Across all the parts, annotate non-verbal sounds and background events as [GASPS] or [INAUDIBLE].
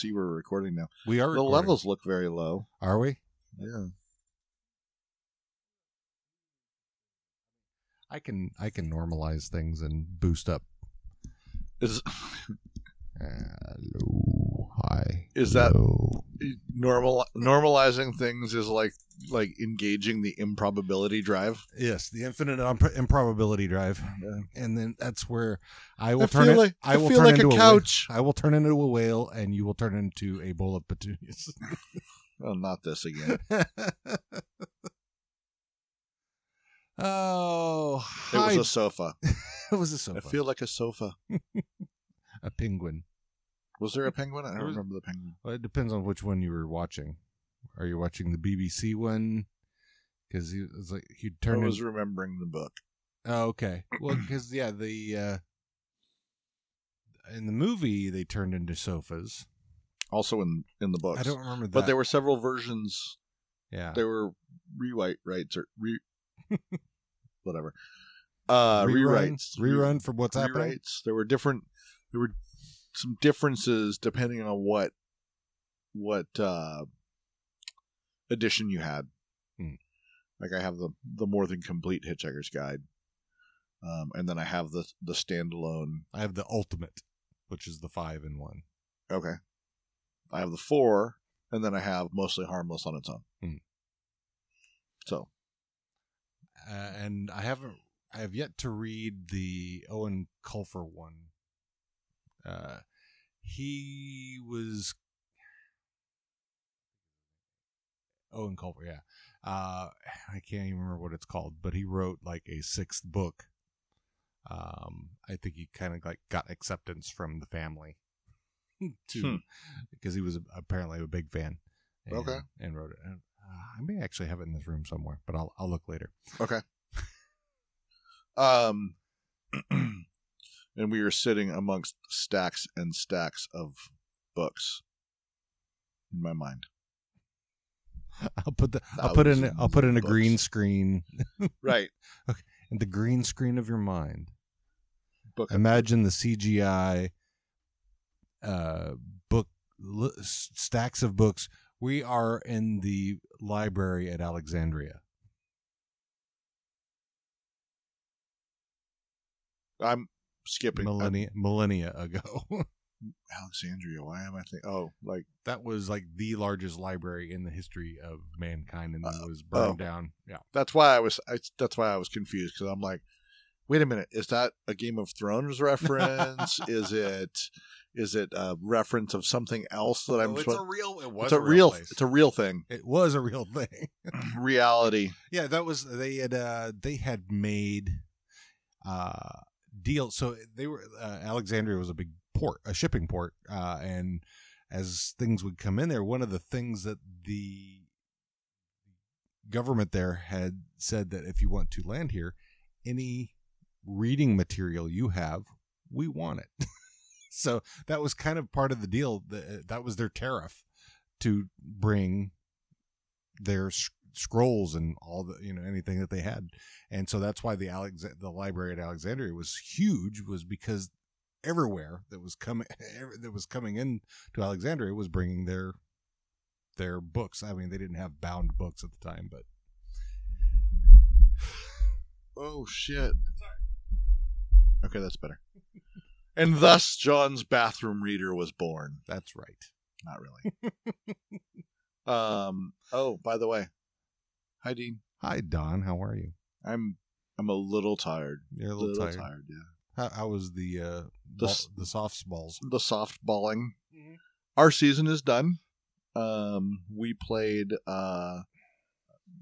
see we're recording now. We are The recording. levels look very low. Are we? Yeah. I can I can normalize things and boost up. Is Hello. Hi. Is that- Hello. normal normalizing things is like like engaging the improbability drive. Yes, the infinite imp- improbability drive, Yeah. and then that's where I will I turn feel it. like I will feel turn like a into couch. whale. I will turn into a whale, and you will turn into a bowl of petunias. [LAUGHS] Oh, not this again. [LAUGHS] oh, It was a sofa. [LAUGHS] it was a sofa. I feel like a sofa. a penguin. Was there a penguin? I don't was- remember the penguin. Well, it depends on which one you were watching. Are you watching the BBC one? Because he was like he turned. I was in- remembering the book. oh, okay. Well, because yeah, the uh, in the movie they turned into sofas. Also in in the books. I don't remember that. but there were several versions. yeah. There were rewrite rights or re [LAUGHS] whatever. Uh rerun, rewrites. rerun from what's happening. rewrites. There were different there were some differences depending on what what uh edition you had. Hmm. Like I have the the more than complete Hitchhiker's Guide. Um and then I have the the standalone I have the ultimate, which is the five in one. Okay. I have the four, and then I have mostly harmless on its own. Hmm. So Uh, and I haven't. I have yet to read the Eoin Colfer one. Uh, he was Owen Culver, yeah. Uh, I can't even remember what it's called, but he wrote like a sixth book. Um, I think he kind of like got acceptance from the family [LAUGHS] to Hmm. because he was apparently a big fan. And, Okay. and wrote it. And, uh, I may actually have it in this room somewhere, but I'll I'll look later. okay. [LAUGHS] um, [CLEARS THROAT] and we were sitting amongst stacks and stacks of books in my mind. [LAUGHS] I'll put the I'll put in I'll put in a Thousands of green screen [LAUGHS] Right. in the green screen of your mind. Book. Imagine the CGI uh book l- stacks of books. We are in the library at Alexandria. I'm skipping millennia millennia ago. [LAUGHS] Alexandria. Why am I thinking? Oh, like that was like the largest library in the history of mankind, and Uh, was burned oh. down. Yeah, that's why I was. I, that's why I was confused because I'm like, wait a minute, is that a Game of Thrones [LAUGHS] reference? is it? Is it a reference of something else that I'm? Oh, it's supposed- a real. It was it's a real. place. It's a real thing. it was a real thing. [CLEARS THROAT] Reality. Yeah, that was they had uh they had made uh deal so they were uh, Alexandria was a big port, a shipping port uh and as things would come in there one of the things that the government there had said that if you want to land here any reading material you have we want it. [LAUGHS] So that was kind of part of the deal that, was their tariff to bring their scrolls and all the you know anything that they had and so that's why the Alex the library at Alexandria was huge was because everywhere that was coming [LAUGHS] that was coming in to Alexandria was bringing their their books I mean they didn't have bound books at the time but [SIGHS] Oh shit. Okay, that's better. [LAUGHS] And thus, John's bathroom reader was born. that's right Not really. [LAUGHS] um. Oh, by the way, hi Dean. hi Don how are you I'm I'm a little tired. you're a little, tired, tired. Yeah. How, how was the uh The ball, s- the soft balls The softballing. Mhm. Our season is done. Um, we played uh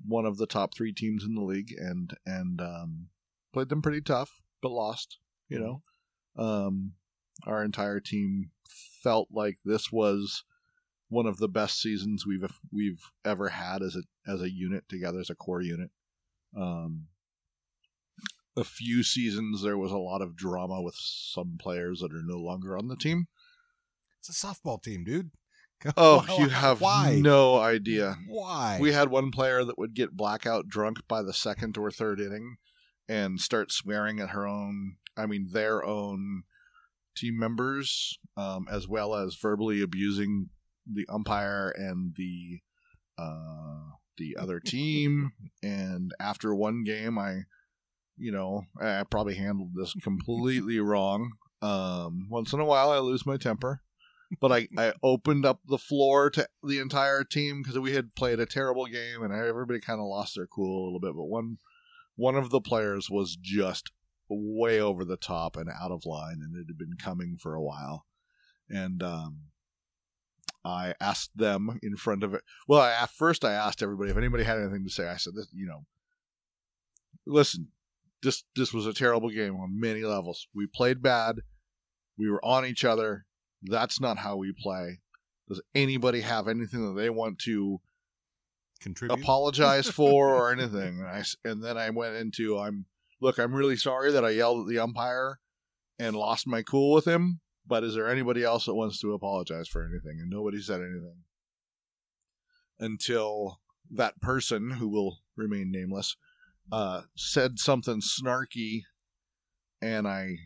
one of the top three teams in the league, and and um, played them pretty tough, but lost. You know, um, our entire team felt like this was one of the best seasons we've we've ever had as a as a unit together as a core unit. Um, a few seasons there was a lot of drama with some players that are no longer on the team. It's a softball team, dude. [LAUGHS] Oh, Why- you have why? no idea. Why? We had one player that would get blackout drunk by the second or third inning and start swearing at her own, I mean, their own team members, um, as well as verbally abusing the umpire and the uh, the other team. [LAUGHS] And after one game, I, you know, I probably handled this completely [LAUGHS] wrong. Um, once in a while, I lose my temper but I, I opened up the floor to the entire team because we had played a terrible game and everybody kind of lost their cool a little bit. But one one of the players was just way over the top and out of line, and it had been coming for a while. And um, I asked them in front of it. Well, I, at first I asked everybody if anybody had anything to say. I said, "This, you know, listen, this this was a terrible game on many levels. We played bad. We were on each other. That's not how we play. Does anybody have anything that they want to contribute. apologize for or [LAUGHS] anything? And, I and then I went into I'm look. I'm really sorry that I yelled at the umpire and lost my cool with him. But is there anybody else that wants to apologize for anything? And nobody said anything until that person who will remain nameless uh, said something snarky, and I,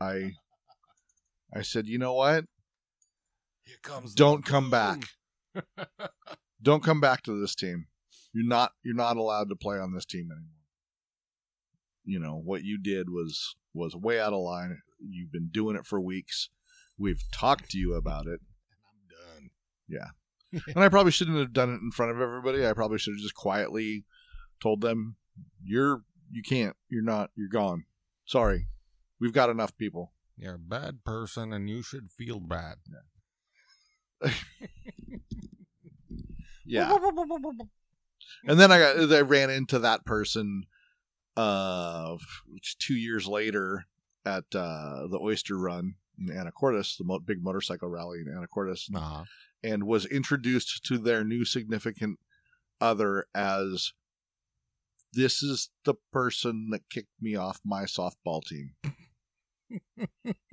I, I said, you know what? Here comes Don't come back. [LAUGHS] Don't come back to this team. You're not. You're not allowed to play on this team anymore. You know what you did was was way out of line. You've been doing it for weeks. We've talked to you about it, I'm done. Yeah. [LAUGHS] and I probably shouldn't have done it in front of everybody. I probably should have just quietly told them, "You're you can't. You're not. You're gone. Sorry. We've got enough people." You're a bad person, and you should feel bad. Yeah. [LAUGHS] [LAUGHS] And then I got I ran into that person uh two years later at uh the Oyster Run in Anacortes, the mo- big motorcycle rally in Anacortes, Nah. and was introduced to their new significant other as this is the person that kicked me off my softball team. [LAUGHS]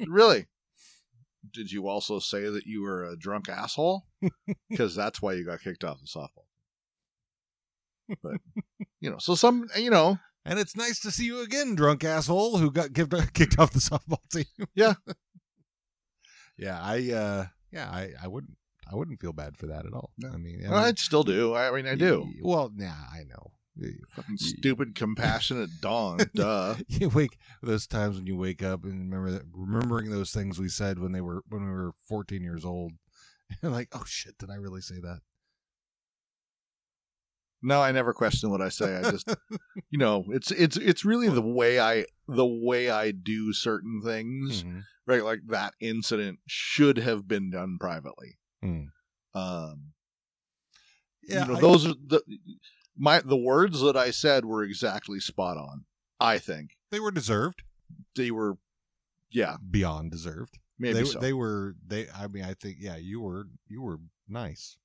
really? Did you also say that you were a drunk asshole? [LAUGHS] Because that's why you got kicked off the softball. But you know, so some you know, And it's nice to see you again, drunk asshole who got kicked, [LAUGHS] kicked off the softball team. [LAUGHS] Yeah. yeah, I uh yeah, I, I wouldn't I wouldn't feel bad for that at all. No. I mean, I well, I mean, still do. I mean, I do. Well, yeah, I know. Fucking stupid, compassionate [LAUGHS] Dawn. Duh. You wake those times when you wake up and remember that remembering those things we said when they were when we were 14 years old. And like, oh shit, did I really say that? No, I never question what I say. I just, [LAUGHS] you know, it's it's it's really the way I the way I do certain things. Mhm. Right, like that incident should have been done privately. Hmm. Um, Yeah, you know, I- those are the my the words that I said were exactly spot on. I think they were deserved, they were, yeah, beyond deserved. maybe they so. they were they. I mean, I think yeah, you were you were nice.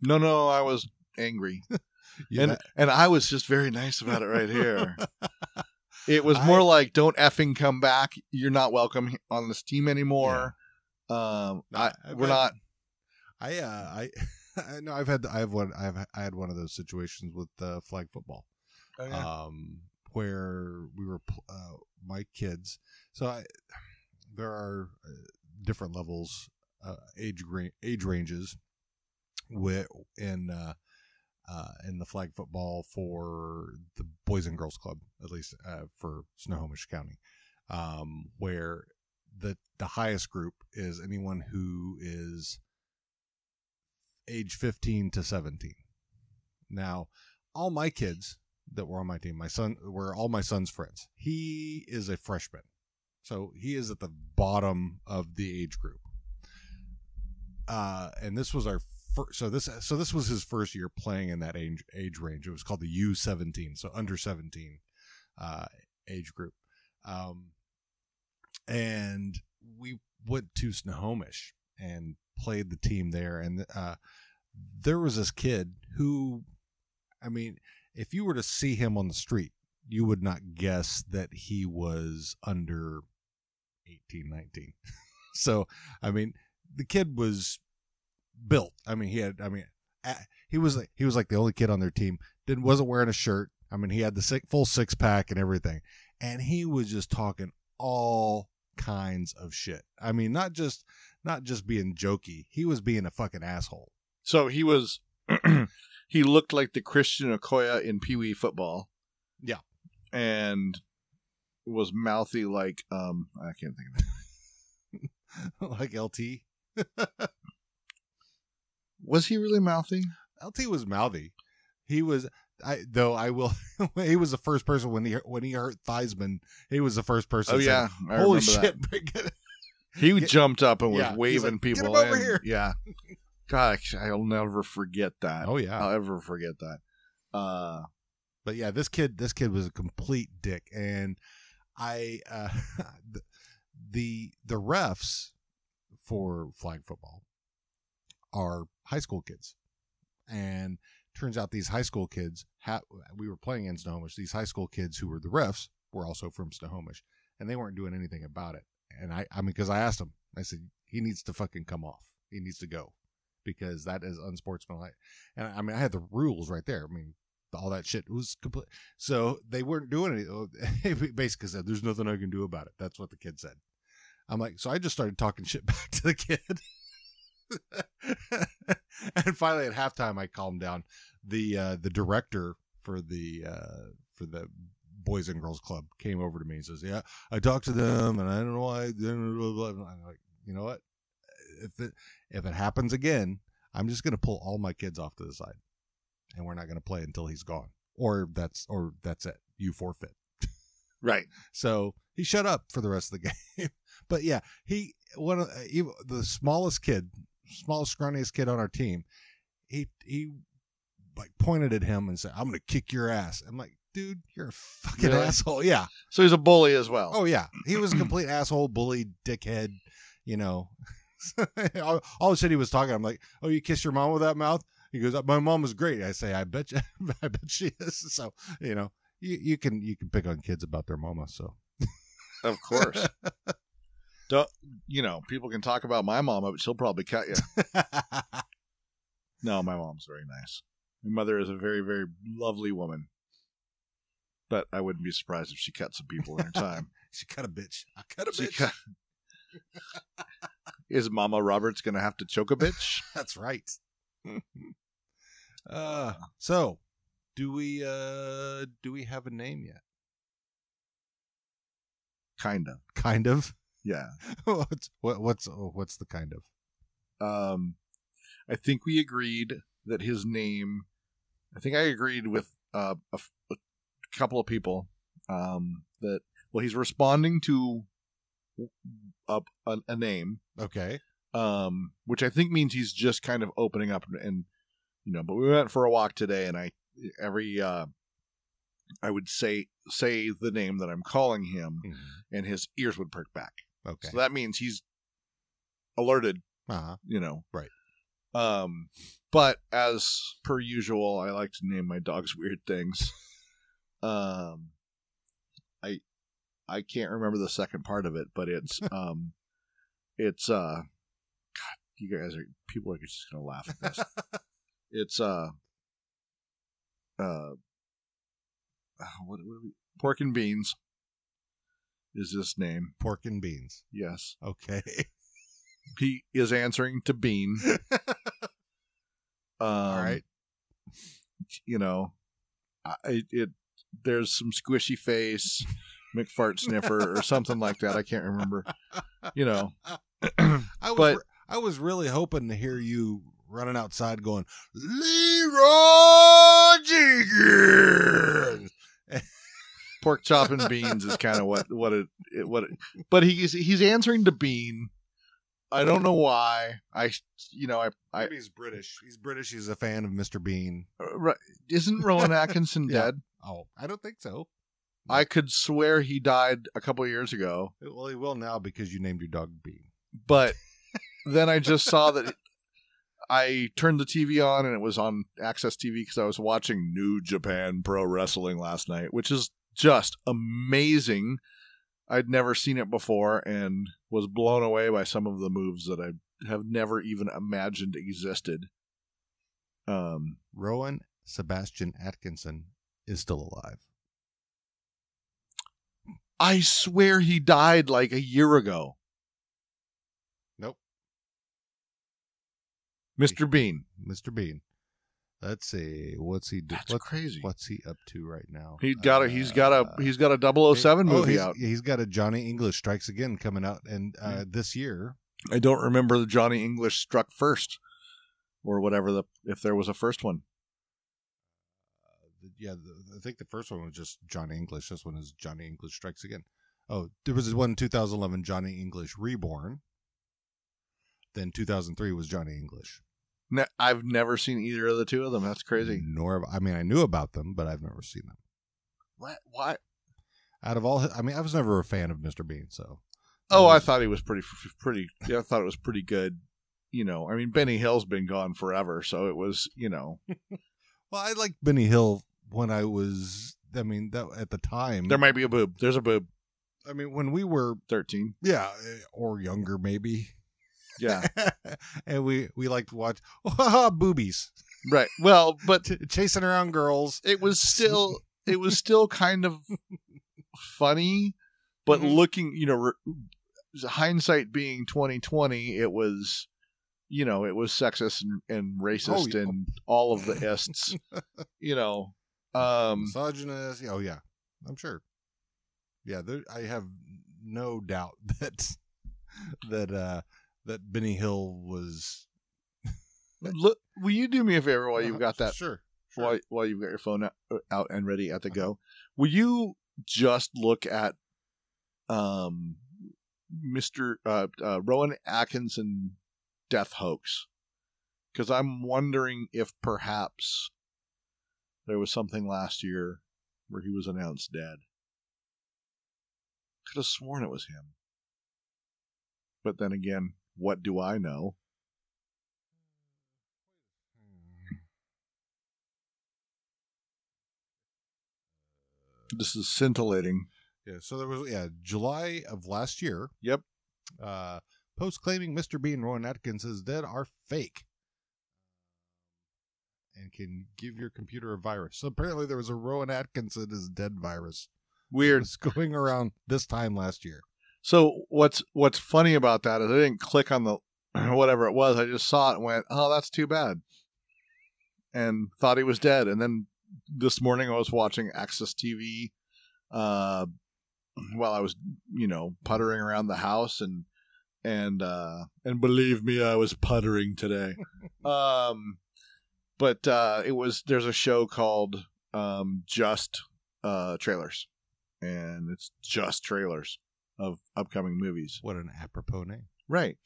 no, no, I was angry, [LAUGHS] [LAUGHS] Yeah, and and I was just very nice about it right here. [LAUGHS] It was I- more like, "Don't effing come back. You're not welcome on this team anymore." Um, No, I, I- we're I- not. I uh I [LAUGHS] I know I've had I have one I've I had one of those situations with uh, flag football. Oh, um, where we were uh, my kids. So I, there are uh, different levels, uh, age age ranges, with in uh, uh, in the flag football for the Boys and Girls Club, at least uh, for Snohomish County, um, where the the highest group is anyone who is age 15 to 17. Now, all my kids that were on my team, my son were all my son's friends. He is a freshman. So he is at the bottom of the age group. Uh, and this was our so this, so this was his first year playing in that age, age range. It was called the U17. So under 17, uh, age group. Um, and we went to Snohomish and played the team there. And, uh, there was this kid who, I mean, if you were to see him on the street, you would not guess that he was under 18, 19. [LAUGHS] so, I mean, the kid was built. I mean, he had. I mean, he was like he was like the only kid on their team. Didn't wasn't wearing a shirt. I mean, he had the six, full six pack and everything, and he was just talking all kinds of shit. I mean, not just not just being jokey. He was being a fucking asshole. So he was. [CLEARS THROAT] he looked like the Christian Okoye in Pee Wee football. Yeah. and was mouthy like um I can't think of it. [LAUGHS] like LT. [LAUGHS] Was he really mouthy? LT was mouthy. He was. I though I will. [LAUGHS] he was the first person when he when he hurt Theismann. He was the first person. Oh yeah, said, I Holy shit! that. He [LAUGHS] Get- jumped up and was Yeah, waving like, people. "Get him over and- here." Yeah. God, I'll never forget that. oh yeah. I'll ever forget that. Uh, but yeah, this kid, this kid was a complete dick, and I, uh, [LAUGHS] the, the the refs for flag football are high school kids, and turns out these high school kids, ha- we were playing in Snohomish. These high school kids who were the refs were also from Snohomish, and they weren't doing anything about it. And I, I mean, because I asked him, I said he needs to fucking come off. He needs to go because that is unsportsmanlike. And I mean, I had the rules right there. I mean, all that shit was complete. So they weren't doing it. Oh, [LAUGHS] basically said, "There's nothing I can do about it." That's what the kid said. I'm like, so I just started talking shit [LAUGHS] back to the kid. [LAUGHS] and finally, at halftime, I calmed down. The uh, the director for the uh, for the Boys and Girls Club came over to me and says, "Yeah, I talked to them, and I don't know why." blah, blah, blah." And I'm like, you know what? If it if it happens again, I'm just gonna pull all my kids off to the side, and we're not gonna play until he's gone, or that's or that's it. You forfeit. right. [LAUGHS] So he shut up for the rest of the [LAUGHS] game. but yeah, he one of the smallest kid, smallest scrawniest kid on our team. He he like pointed at him and said, "I'm gonna kick your ass." I'm like, dude, you're a fucking Really? asshole. Yeah. So he's a bully as well. Oh yeah, he was a [CLEARS THROAT] complete asshole, bully, dickhead. You know, [LAUGHS] all, all the shit he was talking. I'm like, oh, you kiss your mom with that mouth? He goes, my mom was great. I say, I bet you, [LAUGHS] I bet she is. So you know, you you can you can pick on kids about their mama. So Of course. [LAUGHS] Don't, you know, people can talk about my mama, but she'll probably cut you. [LAUGHS] No, my mom's very nice. My mother is a very, very lovely woman. But I wouldn't be surprised if she cut some people in her time. [LAUGHS] she cut a bitch. I cut a She bitch. cut- [LAUGHS] is Mama Roberts going to have to choke a bitch? That's right. uh, so do we uh do we have a name yet? kind of. Kind of. Yeah. [LAUGHS] what's what, what's what's the kind of? Um, I think we agreed that his name. I think I agreed with uh, a, a couple of people um, that well, he's responding to a, a, a name, Okay. um, which I think means he's just kind of opening up and, and you know. But we went for a walk today, and I every uh, I would say say the name that I'm calling him, and his ears would perk back. Okay. So that means he's alerted uh-huh. you know. Right. Um, but as per usual, I like to name my dogs [LAUGHS] weird things. Um, I I can't remember the second part of it, but it's [LAUGHS] um, it's uh, God, you guys are people are just gonna laugh at this. [LAUGHS] it's uh, uh, what, what are we? Pork and beans is this name? Pork and beans. Yes, Okay. he is answering to Bean. [LAUGHS] Um, All right. you know, I, it, it there's some squishy face, McFart sniffer or something like that. I can't remember. You know, [CLEARS THROAT] [CLEARS THROAT] I was But- re- I was really hoping to hear you running outside going Leroy Jenkins. [LAUGHS] pork chop and beans is kind of what what it, it what. It, but he's he's answering to Bean. I don't know why. I you know I I Maybe he's British. He's British. He's a fan of Mr. Bean. uh, right, isn't Rowan [LAUGHS] Atkinson Yeah. dead? Oh, I don't think so. I could swear he died a couple years ago. Well, he will now because you named your dog Bean. but [LAUGHS] then I just saw that I turned the TV on and it was on AXS TV because I was watching New Japan Pro Wrestling last night, which is just amazing. I'd never seen it before and was blown away by some of the moves that I have never even imagined existed. Um, Rowan Sebastian Atkinson is still alive. I swear he died like a year ago. Nope. Mr. Bean. Mr. Bean. Let's see. What's he do? That's what- crazy. What's he up to right now? He's got a he's got Uh, a he's got a 007 oh, movie he's, out. He's got a Johnny English Strikes Again coming out and uh, this year. I don't remember the Johnny English struck first or whatever the if there was a first one. Uh, yeah, the, I think the first one was just Johnny English. This one is Johnny English Strikes Again. Oh, there was one in 2011, Johnny English Reborn. Then 2003 was Johnny English. I've never seen either of the two of them. That's crazy. Nor, I mean, I knew about them, but I've never seen them. What? Why? Out of all, I mean, I was never a fan of Mr. Bean, so. Oh, I thought he was pretty pretty. Yeah, I thought it was pretty good. You know, I mean, Benny Hill's been gone forever, so it was you know [LAUGHS] Well, I liked Benny Hill when I was. I mean, that at the time. there might be a boob. There's a boob. I mean, when we were, Thirteen. yeah, eh, or younger, maybe. Yeah. [LAUGHS] and we we liked to watch [LAUGHS] oh, ha, ha, boobies right. Well, but Ch- chasing around girls. it was still it was still kind of [LAUGHS] funny, but Mhm. looking, you know, re- hindsight being twenty twenty, it was, you know, it was sexist and, and racist yeah. and all of the ists, you know. Um, misogynist. Oh yeah, I'm sure. Yeah, there, I have no doubt that that uh that Benny Hill was. [LAUGHS] look, will you do me a favor while you've got that Sure. sure. while while you've got your phone out, out and ready at the go? Will you just look at um Mr. Uh, uh, Rowan Atkinson death hoax? Because I'm wondering if perhaps there was something last year where he was announced dead. Could have sworn it was him. But then again, what do I know? This is scintillating. Yeah. So there was yeah July of last year. Yep. Uh, post claiming Mr. B and Rowan Atkins is dead are fake. And can give your computer a virus. So apparently there was a Rowan Atkinson is dead virus. Weird. It's going around this time last year. So what's what's funny about that is I didn't click on the [CLEARS THROAT] whatever it was. I just saw it and went, "Oh, that's too bad," and thought he was dead. And then this morning I was watching AXS TV uh, while I was, you know, puttering around the house and and uh, and believe me, I was puttering today. [LAUGHS] um, but uh, it was there's a show called um, Just uh, Trailers, and it's just trailers of upcoming movies. What an apropos name. Right.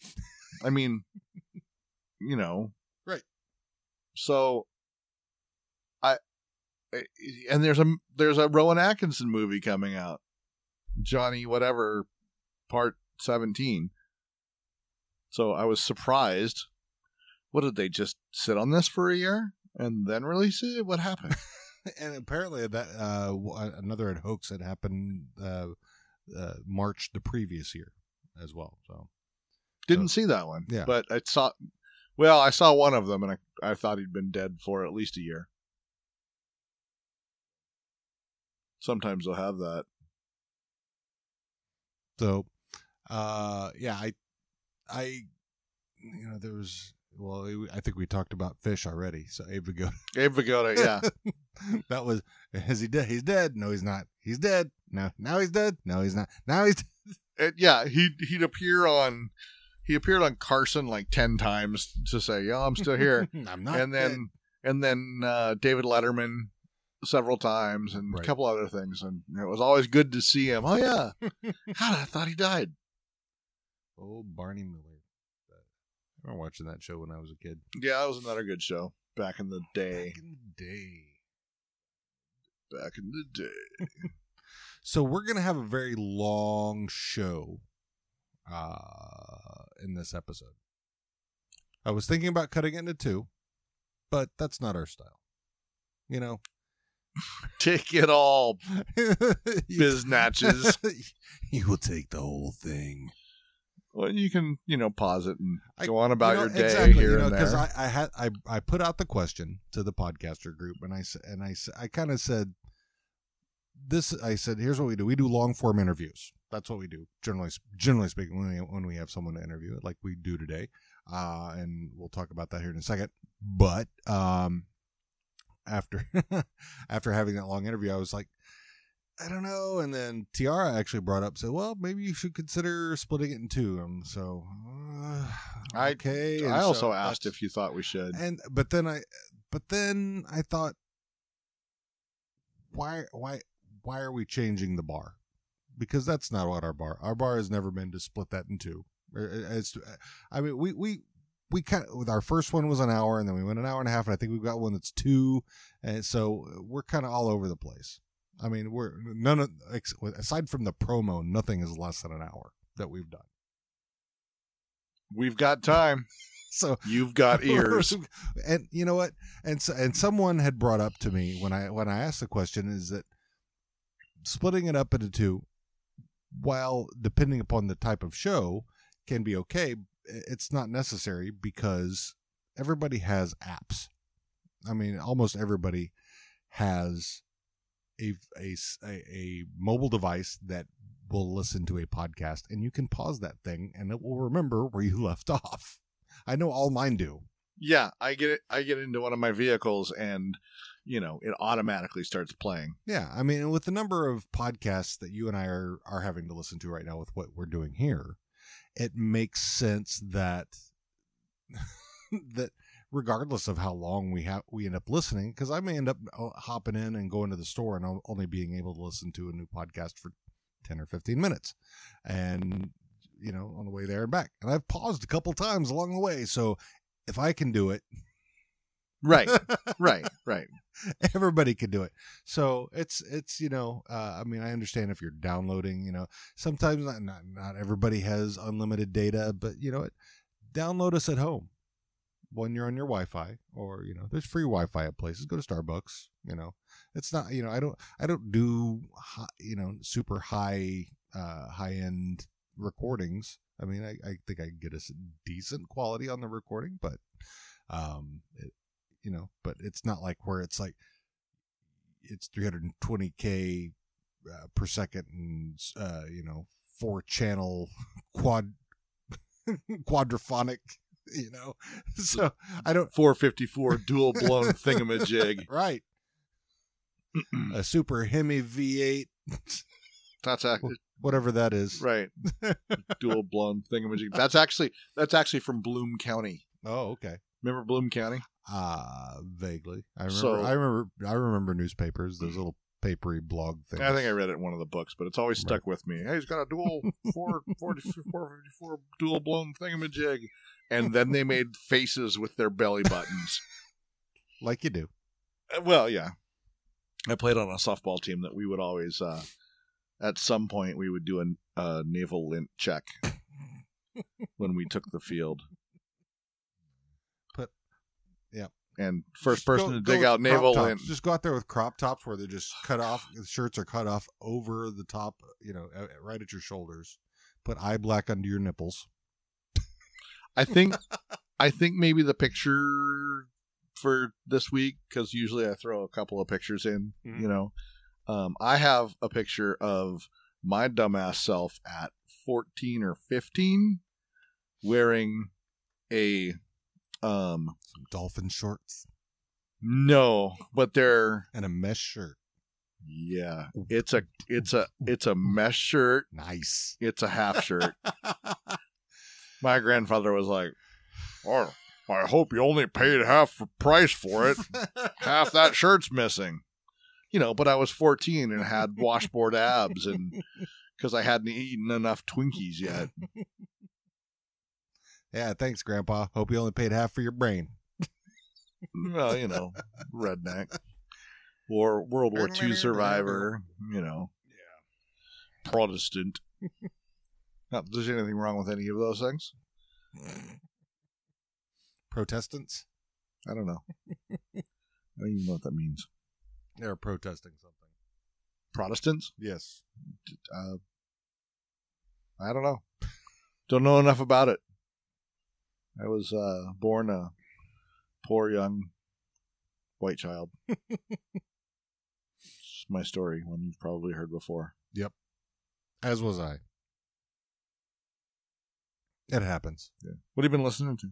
I mean, [LAUGHS] you know. Right. So I and there's a there's a Rowan Atkinson movie coming out. Johnny whatever part 17. So I was surprised. What did they just sit on this for a year and then release it? What happened? [LAUGHS] and apparently that uh another hoax had happened uh, uh March the previous year as well. So Didn't see that one. Yeah. But I saw well, I saw one of them and I, I thought he'd been dead for at least a year. Sometimes they'll have that. so uh yeah, I I you know there was well I think we talked about fish already. So Abe Vigoda Abe Vigoda, [LAUGHS] yeah. that was is he dead? He's dead. No, he's not. He's dead. No, now he's dead. No, he's not. Now he's And yeah, he'd he'd appear on he appeared on Carson like ten times to say, "Yeah, I'm still here," [LAUGHS] I'm not. and then and then uh, David Letterman several times and Right. a couple other things, and it was always good to see him. Oh yeah, [LAUGHS] God, I thought he died. Oh, Barney Miller. I remember watching that show when I was a kid. Yeah, that was another good show back in the day. Back in the day. Back in the day. [LAUGHS] So we're gonna have a very long show uh in this episode. I was thinking about cutting it into two, but that's not our style. You know, [LAUGHS] Take it all, [LAUGHS] biznatches. you will take the whole thing. Well, you can, you know, pause it and I- go on about You know, your day exactly, here you know, and there. I, I had I, I put out the question to the podcaster group, and I and I I kind of said this. I said, here's what we do: we do long form interviews. That's what we do generally generally speaking when we when we have someone to interview, like we do today, uh, and we'll talk about that here in a second. But um, after [LAUGHS] after having that long interview, I was like. I don't know. And then Tiara actually brought up, said, "Well, maybe you should consider splitting it in two. Um, so, uh, I- okay. And I so also asked if you thought we should. and but then I, but then I thought, why, why, why are we changing the bar? Because that's not what our bar. Our bar has never been to split that in two. Uh, It's, I mean, we we we kind of, with our first one was an hour, and then we went an hour and a half, and I think we've got one that's two, and so we're kind of all over the place. I mean, we're none of aside from the promo, nothing is less than an hour that we've done. We've got time. [LAUGHS] So You've got [LAUGHS] ears. [LAUGHS] and you know what? And so, and someone had brought up to me when I when I asked the question is that splitting it up into two, while depending upon the type of show, can be okay. It's not necessary because everybody has apps. I mean, almost everybody has a a a, mobile device that will listen to a podcast, and you can pause that thing, and it will remember where you [LAUGHS] left off. I know all mine do. Yeah, I get it. I get into one of my vehicles, and you know, it automatically starts playing. Yeah, I mean, with the number of podcasts that you and I are are having to listen to right now with what we're doing here, it makes sense that [LAUGHS] that regardless of how long we have we end up listening, because I may end up uh, hopping in and going to the store and only being able to listen to a new podcast for ten or fifteen minutes, and you know, on the way there and back, and I've paused a couple times along the way, so if I can do it, Right, [LAUGHS] right, right. everybody can do it. So it's it's you know uh, i mean i understand if you're downloading you know sometimes not, not not everybody has unlimited data but you know what? Download us at home when you're on your wi-fi or you know there's free wi-fi at places go to starbucks you know. It's not you know i don't i don't do hi, you know super high uh high end recordings. I mean i, I think i get a decent quality on the recording but um it, you know but it's not like where it's like it's 320k uh, per second and uh you know four channel [LAUGHS] quad [LAUGHS] quadraphonic you know [LAUGHS] so i don't 454 dual blown [LAUGHS] thingamajig. right [CLEARS THROAT] a super hemi v8 That's actually whatever that is right. [LAUGHS] dual blown thingamajig. That's actually that's actually from Bloom County. oh okay Remember Bloom County? uh vaguely i remember So- i remember i remember newspapers those little papery blog things I think I read it in one of the books, but it's always stuck with me. Hey, he's got a dual 4, 454 dual blown thingamajig. And then they made faces with their belly buttons. [LAUGHS] like you do Uh, well, yeah. I played on a softball team that we would always, uh, at some point, we would do a, a navel lint check [LAUGHS] when we took the field. Put- yeah. And first Just go- person to go dig out navel lint. Just go out there with crop tops where they're just cut off. The shirts are cut off over the top, you know, uh, right at your shoulders. Put eye black under your nipples. I think, I think maybe the picture for this week, because usually I throw a couple of pictures in, Mhm. you know. Um, I have a picture of my dumbass self at 14 or 15 wearing a um Some dolphin shorts no but they're and a mesh shirt. yeah it's a it's a it's a mesh shirt Nice. it's a half shirt [LAUGHS] my grandfather was like oh i hope you only paid half the price for it. [LAUGHS] Half that shirt's missing. You know but i was 14 and had washboard abs and [LAUGHS] because i hadn't eaten enough twinkies yet. Yeah, thanks, Grandpa. Hope you only paid half for your brain. well you know redneck. Or world war ii survivor you know. Yeah. protestant not there's anything wrong with any of those things Protestants. i don't know i don't even know what that means They're protesting something. Protestants? Yes. Uh, I don't know. Don't know enough about it. I was uh, born a poor young white child. [LAUGHS] it's my story, one you've probably heard before. Yep. As was I. It happens. Yeah. What have you been listening to?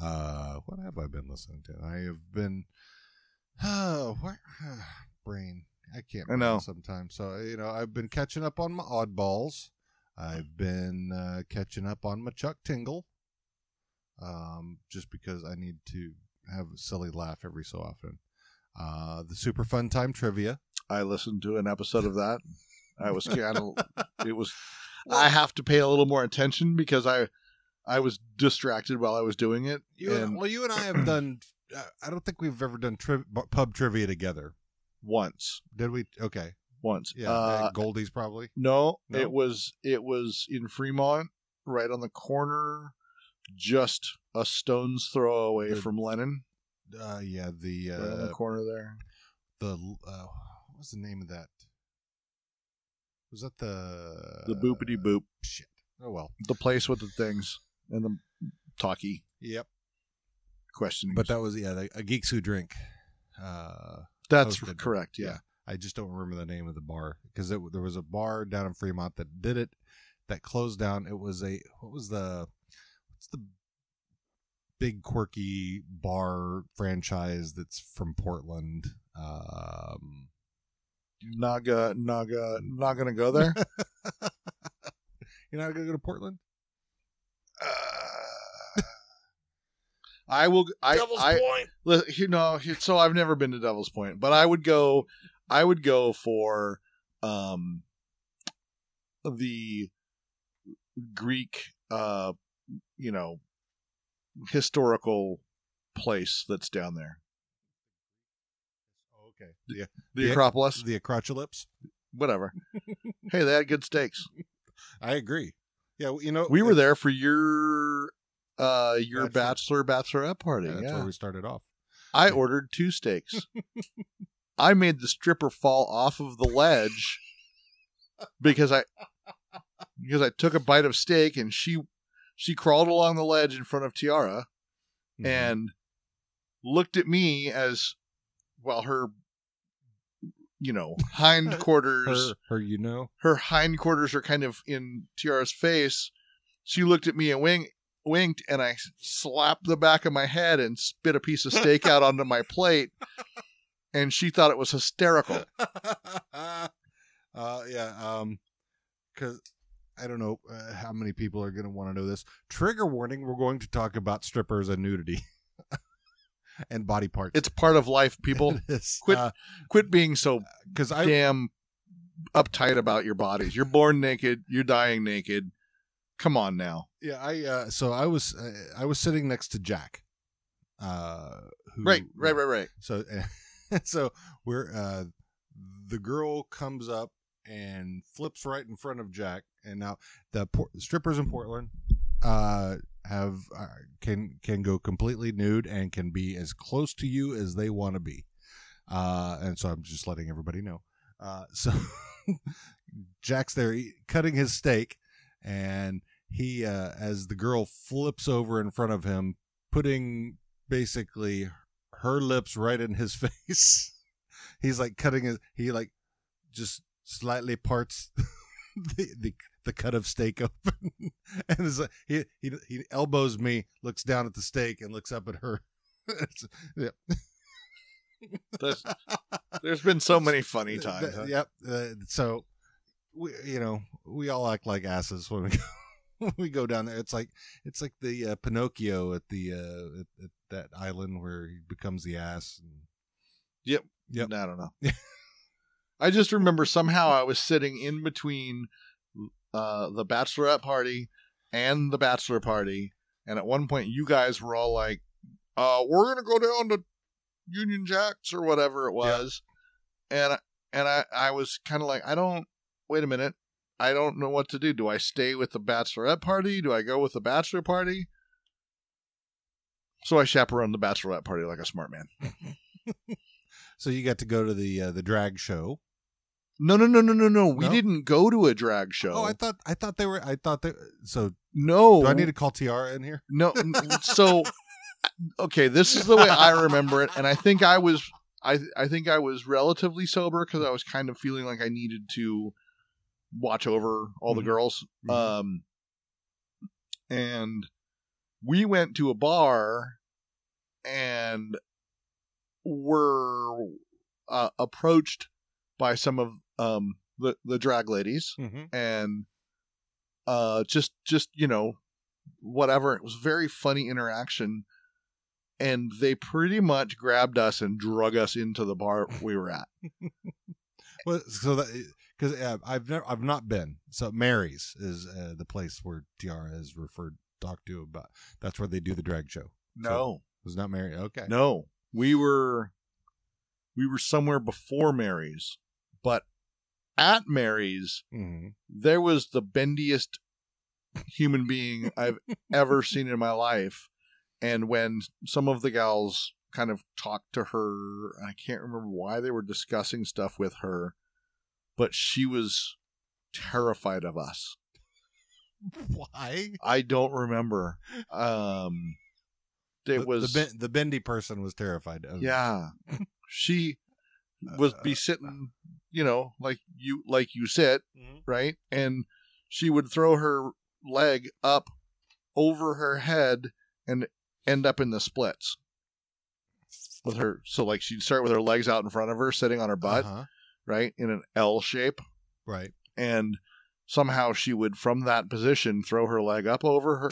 Uh, what have I been listening to? I have been, oh, where, [SIGHS] brain. I can't. I know. Sometimes, so you know, I've been catching up on my oddballs. I've been uh, catching up on my Chuck Tingle. Um, just because I need to have a silly laugh every so often. Uh, the super fun time trivia. I listened to an episode of that. I was kind of. It was. I have to pay a little more attention because I, I was distracted while I was doing it. You and, well, you and I have [CLEARS THROAT] done. Uh, I don't think we've ever done tri- pub trivia together. once, Did we? Okay. once. Yeah. Uh, Goldie's probably. No, No? it was it was in Fremont, right on the corner, just a stone's throw away The- from Lenin. Uh, yeah. The right on the uh, corner there. the uh, what was the name of that? Was that the The boopity boop, Shit. Oh well. the place with the things and the talkie Yep. questioning. But that was yeah, the, a geeks who drink. Uh, that's hosted. correct. Yeah. I just don't remember the name of the bar because there was a bar down in Fremont that did it that closed down. It was a what was the what's the big quirky bar franchise that's from Portland? Um, Naga, Naga, not gonna go there. [LAUGHS] you're not gonna go to Portland? Uh, I will. I, I, Point. Li- you know so i've never been to devil's point but i would go i would go for um the greek uh you know historical place that's down there okay. The the The- acropolis the Acropolis. whatever hey they had good steaks [LAUGHS] I agree. Yeah, well, you know we were there for your uh your Bachelor. bachelor bachelorette party Yeah, yeah, that's where we started off. i ordered two steaks [LAUGHS] I made the stripper fall off of the ledge because I because I took a bite of steak and she she crawled along the ledge in front of Tiara Mhm. and looked at me as well her you know hindquarters her, her, you know, her hindquarters are kind of in Tiara's face. She looked at me and wink, winked, and I slapped the back of my head and spit a piece of steak out onto my plate. And she thought it was hysterical. [LAUGHS] uh, yeah, um, because I don't know uh, how many people are going to want to know this. Trigger warning: We're going to talk about strippers and nudity [LAUGHS] and body parts. It's part of life, people. [LAUGHS] Quit- Uh, Quit being so because I damn uptight about your bodies. You're born naked. You're dying naked. Come on now. yeah I uh, so I was uh, I was sitting next to Jack. Uh, who, Right, right, right, right. So, [LAUGHS] so we're uh, the girl comes up and flips right in front of Jack, and now the por- strippers in Portland uh, have uh, can can go completely nude and can be as close to you as they want to be. Uh, and so I'm just letting everybody know. Uh, so [LAUGHS] Jack's there cutting his steak, and he, uh, as the girl flips over in front of him, putting basically her lips right in his [LAUGHS] face. He's like cutting his. He like just slightly parts [LAUGHS] the the, the cut of steak [LAUGHS] open, and like, he he he elbows me, looks down at the steak, and looks up at her. [LAUGHS] Yeah. There's, [LAUGHS] there's been so many funny times. huh? Yep. Uh, so we, you know, we all act like asses when we go, when we go down there. It's like it's like the uh, Pinocchio at the uh, at, at that island where he becomes the ass. And, Yep. I don't know. I just remember somehow I was sitting in between uh, the bachelorette party and the bachelor party, and at one point you guys were all like, uh, "We're gonna go down to Union Jacks or whatever it was," and and I I was kind of like, I don't wait a minute. I don't know what to do. Do I stay with the bachelorette party? Do I go with the bachelor party? So I chaperoned the bachelorette party like a smart man. [LAUGHS] So you got to go to the uh, the drag show. No, no, no, no, no, no. We didn't go to a drag show. Oh, I thought I thought they were. I thought they. So no. do I need to call Tiara in here? No, n- so okay, this is the way I remember it, and I think I was, I I think I was relatively sober because I was kind of feeling like I needed to watch over all the Mhm. girls. Mhm. Um, and we went to a bar, and were uh, approached by some of um the the drag ladies Mm-hmm. and uh just just you know whatever it was very funny interaction and they pretty much grabbed us and drug us into the bar [LAUGHS] we were at [LAUGHS] Well, so that because uh, I've never I've not been. So Mary's is uh, the place where Tiara has referred talked to about. That's where they do the drag show. no It was not Mary. Okay. no we were we were somewhere before mary's but at mary's hmm there was the bendiest human being I've [LAUGHS] ever seen in my life. And when some of the gals kind of talked to her, I can't remember why they were discussing stuff with her, but she was terrified of us. Why? I don't remember. Um, it the, was the, ben, the bendy person was terrified of. yeah. [LAUGHS] She was be sitting, you know, like you like you sit, Mhm. right? And she would throw her leg up over her head and end up in the splits with her. So, like, she'd start with her legs out in front of her, sitting on her butt, Uh-huh. right, in an L shape. Right. And somehow she would, from that position, throw her leg up over her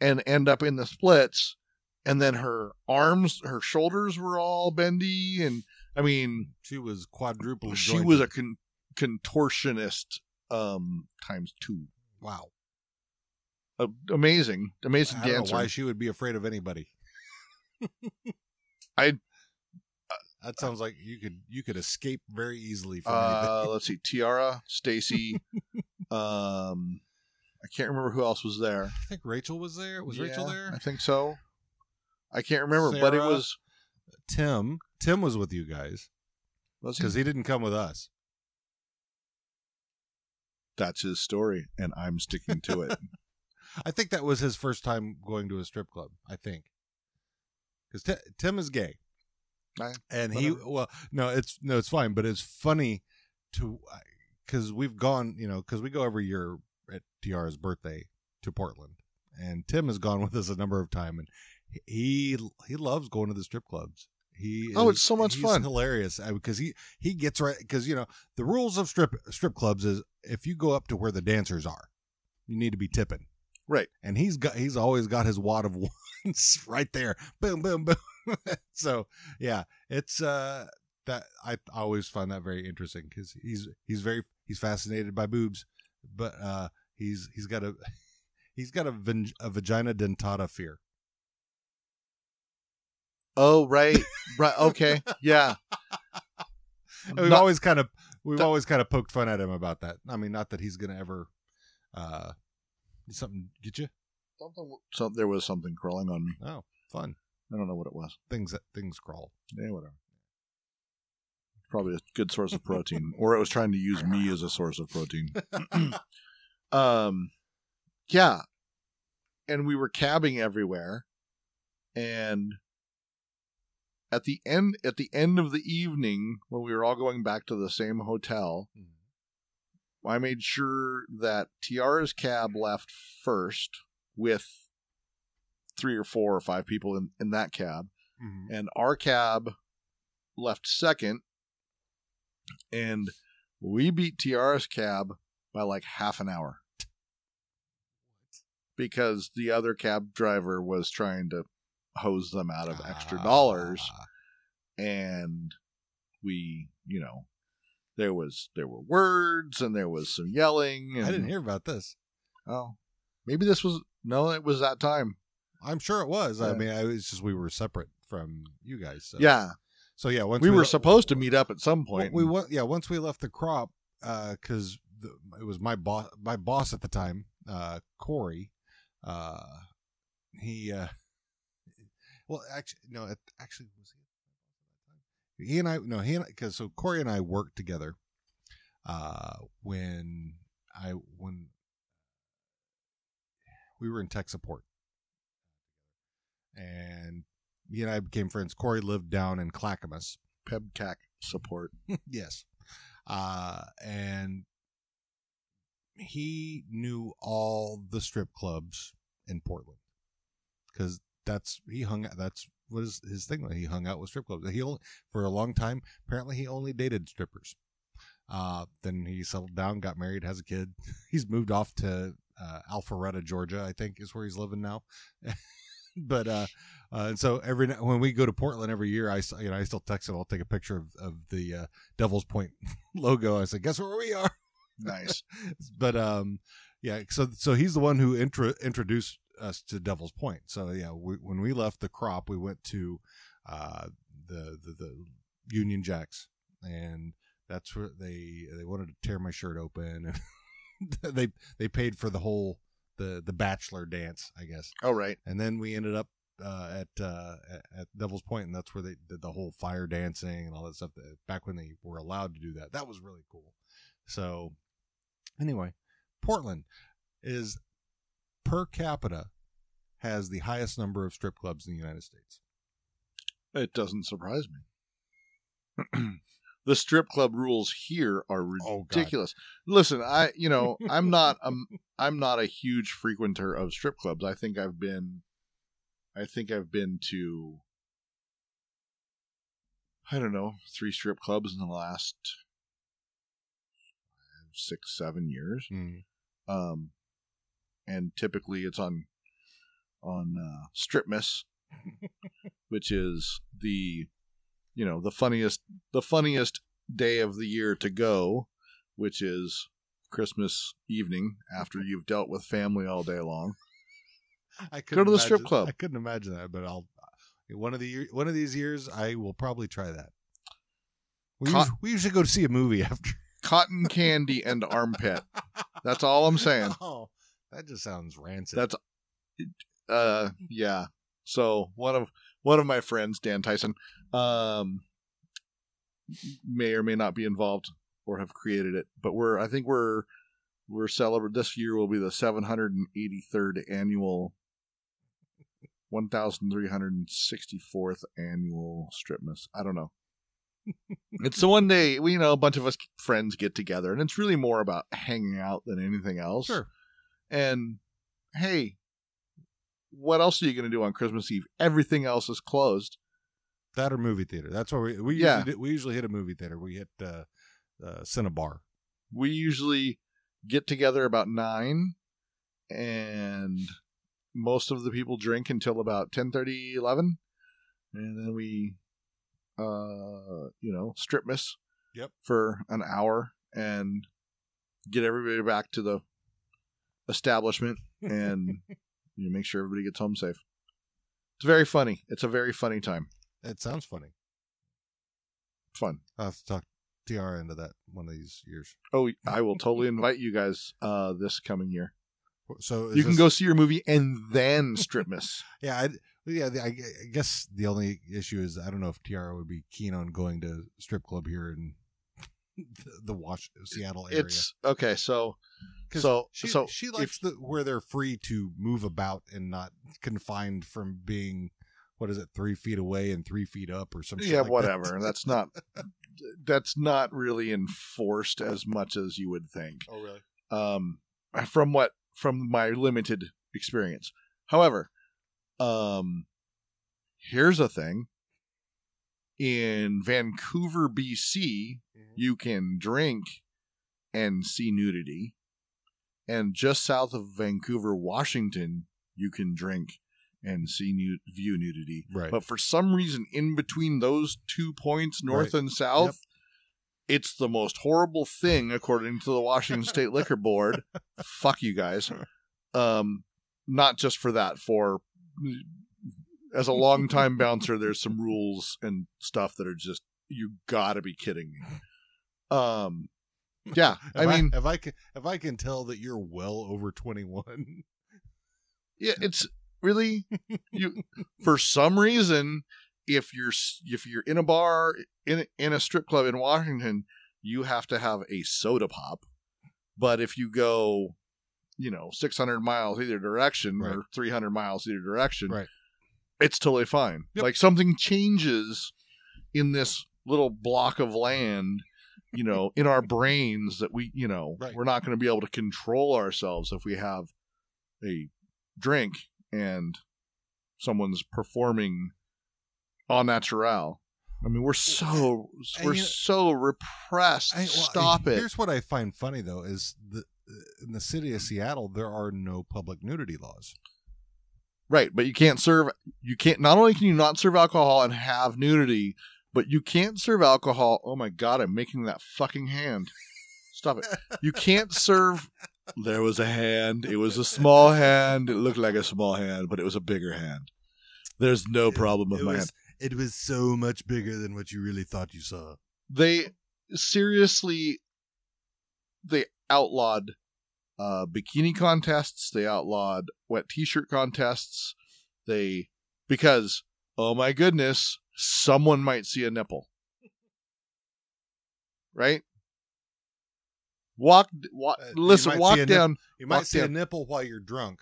and end up in the splits. And then her arms, her shoulders were all bendy. And I mean, She was quadruple. she jointed. was a con- contortionist um times two wow. uh, amazing amazing I don't dancer know why she would be afraid of anybody. [LAUGHS] I- That sounds like you could you could escape very easily from uh [LAUGHS] let's see tiara stacy [LAUGHS] um i can't remember who else was there I think Rachel was there. Was Rachel there? i think so i can't remember but it was Tim. Tim was with you guys because he didn't come with us. that's his story and i'm sticking to it [LAUGHS] I think that was his first time going to a strip club. I think because Ti- Tim is gay, I- and he well no it's no it's fine, but it's funny to because we've gone you know because we go every year at Tiara's birthday to Portland, and Tim has gone with us a number of times, and he he loves going to the strip clubs. He Oh, is- it's so much he's fun. hilarious because he he gets right because you know the rules of strip strip clubs is if you go up to where the dancers are, you need to be tipping. Right. And he's got he's always got his wad of [LAUGHS] ones right there. Boom boom boom. [LAUGHS] So yeah it's uh that i always find that very interesting because he's he's very he's fascinated by boobs but uh he's he's got a [LAUGHS] he's got a, a vagina dentata fear oh right. Right. Okay. Yeah. [LAUGHS] And we've Not- always kind of we've that- always kind of poked fun at him about that. I mean not that he's gonna ever uh something get you? Something so there was something crawling on me. Oh fun. I don't know what it was. Things that things crawl. Yeah, whatever. Probably a good source of protein, or it was trying to use me as a source of protein. [LAUGHS] [CLEARS THROAT] um, yeah, and we were cabbing everywhere, and at the end at the end of the evening, when we were all going back to the same hotel, I made sure that Tiara's cab left first with three or four or five people in, in that cab. Mhm. and our cab left second. And we beat Tiara's cab by like half an hour. [LAUGHS] Because the other cab driver was trying to hose them out of extra dollars Ah. and we you know there was there were words and there was some yelling and, I didn't hear about this. oh maybe this was no it was that time I'm sure it was. I mean, I was just we were separate from you guys. So. yeah So yeah, once we were le- supposed to meet up at some point we went. Yeah, once we left the crop, because it was my boss. My boss at the time, uh, Corey. Uh, he. Well, actually, no. It, actually, was he? he and I no he and because so Corey and I worked together uh when I when we were in tech support and he and I became friends. Corey lived down in Clackamas. PEBKAC support. [LAUGHS] yes. Uh and he knew all the strip clubs in Portland because that's he hung out. That's was his thing. He hung out with strip clubs. He only, for a long time. Apparently, he only dated strippers. Uh, then he settled down, got married, has a kid. [LAUGHS] He's moved off to uh, Alpharetta, Georgia. I think is where he's living now. [LAUGHS] but uh, uh, and so every when we go to Portland every year, I you know I still text him. I'll take a picture of of the uh, Devil's Point [LAUGHS] logo. I said, "Guess where we are." Nice. but um yeah so so he's the one who intro, introduced us to devil's point so yeah we, when we left the crop we went to uh the the, the union jacks and that's where they they wanted to tear my shirt open and [LAUGHS] they they paid for the whole the the bachelor dance i guess Oh right. and then we ended up uh, at uh, at- Devil's Point, and that's where they did the whole fire dancing and all that stuff. That, back when they were allowed to do that, that was really cool. So, anyway, Portland is per capita has the highest number of strip clubs in the United States. It doesn't surprise me. [CLEARS THROAT] the strip club rules here are Oh, ridiculous. Listen, I you know I'm not um [LAUGHS] I'm not a huge frequenter of strip clubs. I think I've been, I think I've been to, I don't know, three strip clubs in the last five, six, seven years. Mm. Um, and typically it's on on uh, Stripmas, [LAUGHS] which is the you know the funniest the funniest day of the year to go, which is Christmas evening after [LAUGHS] you've dealt with family all day long. I Go to the strip imagine- club. I couldn't imagine that, but I'll one of the one of these years I will probably try that. We, Co- usually, we usually go to see a movie [LAUGHS] after. Cotton candy and armpit. That's all I'm saying. Oh, that just sounds rancid. That's uh yeah. So one of one of my friends, Dan Tyson, um may or may not be involved or have created it, but we're I think we're we're celebrating this year will be the 783rd annual 1364th annual Stripmas. I don't know. [LAUGHS] it's the one day we you know a bunch of us friends get together and it's really more about hanging out than anything else. sure. And hey, what else are you going to do on Christmas Eve? Everything else is closed. That or movie theater. That's where we we Yeah. usually, we usually hit a movie theater. We hit uh, uh, Cinnabar. We usually get together about nine, and most of the people drink until about 10 30, 11 and then we uh you know Stripmas Yep. for an hour and get everybody back to the establishment [LAUGHS] and you know, make sure everybody gets home safe it's very funny it's a very funny time It sounds funny. fun I'll have to talk TR into that one of these years. oh i will totally invite you guys uh this coming year So is you can this- go see your movie and then Stripmas [LAUGHS] Yeah, I, yeah. the- I, I guess the only issue is I don't know if TR would be keen on going to strip club here in the, [LAUGHS] the Wash Seattle area. it's okay So, so she, so she if- likes the where they're free to move about and not confined from being what is it three feet away and three feet up or something. yeah like that. whatever that's not [LAUGHS] that's not really enforced as much as you would think Oh really? um from what from my limited experience however um here's a thing in vancouver bc you can drink and see nudity and just south of vancouver washington you can drink and see nu- view nudity Right. but for some reason, in between those two points, north Right. and south, it's the most horrible thing, according to the Washington [LAUGHS] State Liquor Board. Fuck you guys. [LAUGHS] Um, not just for that, for as a long-time bouncer, there's some rules and stuff that are just you gotta be kidding me. Um, yeah, [LAUGHS] I mean, if I can, if I can tell that you're well over twenty one, yeah, it's really you. For some reason, if you're if you're in a bar in in a strip club in Washington, you have to have a soda pop. But if you go, you know, 600 miles either direction Right. or 300 miles either direction, Right. It's totally fine. Yep. Like something changes in this little block of land, you know, in our brains that we, you know, Right. we're not going to be able to control ourselves if we have a drink and someone's performing au natural. I mean, we're so And we're you- so repressed. I- well, Stop it. Here's what I find funny though is the in the city of Seattle there are no public nudity laws. Right, but you can't serve. You can't. Not only can you not serve alcohol and have nudity, but you can't serve alcohol. Oh my god, I'm making that fucking hand. Stop it. You can't serve. There was a hand. It was a small hand. It looked like a small hand, but it was a bigger hand. There's no problem with it my was, hand. It was so much bigger than what you really thought you saw. They seriously, they outlawed uh, bikini contests. They outlawed wet t-shirt contests. They because oh my goodness, someone might see a nipple. Right? Walk, walk Uh, listen, walk a nip- down, You might see a nipple while you're drunk.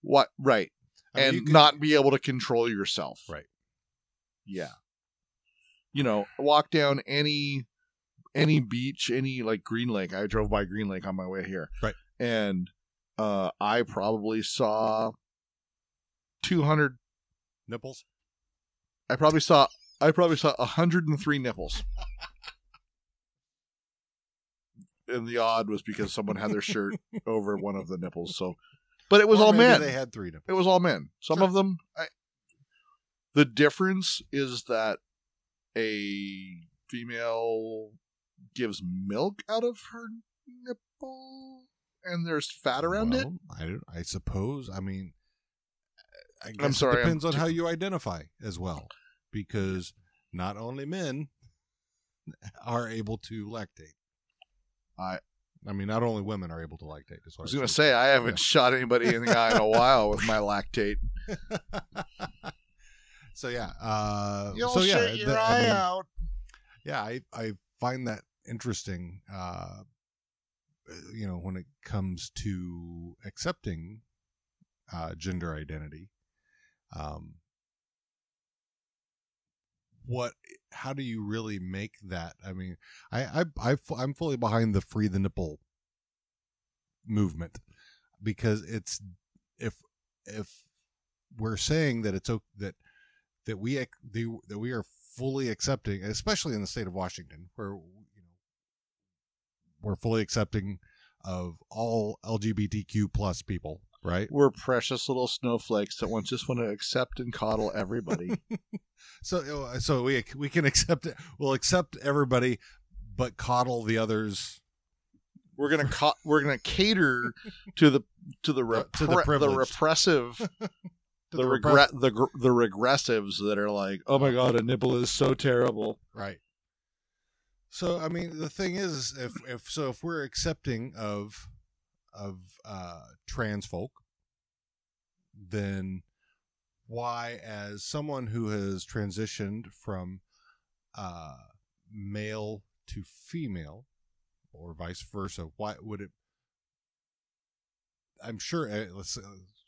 what right, I mean, and could- not be able to control yourself. Right. Yeah. You know, walk down any any beach, any like Green Lake. I drove by Green Lake on my way here. Right. And uh I probably saw 200 nipples. I probably saw I probably saw 103 nipples. [LAUGHS] and the odd was because someone had their shirt [LAUGHS] over one of the nipples. So but it was Or all men. They had three nipples. It was all men. Some Sure. of them. I, the difference is that a female gives milk out of her nipple, and there's fat around it. I. I suppose. I mean, I guess I'm sorry, It I'm depends on too- how you identify as well, because not only men are able to lactate. I- I mean, not only women are able to lactate. As I was going to say I haven't shot anybody in the eye in a while with my lactate. [LAUGHS] so yeah. Uh, You'll so yeah. shit your the- I eye mean, out. yeah i i find that interesting uh you know when it comes to accepting uh gender identity um what how do you really make that? I mean i i, I i'm fully behind the free the nipple movement because it's if if we're saying that it's that that we that we are fully accepting, especially in the state of Washington, where we're fully accepting of all LGBTQ plus people, right? We're precious little snowflakes that want just want to accept and coddle everybody. [LAUGHS] So uh, so we we can accept it. We'll accept everybody, but coddle the others. we're gonna co- we're gonna cater to the to the Uh, to the the repressive [LAUGHS] the repre- regret the the regressives that are like, oh my god, a nipple is so terrible. Right. So I mean, the thing is, if if so, if we're accepting of of uh, trans folk, then why, as someone who has transitioned from uh, male to female, or vice versa, why would it? I'm sure. Uh, let's uh,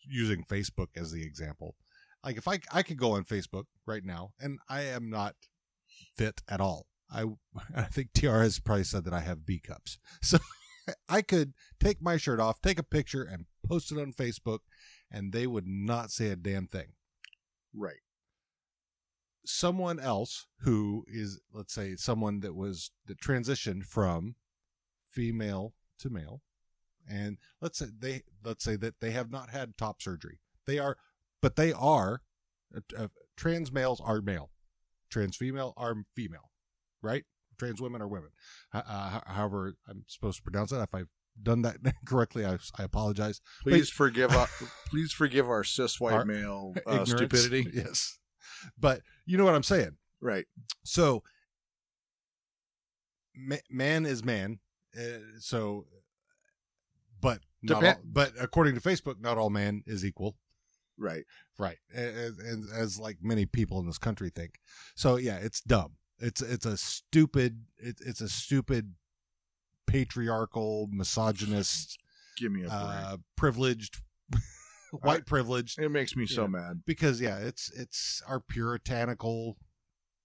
using Facebook as the example. Like if I I could go on Facebook right now, and I am not fit at all. I [LAUGHS] I think TR has probably said that I have B cups. [LAUGHS] So I could take my shirt off, take a picture, and post it on Facebook, and they would not say a damn thing. Right. Someone else who is, let's say, someone that was that transitioned from female to male, and let's say they let's say that they have not had top surgery. They are, but they are uh, uh, trans males are male, trans female are female, right? Trans women are women. Uh, however, I'm supposed to pronounce that. If I've done that [LAUGHS] correctly, I, I apologize. Please forgive our, please forgive our cis white Our male uh, stupidity. [LAUGHS] yes, but you know what I'm saying. Right. So, ma- man is man. Uh, so, but not all, but according to Facebook, not all man is equal. right. right and, and as like many people in this country think so yeah it's dumb it's it's a stupid it, it's a stupid patriarchal misogynist Give me a uh privileged [LAUGHS] white privilege it makes me so mad. because yeah it's it's our puritanical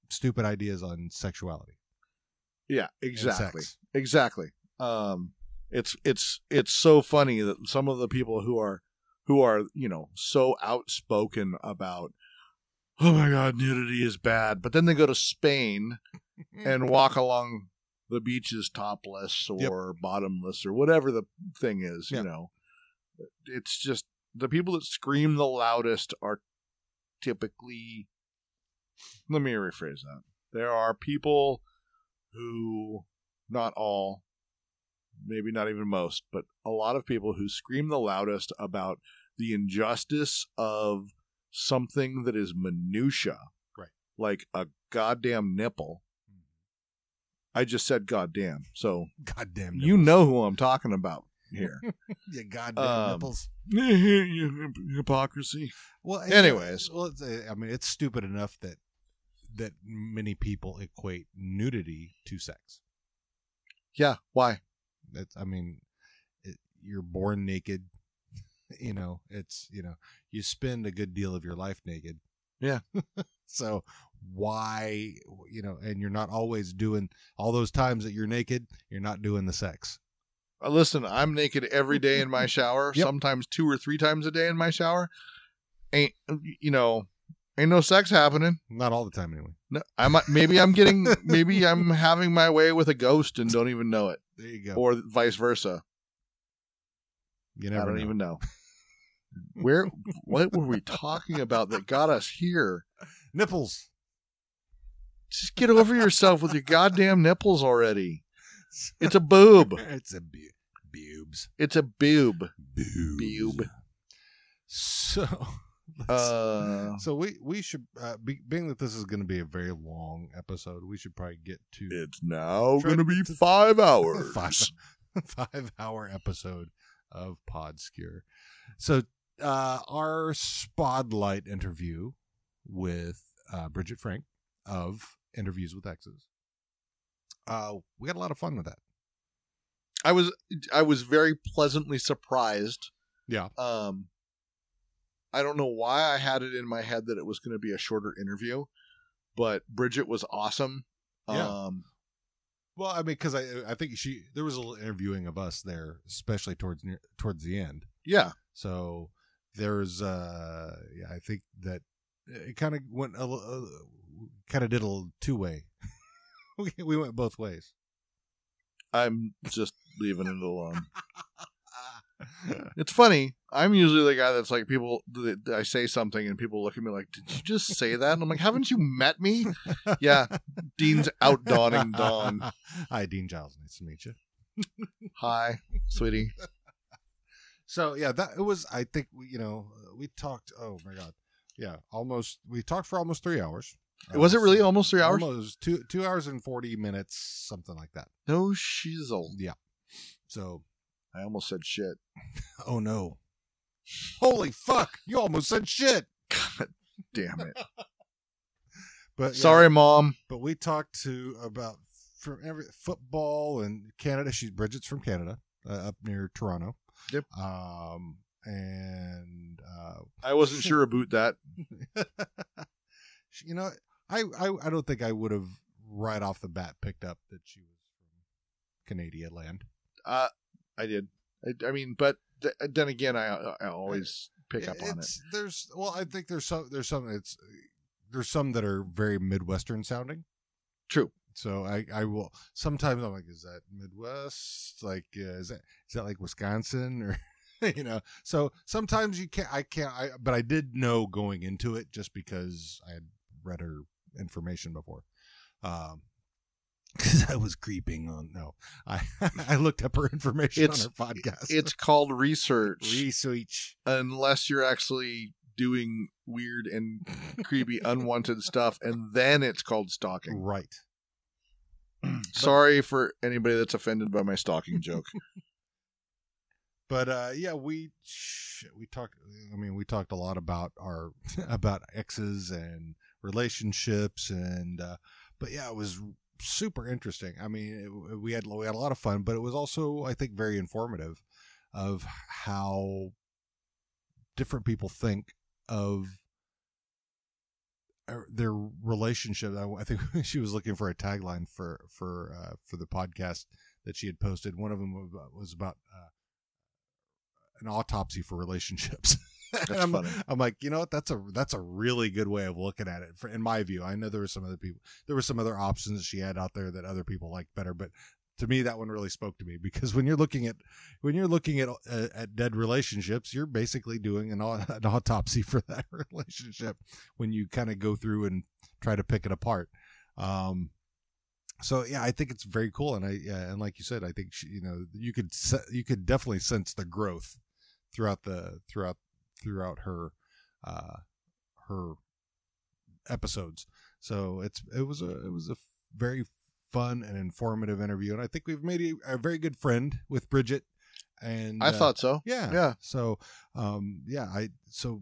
stupid ideas on sexuality Yeah, exactly. Exactly. Um it's it's it's so funny that some of the people who are who are, you know, so outspoken about oh my god, nudity is bad, but then they go to Spain and [LAUGHS] walk along the beaches topless or bottomless or whatever the thing is, Yeah. you know. It's just the people that scream the loudest are typically let me rephrase that. There are people who not all maybe not even most, but a lot of people who scream the loudest about the injustice of something that is minutia. Right. Like a goddamn nipple. I just said goddamn. So [LAUGHS] goddamn you know who I'm talking about here. [LAUGHS] yeah goddamn Um, nipples [LAUGHS] Hypocrisy. well anyways. well it's, uh, i mean it's stupid enough that that many people equate nudity to sex Yeah, why? It's, I mean, it, you're born naked. You know, it's you know, you spend a good deal of your life naked. Yeah. [LAUGHS] so why, you know, and you're not always doing all those times that you're naked. You're not doing the sex. Uh, Listen, I'm naked every day in my [LAUGHS] shower, Yep. sometimes two or three times a day in my shower. Ain't you know, ain't no sex happening. Not all the time, anyway. No, I might maybe I'm getting [LAUGHS] maybe I'm having my way with a ghost and don't even know it, There you go. or vice versa. you never. I don't know. even know. Where what were we talking about that got us here? nipples. Just get over yourself with your goddamn nipples already. [LAUGHS] It's a boob. it's a bu- boobs. It's a boob. Boobs. Boob. So. [LAUGHS] Uh, So we we should uh, be, being that this is going to be a very long episode, we should probably get to it's now going to be [LAUGHS] five hours. five five hour episode of Podscure. So uh, our spotlight interview with uh, Bridget Frank of Interviews with Exes. Uh, we had a lot of fun with that. I was I was very pleasantly surprised. Yeah. Um I don't know why I had it in my head that it was going to be a shorter interview, but Bridget was awesome. Yeah. Um Well, I mean, because I I think she there was a little interviewing of us there, especially towards near, towards the end. yeah. So there's uh yeah, I think that it kind of went a uh, kind of did a two way. [LAUGHS] we we went both ways. I'm just leaving it alone. [LAUGHS] It's funny. I'm usually the guy that's like people. I say something and people look at me like, "Did you just say that?" And I'm like, "Haven't you met me?" [LAUGHS] yeah, Dean's outdawning Dawn. Hi, Dean Giles. Nice to meet you. Hi, sweetie. So yeah, that it was. I think we, you know, we talked. Oh my god, yeah, almost. We talked for almost three hours. Was it Uh, really almost three hours? Almost two two hours and forty minutes, something like that. No shizzle. Yeah. So, I almost said shit. [LAUGHS] oh no, holy fuck! You almost said shit. God damn it. [LAUGHS] But yeah, Sorry, mom. but we talked to about from every football and Canada. She's Bridget's from Canada, uh, up near Toronto. Yep. Um, and uh, I wasn't sure about that. [LAUGHS] you know, I, I I don't think I would have right off the bat picked up that she was from Canadian land. Uh, I did. I, I mean, but th- then again, I I always pick up on it. There's well, I think there's some there's some it's there's some that are very midwestern sounding. True. So I I will sometimes I'm like, is that Midwest? Like, uh, is that is that like Wisconsin [LAUGHS] or you know? So sometimes you can't. I can't. I but I did know going into it just because I had read her information before. Um. [LAUGHS] Because I was creeping on no, I [LAUGHS] I looked up her information It's- on her podcast. It's called research, research. unless you're actually doing weird and creepy, unwanted stuff, and then it's called stalking. Right. [CLEARS THROAT] Sorry for anybody that's offended by my stalking joke. [LAUGHS] But uh yeah, we we talked. I mean, we talked a lot about our [LAUGHS] about exes and relationships, and uh, but yeah, it was super interesting. I mean, it, we had we had a lot of fun, but it was also, I think, very informative of how different people think of their relationship. I, I think [LAUGHS] she was looking for a tagline for for uh, for the podcast that she had posted. One of them was about uh, an autopsy for relationships. [LAUGHS] That's I'm, funny. I'm like, you know what? That's a that's a really good way of looking at it. For, in my view, I know there were some other people, there were some other options she had out there that other people liked better, but to me, that one really spoke to me because when you're looking at when you're looking at uh, at dead relationships, you're basically doing an, an autopsy [LAUGHS] for that relationship when you kind of go through and try to pick it apart. Um, so yeah, I think it's very cool, and I yeah, and like you said, I think she, you know you could se- you could definitely sense the growth throughout the throughout throughout her uh her episodes. So it's it was a it was a very fun and informative interview, and I think we've made a, a very good friend with Bridget. And I uh, thought so. yeah. Yeah. So, um, yeah, I so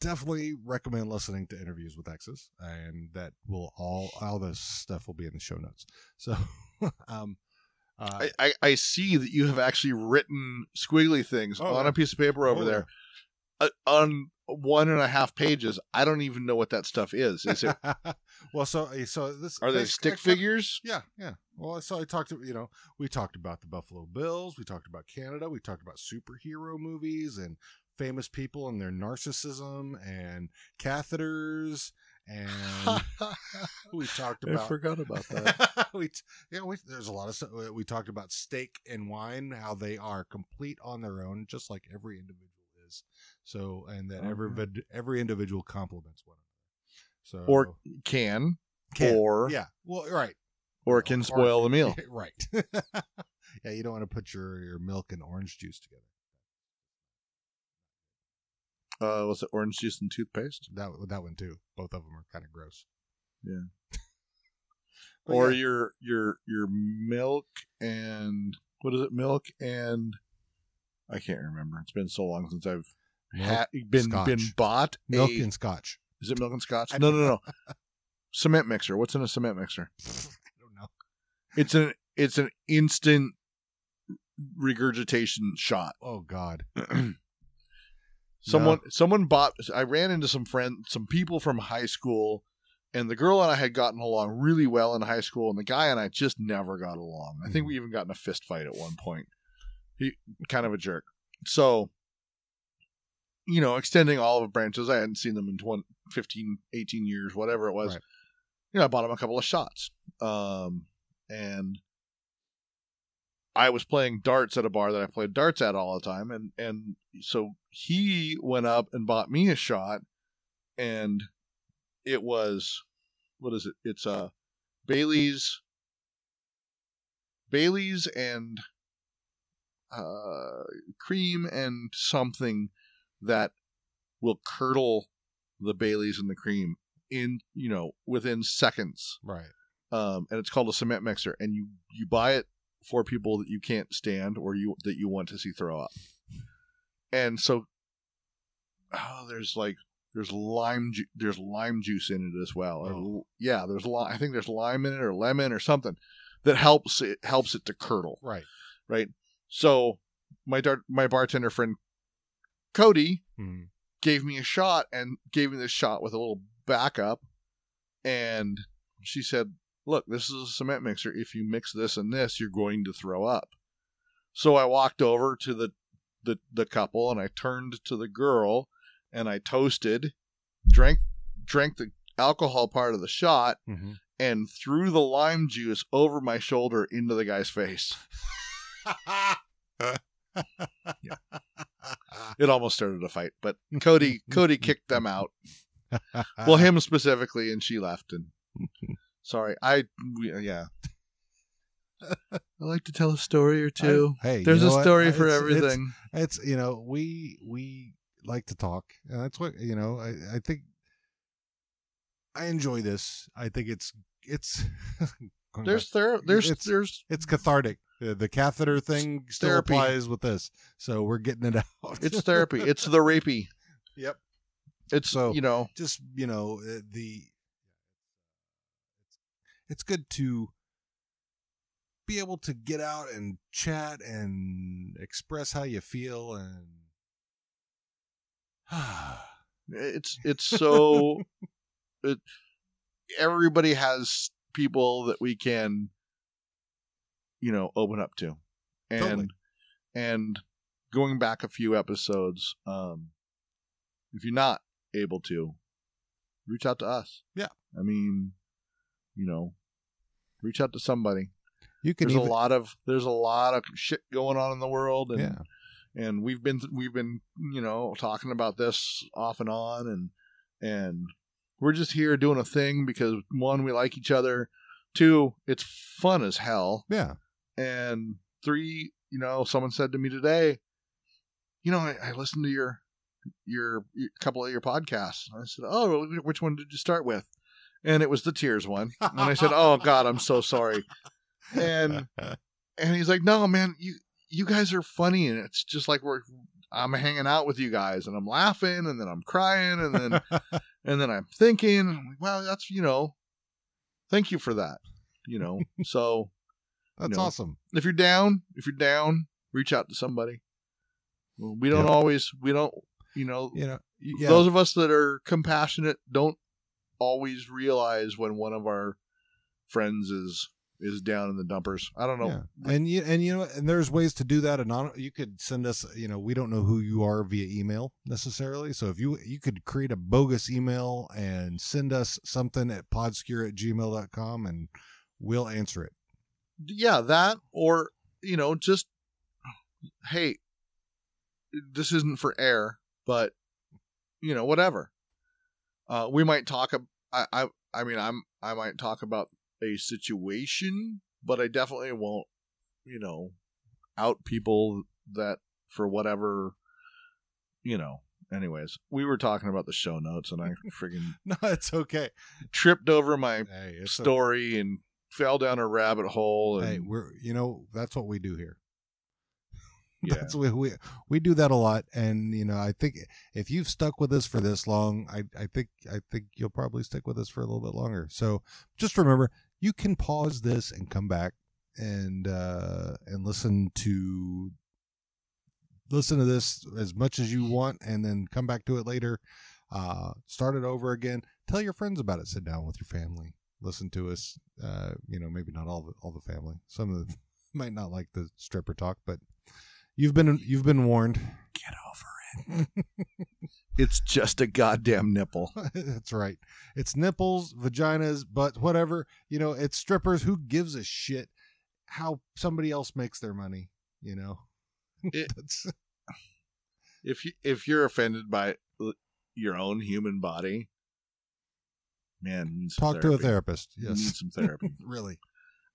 definitely recommend listening to interviews with exes, and that will all all this stuff will be in the show notes. [LAUGHS] So, um, uh, I, I, I see that you have actually written squiggly things Oh, on a piece of paper over oh, there uh, on one and a half pages. I don't even know what that stuff is. Is it? [LAUGHS] well, so so this Are they I- stick I- figures? Yeah, yeah. Well, so I talked to you know we talked about the Buffalo Bills, we talked about Canada, we talked about superhero movies and famous people and their narcissism and catheters, and [LAUGHS] we talked about. I about forgot about [LAUGHS] that. we t- yeah we, there's a lot of stuff uh, we talked about steak and wine how they are complete on their own just like every individual is so and that every Mhm. every individual complements one another so Or can, can. or yeah well right or it can spoil the meal. [LAUGHS] right [LAUGHS] yeah you don't want to put your your milk and orange juice together Uh, was it orange juice and toothpaste? that that one too both of them are kind of gross Yeah. Or yeah. your your your milk and what is it? Milk and I can't remember. It's been so long since I've ha- been scotch. been bought milk a- and scotch Is it milk and scotch? I No, no, no. [LAUGHS] cement mixer. What's in a cement mixer? [LAUGHS] i don't know It's an it's an instant regurgitation shot. oh god [CLEARS THROAT] someone someone bought I ran into some friend some people from high school and the girl and I had gotten along really well in high school and the guy and I just never got along. I think hmm. we even got in a fist fight at one point. He kind of a jerk. So you know, extending all olive branches, I hadn't seen them in 20, 15, 18 years, whatever it was. Right. You know, I bought him a couple of shots. Um, and I was playing darts at a bar that I played darts at all the time, and and so he went up and bought me a shot, and it was what is it? It's uh Bailey's, Bailey's and uh cream and something that will curdle the Bailey's and the cream in you know within seconds right um, and it's called a cement mixer, and you you buy it for people that you can't stand or you that you want to see throw up. And so, oh, there's like there's lime ju- there's lime juice in it as well. Oh. yeah, there's lime. I think there's lime in it or lemon or something that helps it helps it to curdle. right Right. So my dart my bartender friend Cody Mhm. gave me a shot and gave me this shot with a little backup. And she said, Look, this is a cement mixer. If you mix this and this, you're going to throw up. So I walked over to the, the, the couple and I turned to the girl and I toasted, drank drank the alcohol part of the shot, Mhm. and threw the lime juice over my shoulder into the guy's face. [LAUGHS] [LAUGHS] It almost started a fight, but [LAUGHS] Cody Cody kicked them out. [LAUGHS] well him specifically and she left and sorry i uh, yeah i like to tell a story or two I- hey, there's you know a story It's- for it's- everything It's, you know we we like to talk, and that's what you know. I I think I enjoy this. I think it's it's There's there there's It's- there's it's cathartic. Uh, the catheter thing still Therapy. applies with this, so we're getting it [LAUGHS] out. it's therapy. It's the rapey. Yep. It's So- you know just you know uh, the it's good to be able to get out and chat and express how you feel and [SIGHS] it's it's so [LAUGHS] it everybody has people that we can you know open up to and Totally. and going back a few episodes um if you're not able to reach out to us Yeah. i mean you know reach out to somebody you can there's even a lot of there's a lot of shit going on in the world and yeah and we've been we've been you know talking about this off and on and and we're just here doing a thing because one we like each other. Two it's fun as hell. Yeah. And three you know someone said to me today you know i, I listened to your your, your couple of your podcasts. And i said oh which one did you start with? And it was the tears one. And i said oh god i'm so sorry. [LAUGHS] And and he's like, "No, man, you you guys are funny, and it's just like we're I'm hanging out with you guys, and I'm laughing, and then I'm crying, and then [LAUGHS] and then I'm thinking, I'm like, wow, that's you know, thank you for that, you know. So that's know, awesome if you're down, if you're down, reach out to somebody. We don't Yep. always, we don't, you know, you know yeah those of us that are compassionate don't always realize when one of our friends is is down in the dumpers. I don't know. Yeah. And you and you know and there's ways to do that anon- you could send us you know we don't know who you are via email necessarily so if you you could create a bogus email and send us something at podscure at gmail.com and we'll answer it yeah that or you know just hey this isn't for air but you know whatever uh we might talk i i, I mean i'm i might talk about a situation but i definitely won't you know out people that for whatever you know. Anyways we were talking about the show notes and i [LAUGHS] freaking no it's okay. tripped over my hey story and fell down a rabbit hole and hey we're you know that's what we do here. [LAUGHS] Yeah. That's we, we we do that a lot, and you know I think if you've stuck with us for this long, I I think I think you'll probably stick with us for a little bit longer. So just remember, you can pause this and come back and uh and listen to listen to this as much as you want, and then come back to it later. Uh, start it over again. Tell your friends about it. Sit down with your family. Listen to us. Uh, you know, maybe not all the all the family. Some of them [LAUGHS] might not like the stripper talk, but You've been you've been warned. get over [LAUGHS] it's just a goddamn nipple [LAUGHS] That's right. It's nipples, vaginas, but whatever. You know, it's strippers. Who gives a shit how somebody else makes their money? You know, [LAUGHS] It- if you if you're offended by your own human body man you need some talk to a therapist. you need some therapy really.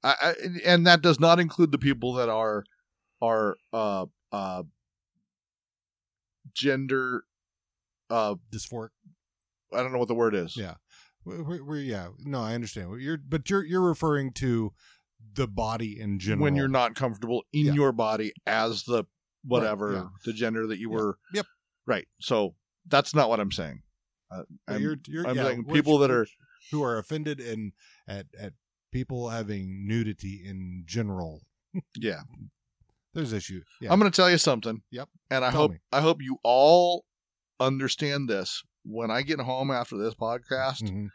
I, I, and that does not include the people that are are uh uh gender uh Dysphoric. i don't know what the word is Yeah. We, we, yeah. No, I understand. You're, but you're you're referring to the body in general. when you're not comfortable in Yeah. your body as the whatever yeah. the gender that you Yeah. were Yep. right so that's not what i'm saying uh, I'm- you're, you're, I'm saying people that are- who are offended and at at people having nudity in general. yeah There's issue. Yeah. I'm going to tell you something. Yep. And I Tell hope me. I hope you all understand this. When I get home after this podcast, Mhm.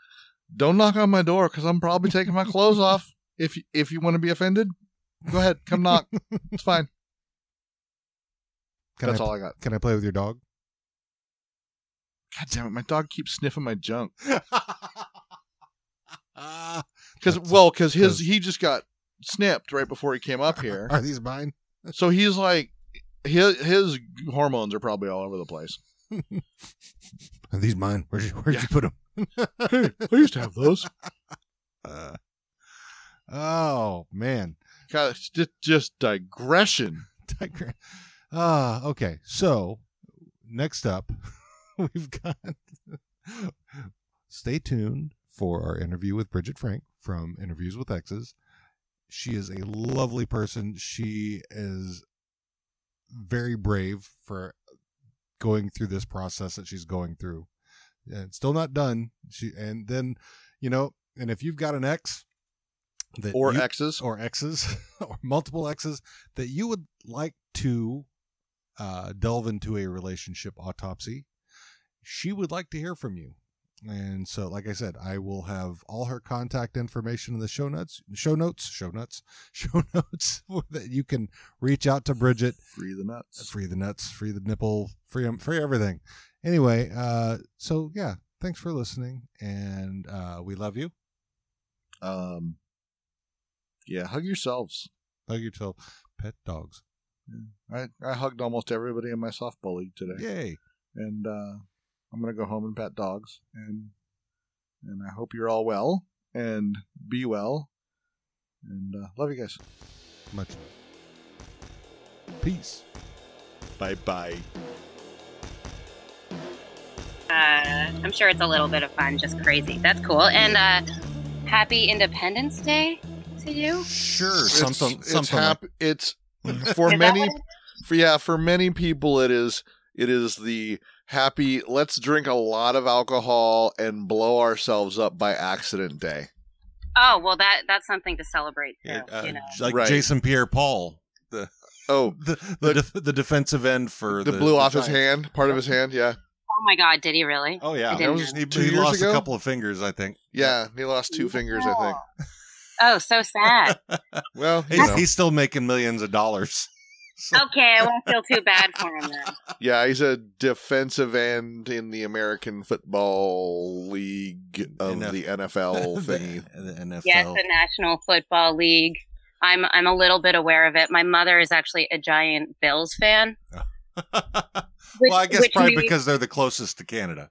don't knock on my door because I'm probably taking my clothes off. [LAUGHS] If you- if you want to be offended, go ahead, come knock. [LAUGHS] It's fine. Can That's I, all I got. Can I play with your dog? God damn it, my dog keeps sniffing my junk. [LAUGHS] Because well, because his he just got snipped right before he came up here, Are these mine? So he's like his his hormones are probably all over the place. [LAUGHS] Are these mine? Where'd you, where'd you put them? [LAUGHS] Hey, I used to have those. [LAUGHS] Uh, oh man, God, it's just, just digression. Digra- Ah, okay. So next up, we've got. Stay tuned for our interview with Bridget Frank from Interviews with Exes. She is a lovely person. She is very brave for going through this process that she's going through. And still not done. She and then, you know, and if you've got an ex that or you- X's. or exes [LAUGHS] or multiple exes that you would like to uh, delve into a relationship autopsy, she would like to hear from you. And so, like I said, I will have all her contact information in the show notes, show notes, show notes, [LAUGHS] show notes [LAUGHS] that you can reach out to Bridget Free the nuts. free the nuts, free the nipple, free free everything. Anyway, uh, so yeah, thanks for listening, and uh, we love you. Um, yeah, hug yourselves. Hug your tail, pet dogs. I, I hugged almost everybody in my softball league today, Yay! and uh, I'm gonna go home and pet dogs, and and I hope you're all well and be well, and uh, love you guys. Much. Peace. Bye bye. Uh, I'm sure it's a little bit of fun, just crazy. That's cool. And uh, happy Independence Day to you. Sure, something, it's, something. It's, hap- it's [LAUGHS] for many. For yeah, for many people, it is. It is the happy. Let's drink a lot of alcohol and blow ourselves up by accident day. Oh well, that that's something to celebrate too. Yeah, uh, you know. like Right. Jason Pierre-Paul, the Oh, [LAUGHS] the the, def- the defensive end for the the, blew the off his hand, part of his hand. Yeah, Oh my God, did he really? Oh yeah, That was he, two he years lost ago? a couple of fingers, I think. yeah. He lost two fingers, I think. Oh, so sad. [LAUGHS] Well, you He's, know. he's still making millions of dollars. [LAUGHS] So- okay, I won't feel too bad for him then. [LAUGHS] yeah, he's a defensive end in the American Football League of NF the NFL [LAUGHS] thingy. the, uh, the NFL. Yes, the National Football League. I'm I'm a little bit aware of it. My mother is actually a giant Bills fan. Which, well, I guess probably means- because they're the closest to Canada.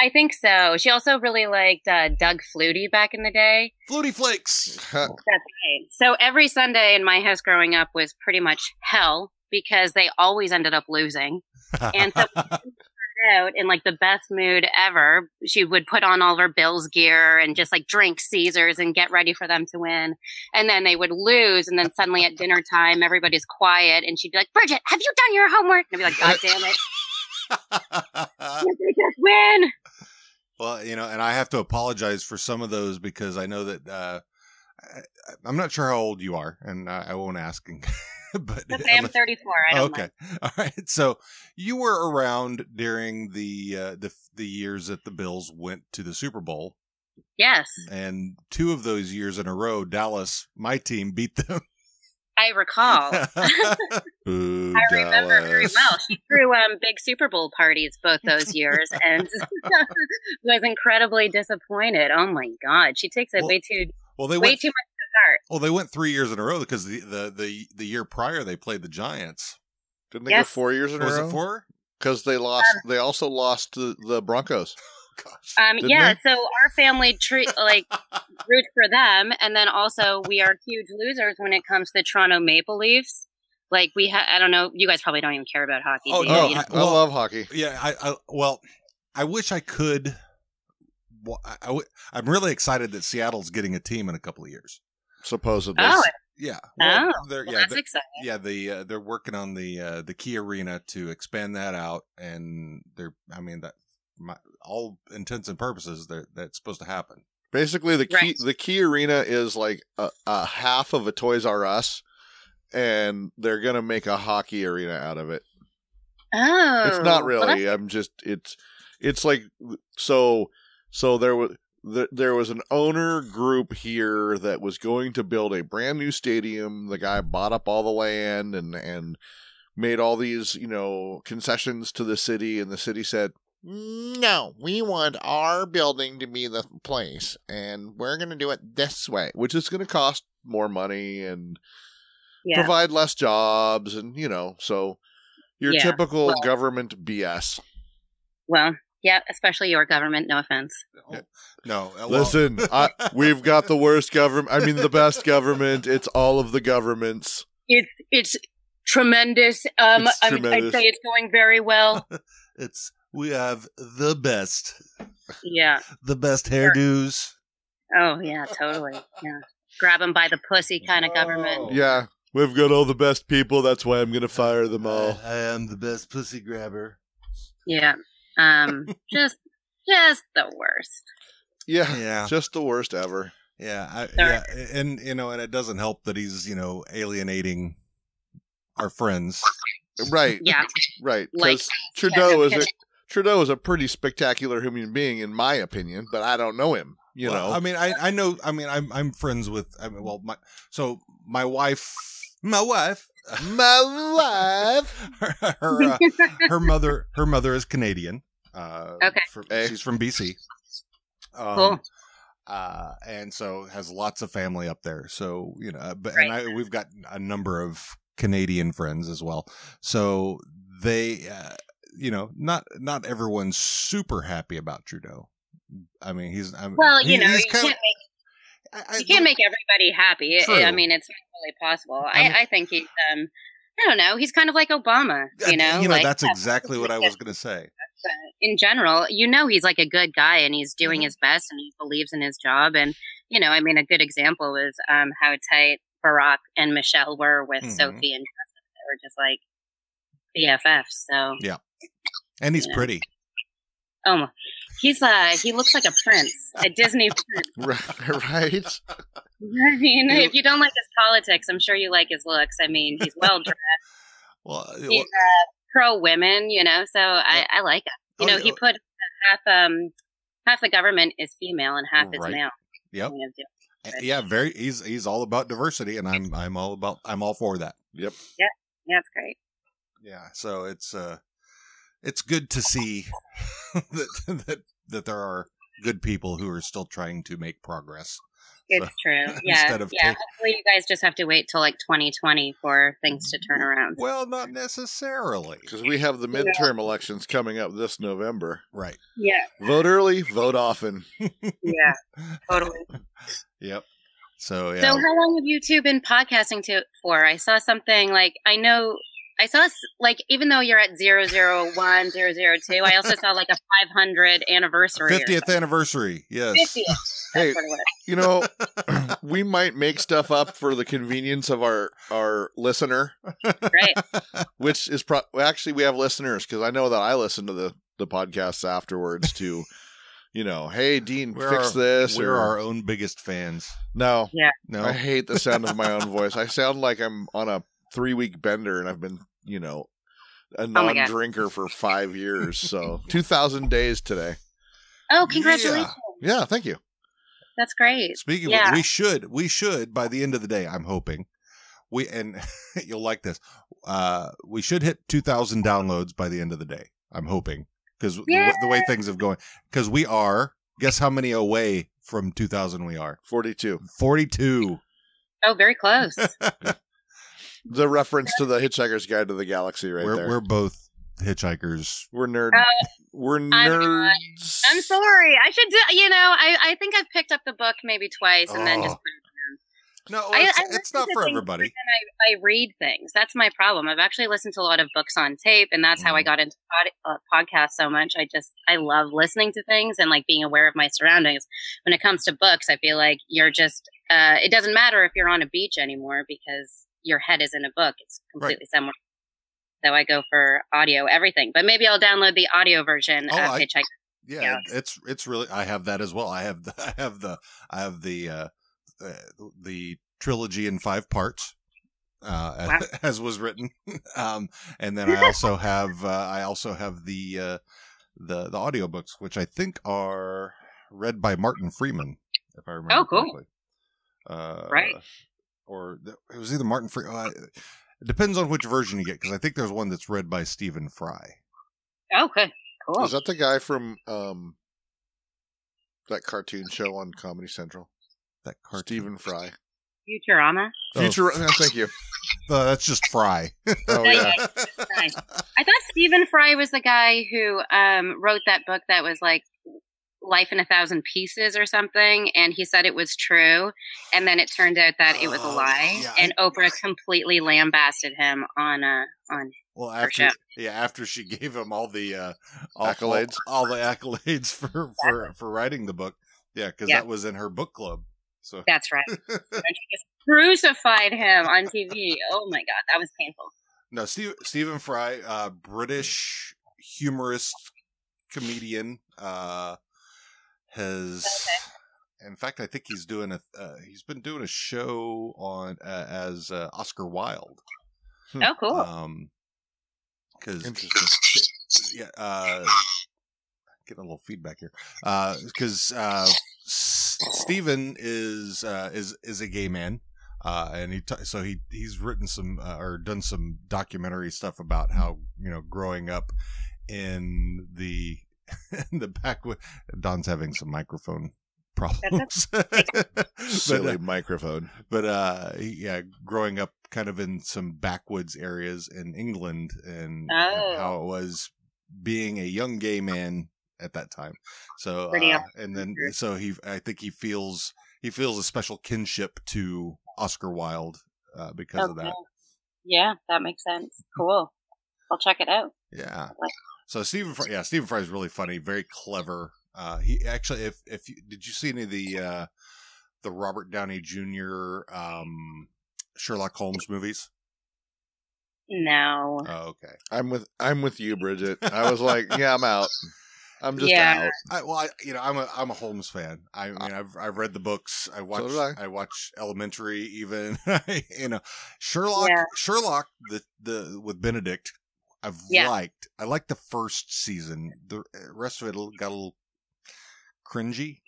I think so. She also really liked uh, Doug Flutie back in the day. Flutie Flakes. That's right. So every Sunday in my house growing up was pretty much hell because they always ended up losing. And so [LAUGHS] out in like the best mood ever. She would put on all of her Bills gear and just like drink Caesars and get ready for them to win. And then they would lose. And then suddenly at dinner time, everybody's quiet. And she'd be like, Bridget, have you done your homework? And I'd be like, God damn it. Can't [LAUGHS] [LAUGHS] they just win? Well, you know, and I have to apologize for some of those because I know that uh, I, I'm not sure how old you are, and I, I won't ask. [LAUGHS] but I'm 34. I don't okay, mind. [LAUGHS] all right. So you were around during the uh, the the years that the Bills went to the Super Bowl, Yes, and two of those years in a row, Dallas, my team, beat them. I recall. Boo, [LAUGHS] [LAUGHS] I remember very well. She threw um, big Super Bowl parties both those years [LAUGHS] and was incredibly disappointed. Oh my god, she takes it Well, way too well, they way went. too much to heart. Well, they went three years in a row because the the the, the year prior they played the Giants. Didn't they go four years in a Was row? it four? Because they lost. they also lost to the Broncos. Gosh. Um, yeah, they? so our family treat like [LAUGHS] root for them, and then also we are huge losers when it comes to Toronto Maple Leafs. Like we, ha- I don't know, you guys probably don't even care about hockey. Oh, no, You know? I- I love hockey. Yeah, I, I well, I wish I could. Well, I, I w- I'm really excited that Seattle's getting a team in a couple of years. Supposedly. oh, Yeah, well, Oh, they're well, yeah, that's they're, exciting. yeah, the uh, they're working on the uh, the KeyArena to expand that out, and they're I mean that my, all intents and purposes they're, that's supposed to happen. Basically, the key Right. the KeyArena is like a, a half of a Toys R Us, and they're gonna make a hockey arena out of it. Oh, it's not really. I'm just it's it's like so so there was there, there was an owner group here that was going to build a brand new stadium. The guy bought up all the land and and made all these you know concessions to the city, and the city said. No, we want our building to be the place, and we're going to do it this way, which is going to cost more money and yeah. provide less jobs, and you know, so your Yeah, typical well- government BS. Well, yeah, especially your government. No offense. No, uh, well- Listen, I, [LAUGHS] we've got the worst government. I mean, the best government. It's all of the governments. It's it's tremendous. Um, It's I mean, I'd say it's going very well. [LAUGHS] it's we have the best, yeah. the best hairdos. Oh yeah, totally. Yeah. grab them by the pussy kind of government. Oh. Yeah, we've got all the best people. That's why I'm going to fire them all. I am the best pussy grabber. Yeah. Um, [LAUGHS] just, just the worst. Yeah, Yeah. just the worst ever. Yeah, I, yeah, and you know, and it doesn't help that he's you know alienating our friends. Right, Yeah. right. Like, Because Trudeau is a Kevin- Trudeau is a pretty spectacular human being, in my opinion. But I don't know him. You Well, know, I mean, I I know. I mean, I'm I'm friends with. I mean, well, my so my wife, my wife, [LAUGHS] my wife. her her, uh, her mother her mother is Canadian. Uh, Okay. from- Hey. she's from BC. Um, Cool. Uh, and so has lots of family up there. So you know, but Right. and I, we've got a number of Canadian friends as well. So they, uh, you know, not not everyone's super happy about Trudeau. I mean, he's I mean, Well, you he- know, you can't make I- I- you can't make everybody happy. I- True. I mean, it's not really possible. I mean- I think he's um, I don't know. He's kind of like Obama. You know, you know, like, that's [LAUGHS] yeah, exactly what I was going to say. in general, you know, he's like a good guy and he's doing Mhm. his best and he believes in his job. And, you know, I mean, a good example was um, how tight Barack and Michelle were with Mhm. Sophie and Justin. They were just like BFFs. So, And he's Yeah. pretty. oh, he's uh, he looks like a prince, a Disney prince. [LAUGHS] right, right. I mean, You- if you don't like his politics, I'm sure you like his looks. I mean, he's well dressed. [LAUGHS] Well, he's uh, pro women, you know. So I, I like him. You Oh, know, yeah. he put half um half the government is female and half is male. Yep. Yeah, very. He's he's all about diversity, and I'm I'm all about I'm all for that. Yep. Yeah, it's great. Yeah, so it's uh, it's good to see [LAUGHS] that that that there are good people who are still trying to make progress. It's So, true. [LAUGHS] Yeah, of yeah. take- Hopefully, you guys just have to wait till like 2020 for things to turn around. Well, not necessarily. Because we have the midterm elections coming up this November. Right. Yeah, Vote early, vote often. [LAUGHS] yeah, totally. Yep. So yeah. So, how long have you two been podcasting to for? I saw something like I know. I saw s- like even though you're at 001, 002, I also saw like a 500 anniversary. Fiftieth anniversary. Yes. 50th. [LAUGHS] Hey, That's what it was. you know, [LAUGHS] [CLEARS THROAT] we might make stuff up for the convenience of our our listener, Right. [LAUGHS] which is pro- actually we have listeners because I know that I listen to the the podcasts afterwards to, you know, hey Dean, We're fix our, this. We're or, our own biggest fans. no, yeah, No. I hate the sound of my own voice. I sound like I'm on a three week bender and I've been, you know, a Oh my God. non drinker for five years. So [LAUGHS] two thousand days today. Oh, congratulations. Yeah, thank you. That's great. Speaking Yeah. of, we should, we should by the end of the day. I'm hoping we and [LAUGHS] you'll like this. Uh, we should hit 2,000 downloads by the end of the day. I'm hoping because Yay! the way things have going, because we are. Guess how many away from 2,000 we are? Forty two. 42. Oh, very close. [LAUGHS] The reference to the Hitchhiker's Guide to the Galaxy, right we're there. we're both hitchhikers. We're nerd. Uh, we're nerds. I'm sorry. I should do, you know, I, I think I've picked up the book maybe twice and then just Oh. put it down. No, I- it's, I it's not for everybody. I, I read things. That's my problem. I've actually listened to a lot of books on tape, and that's how I Mhm. got into pod, uh, podcasts so much. I just I love listening to things and like being aware of my surroundings. When it comes to books, I feel like you're just uh, it doesn't matter if you're on a beach anymore because your head is in a book. It's completely somewhere. So I go for audio everything, but maybe I'll download the audio version Oh, of I- Hitchhiker. Yeah, Yeah. it's it's really. I have that as well. I have the [LAUGHS] I have the I have the uh, uh, the trilogy in five parts, uh, Wow. as, [LAUGHS] as was written. [LAUGHS] um, and then I also have uh, I also have the uh, the the audiobooks, which I think are read by Martin Freeman, if I remember Oh, cool. correctly. Uh, Right. Or th- it was either Martin Freeman. Uh, it depends on which version you get, because I think there's one that's read by Stephen Fry. Okay, cool. Is that the guy from um that cartoon show on Comedy Central? That cartoon. Stephen Fry. Futurama. Oh. Future. yeah, thank you. [LAUGHS] Uh, that's just Fry. [LAUGHS] Oh Yeah, yeah. yeah. Nice. I thought Stephen Fry was the guy who um, wrote that book that was like Life in a Thousand Pieces or something, and he said it was true, and then it turned out that it was a Oh, lie, yeah, and [LAUGHS] Oprah completely lambasted him on uh, on. Well, For after sure. yeah, after she gave him all the uh, all, Accolades. all, all the accolades [LAUGHS] for for for writing the book, yeah, because Yeah. that was in her book club. So That's right. [LAUGHS] and she just crucified him on TV. Oh my god, that was painful. no, Steve, Stephen Fry, uh, British humorist comedian, uh, has. In fact, I think he's doing a. Uh, he's been doing a show on uh, as uh, Oscar Wilde. Oh, cool. Um, because Interesting. [LAUGHS] yeah, uh, getting a little feedback here. Because uh, S- Stephen is uh, is is a gay man, uh, and he t- so he he's written some uh, or done some documentary stuff about how you know growing up in the [LAUGHS] in the back. Don's having some microphone [LAUGHS] problems. [LAUGHS] But, Silly uh, microphone. but uh yeah growing up kind of in some backwoods areas in england and Oh. how it was being a young gay man at that time so uh, and then so he i think he feels he feels a special kinship to oscar wilde uh, because of that Yeah, that makes sense. Cool. I'll check it out. yeah Like- so stephen fry yeah stephen fry is really funny very clever uh he actually if if you, did you see any of the uh the robert downey jr um sherlock holmes movies No. Oh, okay. I'm with I'm with you, Bridget. I was like, yeah, I'm out. I'm just Yeah. out. I, well, I, you know, I'm a I'm a Holmes fan. I mean, I've I've read the books. I watched did I. I. watch Elementary. Even [LAUGHS] you know, Sherlock. Yeah. Sherlock. The the with Benedict. I've Yeah. liked. I liked the first season. The rest of it got a little cringy.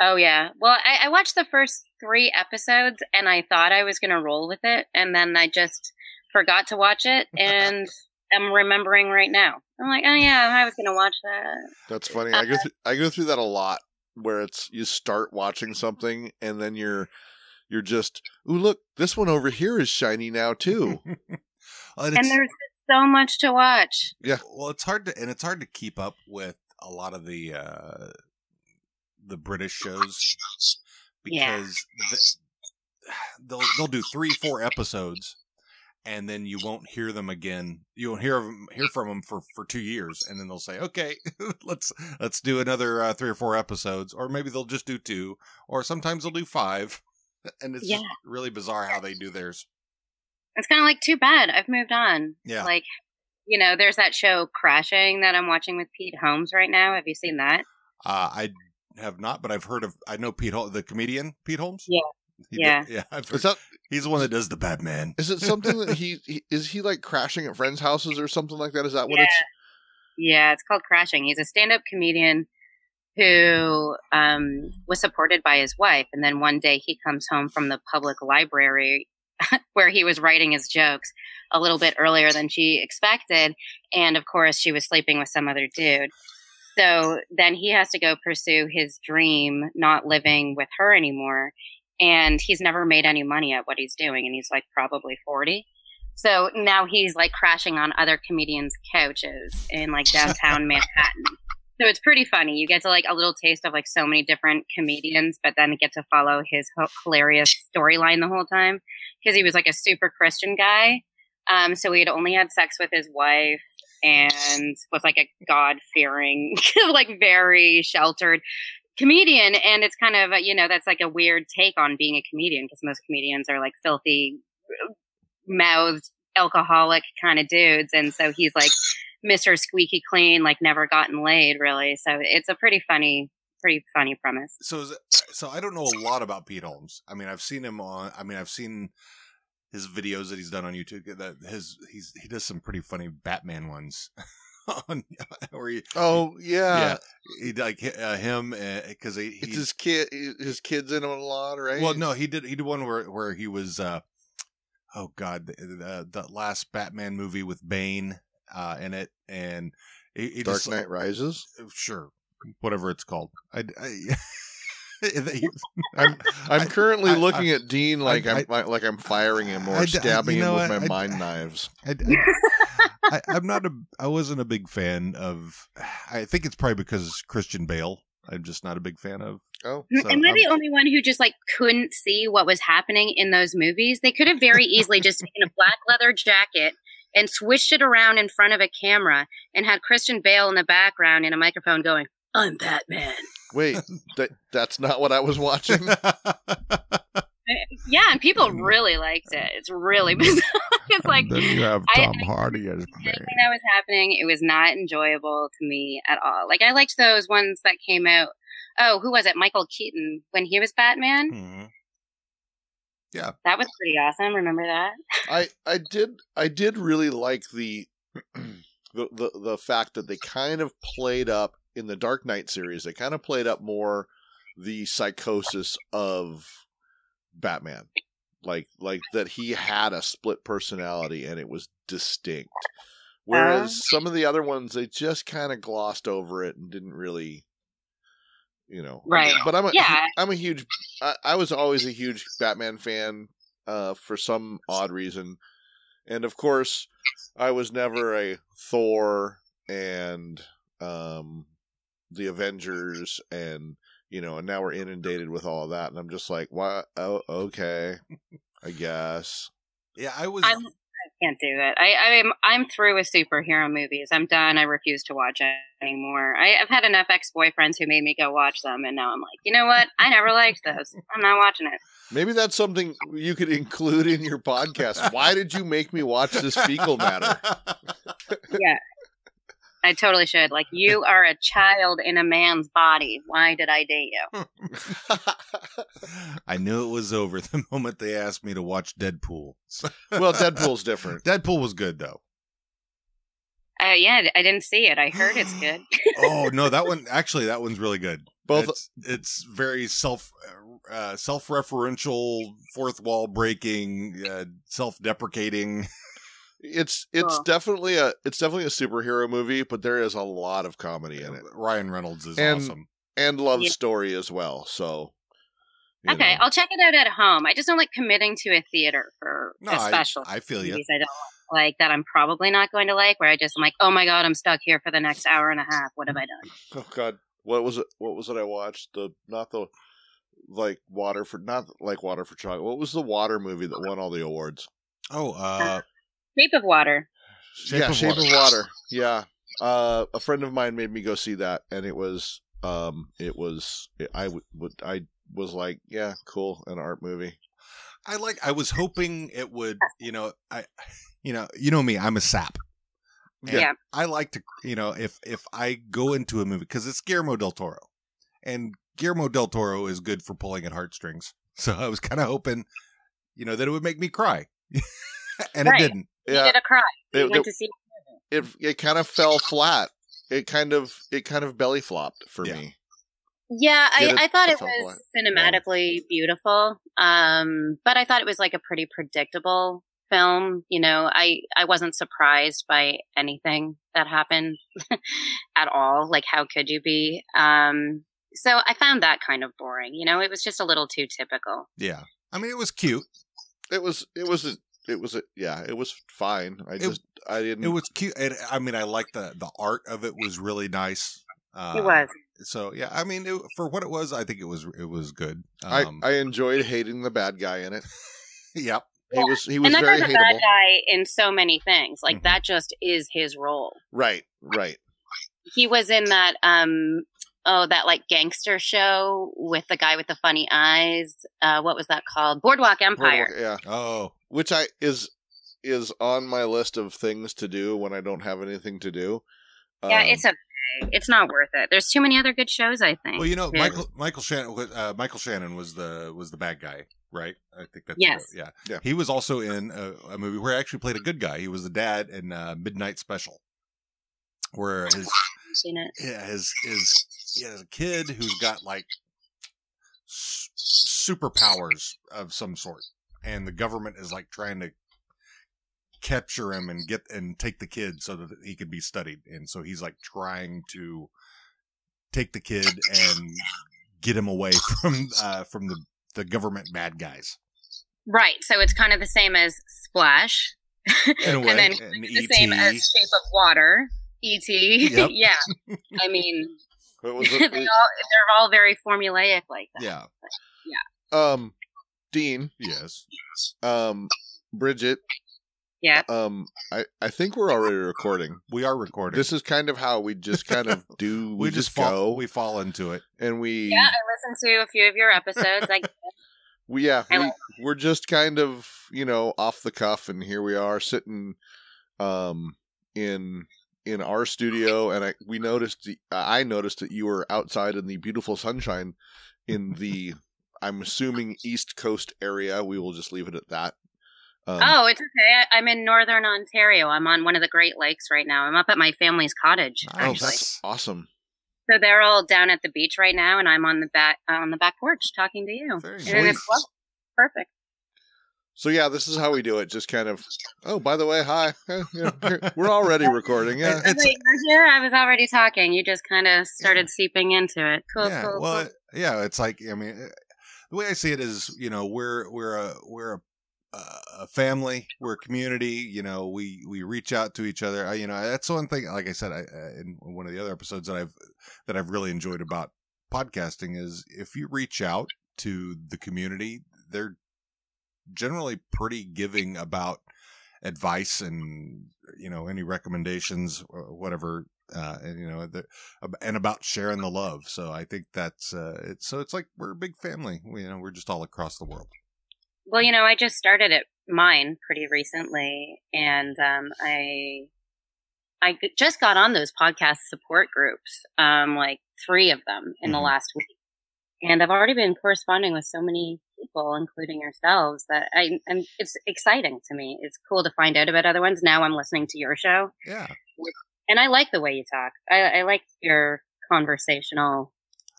Oh yeah. Well, I, I watched the first three episodes and I thought I was gonna roll with it, and then I just forgot to watch it, [LAUGHS] and I'm remembering right now. I'm like, oh yeah, I was gonna watch that. That's funny. I go through I go through that a lot where it's you start watching something and then you're you're just, ooh look, this one over here is shiny now too. Uh, And there's so much to watch. Yeah, well, it's hard to and it's hard to keep up with a lot of the uh the British shows Yeah. because they'll they'll do three four episodes and then you won't hear them again you won't hear them hear from them for for two years and then they'll say okay [LAUGHS] let's let's do another uh, three or four episodes or maybe they'll just do two or sometimes they'll do five [LAUGHS] and it's just Yeah. really bizarre how they do theirs It's kind of like too bad. I've moved on. yeah Like, you know, there's that show Crashing that I'm watching with Pete Holmes right now. Have you seen that? uh, i have not but i've heard of i know pete Hol- the comedian pete holmes Yeah. He Yeah. did- yeah I've Is heard, that he's the one that does the batman is it something that [LAUGHS] he, he is he like crashing at friends' houses or something like that? Is that what Yeah. it's Yeah, it's called Crashing. He's a stand-up comedian who um, was supported by his wife, and then one day he comes home from the public library [LAUGHS] where he was writing his jokes a little bit earlier than she expected, and of course she was sleeping with some other dude. So then he has to go pursue his dream, not living with her anymore. And he's never made any money at what he's doing, and he's like probably 40. So now he's like crashing on other comedians' couches in like downtown [LAUGHS] Manhattan. So it's pretty funny. You get to like a little taste of like so many different comedians, but then get to follow his hilarious storyline the whole time because he was like a super Christian guy. Um, so he had only had sex with his wife and was like a God fearing, [LAUGHS] like very sheltered comedian. And it's kind of, you know, that's like a weird take on being a comedian because most comedians are like filthy mouthed alcoholic kind of dudes and so he's like mr squeaky clean like never gotten laid really so it's a pretty funny pretty funny premise so is it, so I don't know a lot about Pete Holmes. I mean, I've seen him on. I mean, I've seen his videos that he's done on YouTube. That his he's he does some pretty funny Batman ones. [LAUGHS] on [LAUGHS] where he Oh yeah, yeah he like uh, him because he, it's he his kid. His kids in him a lot, right? well no he did he did one where where he was uh oh god the, the, the last Batman movie with Bane uh in it and he, he Dark just, Knight Rises. sure whatever it's called I, I [LAUGHS] [LAUGHS] I'm [LAUGHS] I'm currently I- looking at Dean like I- I, am like I'm firing him or I- I- stabbing you him with what? my I- mind knives. I, I, I, I'm not a. I wasn't a big fan of. [SIGHS] I think it's probably because Christian Bale. I'm just not a big fan of. Oh, So, am i the only one who just like couldn't see what was happening in those movies they could have very easily just taken a black leather jacket and switched it around in front of a camera and had christian bale in the background in a microphone going i'm batman Wait, [LAUGHS] that that's not what I was watching. [LAUGHS] Yeah, and people mm-hmm. really liked it. It's really [LAUGHS] bizarre. it's like then you have I- Tom Hardy as anything that was happening, it was not enjoyable to me at all. Like I liked those ones that came out. Oh, who was it? Michael Keaton when he was Batman. Mm-hmm. Mhm. That was pretty awesome. Remember that? I I did I did really like the [CLEARS THROAT] the the, the fact that they kind of played up in the Dark Knight series. They kind of played up more the psychosis of Batman, like like that he had a split personality and it was distinct. Whereas some of the other ones, they just kind of glossed over it and didn't really, you know. Right. But I'm a Yeah. [LAUGHS] I'm a huge. I, I was always a huge Batman fan uh, for some odd reason, and of course, I was never a Thor and um, the Avengers, and you know, and now we're inundated with all of that, and I'm just like, why? Oh, okay, I guess. Yeah, I was. I'm, I can't do it. I, I'm I'm through with superhero movies. I'm done. I refuse to watch it anymore. I, I've had enough ex boyfriends who made me go watch them, and now I'm like, you know what? I never liked those. I'm not watching it. Maybe that's something you could include in your podcast. Why did you make me watch this fecal matter? [LAUGHS] Yeah. I totally should. Like, you [LAUGHS] are a child in a man's body. Why did I date you? [LAUGHS] I knew it was over the [LAUGHS] moment they asked me to watch Deadpool. well, Deadpool's different. Deadpool was good though. Uh, yeah, I didn't see it. I heard it's [GASPS] good. Oh no, that one actually that one's really good. Both it's, it's very self uh, self referential, fourth wall breaking, uh, self deprecating. It's it's Cool. definitely a it's definitely a superhero movie, but there is a lot of comedy in it Ryan Reynolds is And- awesome. and love Yeah. story as well. So, you okay, know. I'll check it out at home. I just don't like committing to a theater for No, a I, special. I feel you. I don't like that I'm probably not going to like, where I just am like, oh my god, I'm stuck here for the next hour and a half. What have I done? [LAUGHS] oh god, what was it? What was it? I watched the not the like water for not like water for chocolate. What was the water movie that won all the awards? Oh, uh, Shape of Water. Shape yeah, of Shape Water. of Water. Yeah, uh, a friend of mine made me go see that, and it was um, it was I would would I was like, yeah, cool, an art movie. I like. I was hoping it would. You know, I, you know, you know me. I'm a sap. And Yeah. I like to. You know, if if I go into a movie because it's Guillermo del Toro, and Guillermo del Toro is good for pulling at heartstrings. So I was kind of hoping, you know, that it would make me cry, [LAUGHS] and Right. it didn't. You Yeah, did a cry. You it, went it, to see. it it kind of fell flat. It kind of it kind of belly flopped for Yeah. me. Yeah, I, it I thought it was point? cinematically beautiful. Um, but I thought it was like a pretty predictable film. You know, I, I wasn't surprised by anything that happened [LAUGHS] at all. Like, how could you be? Um, so I found that kind of boring. You know, it was just a little too typical. Yeah, I mean, it was cute. It was it was a, it was a, yeah it was fine. I just I didn't. It was cute. It, I mean, I like the the art of it was really nice. Uh, it was. So yeah, I mean, it, for what it was, I think it was it was good. I Um, I enjoyed hating the bad guy in it. [LAUGHS] yep. He was he was And that very guy's a hateable. bad guy in so many things. Like, Mhm. that just is his role. Right, right. he was in that um oh that like gangster show with the guy with the funny eyes uh what was that called boardwalk empire Boardwalk- yeah, Oh, which I is is on my list of things to do when I don't have anything to do. yeah Um, it's okay it's not worth it there's too many other good shows i think well, you know, too. Michael Michael Shannon uh, Michael Shannon was the was the bad guy, right? I think that's Yes. yeah. Yeah. He was also in a, a movie where he actually played a good guy. He was the dad in uh, Midnight Special, where his I've seen yeah, his his he has a kid who's got like s- superpowers of some sort, and the government is like trying to capture him and get and take the kid so that he could be studied, and so he's like trying to take the kid and get him away [LAUGHS] from uh from the the government bad guys. Right. So it's kind of the same as splash. In a [LAUGHS] way. and then and the same as shape of water. Et Yep. [LAUGHS] yeah. I mean was they it? all, they're all very formulaic like that. Yeah. yeah. Um, Dean, yes um, Bridget, Yeah. Um, I I think we're already recording. We are recording. This is kind of how we just kind of [LAUGHS] do. we, just go fall. We fall into it. and we Yeah, I listened to a few of your episodes. Like, [LAUGHS] we yeah I we, like we're just kind of you know off the cuff, and here we are sitting, um, in in our studio, and I we noticed I noticed that you were outside in the beautiful sunshine, in the I'm assuming East Coast area. We will just leave it at that. Um, oh, it's okay. I, I'm in northern Ontario. I'm on one of the Great Lakes right now. I'm up at my family's cottage, Oh, actually. that's awesome. So they're all down at the beach right now, and I'm on the back on the back porch talking to you. Very And Sweet. it's perfect. So yeah, this is how we do it. Just kind of. Oh, by the way, hi. [LAUGHS] You know, [LAUGHS] here- we're already recording. Yeah. It's- Wait, you're here. I was already talking. You just kind of started seeping into it. Cool, yeah. cool, well, cool. yeah. It's like I mean, the way I see it is, you know, we're we're a we're a a family we're a community you know we we reach out to each other. I, you know that's one thing like i said I, uh, in one of the other episodes that i've that i've really enjoyed about podcasting is if you reach out to the community they're generally pretty giving about advice and you know any recommendations whatever uh and you know the, and about sharing the love so i think that's uh it's so it's like we're a big family you know we're just all across the world Well, you know, I just started at mine pretty recently, and um, I I just got on those podcast support groups, um, like three of them in the Mhm. last week, and I've already been corresponding with so many people, including yourselves, that I and it's exciting to me. It's cool to find out about other ones. Now I'm listening to your show, yeah and I like the way you talk. I, I like your conversational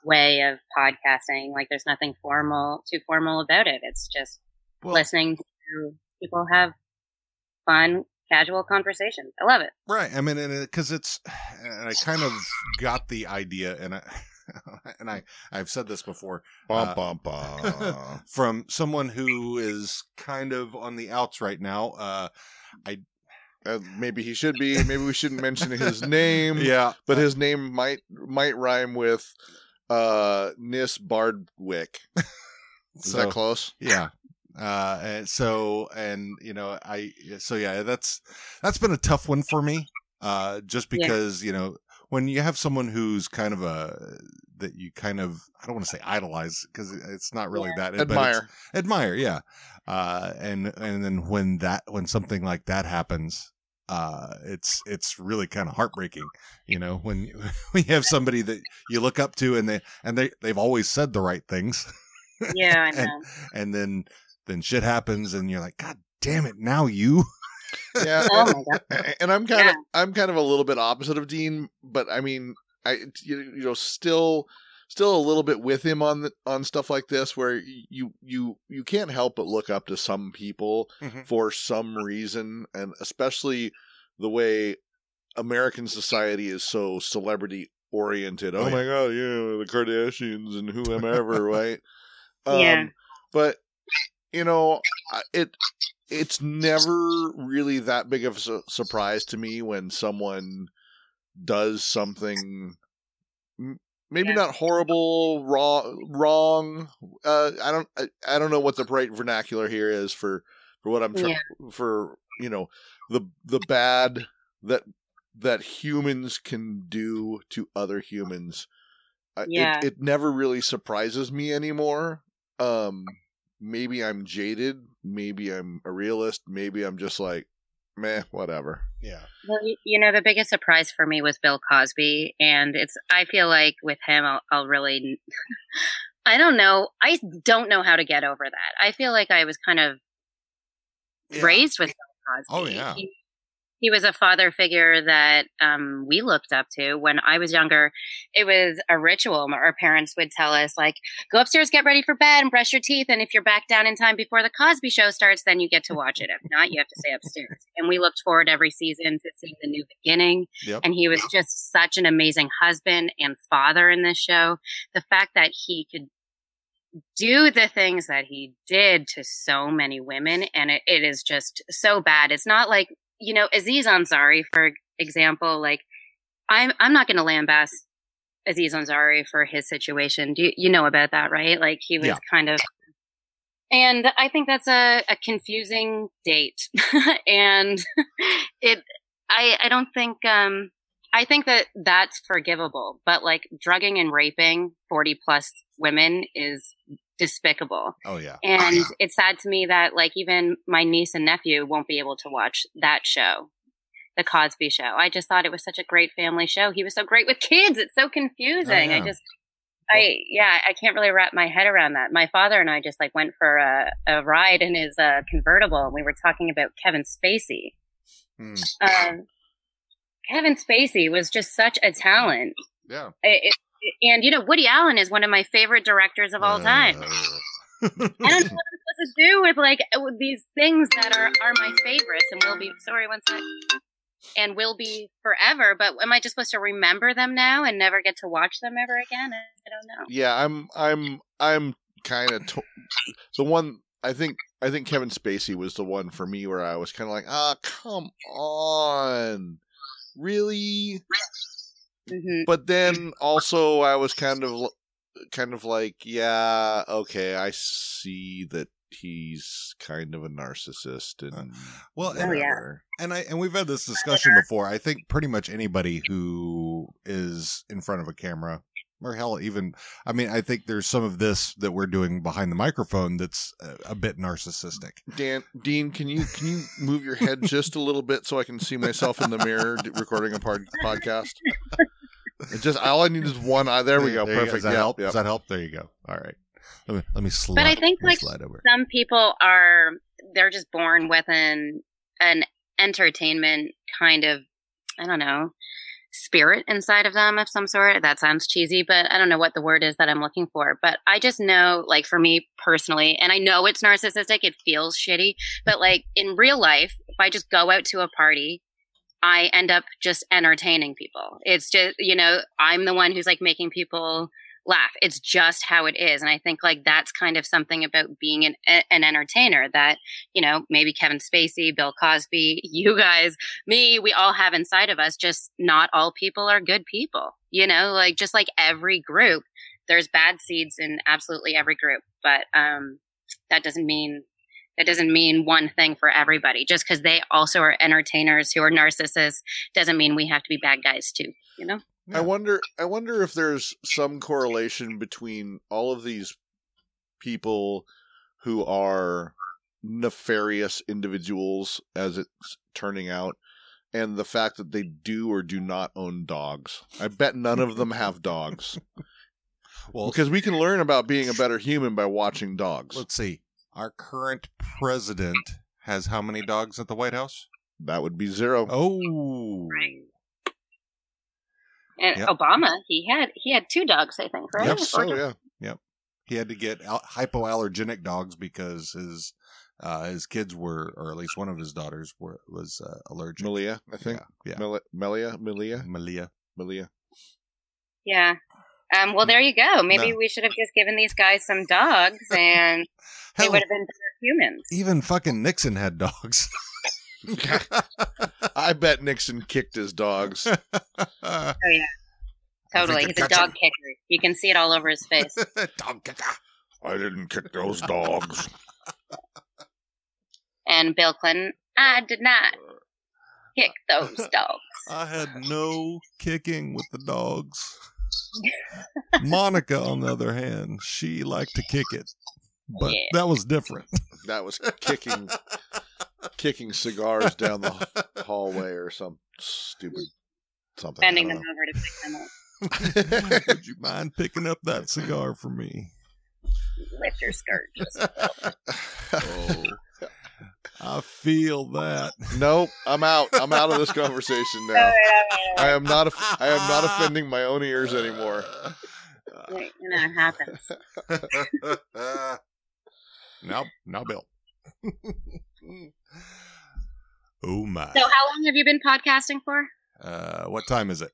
way of podcasting. Like, there's nothing formal, too formal about it. It's just well, listening to people have fun, casual conversations. I love it. Right. I mean, and because it's, and I kind of got the idea, and I, [LAUGHS] and I, I've said this before Bum, Uh, bum, bum. [LAUGHS] from someone who is kind of on the outs right now. Uh, Uh, maybe he should be. Maybe we shouldn't mention his [LAUGHS] name. yeah, but his name might might rhyme with uh Nis Bardwick. Is so that close? yeah. Uh, and so, and you know, I, so yeah, that's, that's been a tough one for me. Uh, just Yeah. because, you know, when you have someone who's kind of a, that you kind of, I don't want to say idolize because it's not really that. but Admire. admire yeah uh and and then when that when something like that happens uh it's it's really kind of heartbreaking you know when you, [LAUGHS] when you have somebody that you look up to and they and they they've always said the right things Yeah, I [LAUGHS] And- know. and then then shit happens and you're like god damn it now you Yeah. oh my god. and, and I'm kind of I'm kind of a little bit opposite of Dean, but I mean, I you, you know still still a little bit with him on the on stuff like this where you you you can't help but look up to some people Mhm. for some reason and especially the way American society is so celebrity oriented. Oh, Oh, yeah. my god, you know, the Kardashians and whomever, [LAUGHS] right? Um, Yeah. But you know, it it's never really that big of a su- surprise to me when someone does something m- maybe Yeah. not horrible wrong wrong uh i don't I, I don't know what the right vernacular here is for for what i'm trying for you know the the bad that that humans can do to other humans Yeah. it, it never really surprises me anymore um maybe i'm jaded maybe i'm a realist maybe i'm just like meh whatever yeah Well, you, you know, the biggest surprise for me was Bill Cosby, and it's. I feel like with him, I'll, I'll really. [LAUGHS] I don't know. I don't know how to get over that. I feel like I was kind of Yeah. raised with oh, Bill Cosby. Oh, yeah. He, he was a father figure that um, we looked up to when I was younger. It was a ritual. Our parents would tell us, like, go upstairs, get ready for bed, and brush your teeth. And if you're back down in time before the Cosby show starts, then you get to watch it. If not, you have to stay upstairs. And we looked forward every season to seeing the new beginning. yep And he was just such an amazing husband and father in this show. The fact that he could do the things that he did to so many women, and it, it is just so bad. It's not like, you know, Aziz Ansari, for example, like, I'm, I'm not going to lambast Aziz Ansari for his situation. Do you, you know about that, right? Like, he was Yeah. kind of and I think that's a, a confusing date, [LAUGHS] and it. I I don't think um I think that that's forgivable, but like drugging and raping forty plus women is despicable. Oh yeah. And it's sad to me that like even my niece and nephew won't be able to watch that show, The Cosby Show. I just thought it was such a great family show. He was so great with kids. It's so confusing. Oh, I just I yeah, I can't really wrap my head around that. My father and I just like went for a, a ride in his uh, convertible and we were talking about Kevin Spacey. Hmm. Um, Kevin Spacey was just such a talent. Yeah. It- it- and you know, Woody Allen is one of my favorite directors of all time. Uh, [LAUGHS] I don't know what I'm supposed to do with like with these things that are are my favorites and will be sorry one sec and will be forever. But am I just supposed to remember them now and never get to watch them ever again? I, don't know. Yeah, I'm I'm I'm kind of to- the one. I think I think Kevin Spacey was the one for me where I was kind of like, ah, come on, really? Hmm But then also I was kind of l- kind of like, yeah, okay, I see that he's kind of a narcissist and well, Oh, yeah. and I and we've had this discussion before. I think pretty much anybody who is in front of a camera, or hell, even I mean, I think there's some of this that we're doing behind the microphone that's a, a bit narcissistic. Dan, Dean, can you can you move your head just a little bit so I can see myself in the mirror recording a pod- podcast? It's just all I need is one eye. There we go. you Perfect. Does that Yeah, help? yeah. Does that help? There you go. All right. Let me let me slide. But I think, like, over. Some people are they're just born with an an entertainment kind of I don't know spirit inside of them of some sort. That sounds cheesy, but I don't know what the word is that I'm looking for. But I just know, like for me personally, and I know it's narcissistic, it feels shitty, but like in real life, if I just go out to a party, I end up just entertaining people. It's just, you know, I'm the one who's like making people laugh. It's just how it is. And I think like that's kind of something about being an, an entertainer that, you know, maybe Kevin Spacey, Bill Cosby, [LAUGHS] you guys, me, we all have inside of us. Just not all people are good people, you know, like just like every group, there's bad seeds in absolutely every group. But, um, that doesn't mean that doesn't mean one thing for everybody. Just because they also are entertainers who are narcissists doesn't mean we have to be bad guys too. You know? Yeah. I wonder. I wonder if there's some correlation between all of these people who are nefarious individuals, as it's turning out, and the fact that they do or do not own dogs. I bet none of them have dogs [LAUGHS] Well, because we can learn about being a better human by watching dogs. let's see. Our current president has how many dogs at the White House? That would be zero. Oh, Right. And Yep. Obama, he had he had two dogs, I think, right? Yep, so just- yeah. he had to get al- hypoallergenic dogs because his uh, his kids were, or at least one of his daughters were was uh, allergic. Malia, I think. Yeah, yeah. Mel- Melia, Melia, Malia. Melia. Yeah. Um, well, there you go. Maybe No. we should have just given these guys some dogs, and [LAUGHS] they would have been better humans. even fucking Nixon had dogs. [LAUGHS] [LAUGHS] I bet Nixon kicked his dogs. [LAUGHS] Oh yeah, totally. He's a dog him. kicker. You can see it all over his face. [LAUGHS] Dog kicker. I didn't kick those dogs. and Bill Clinton, I did not kick those dogs. I had no kicking with the dogs. Monica, on the other hand, she liked to kick it, but Yeah. that was different. That was kicking kicking cigars down the hallway or some stupid something. I Bending don't them over to pick them up. [LAUGHS] [LAUGHS] Would you mind picking up that cigar for me? Lift your skirt. Just know. Oh, I feel that. nope, I'm out. I'm out of this conversation now. [LAUGHS] I am not. Aff- I am not offending my own ears anymore. you know, it happens. now, now, Bill. Oh my! So, how long have you been podcasting for? Uh, what time is it?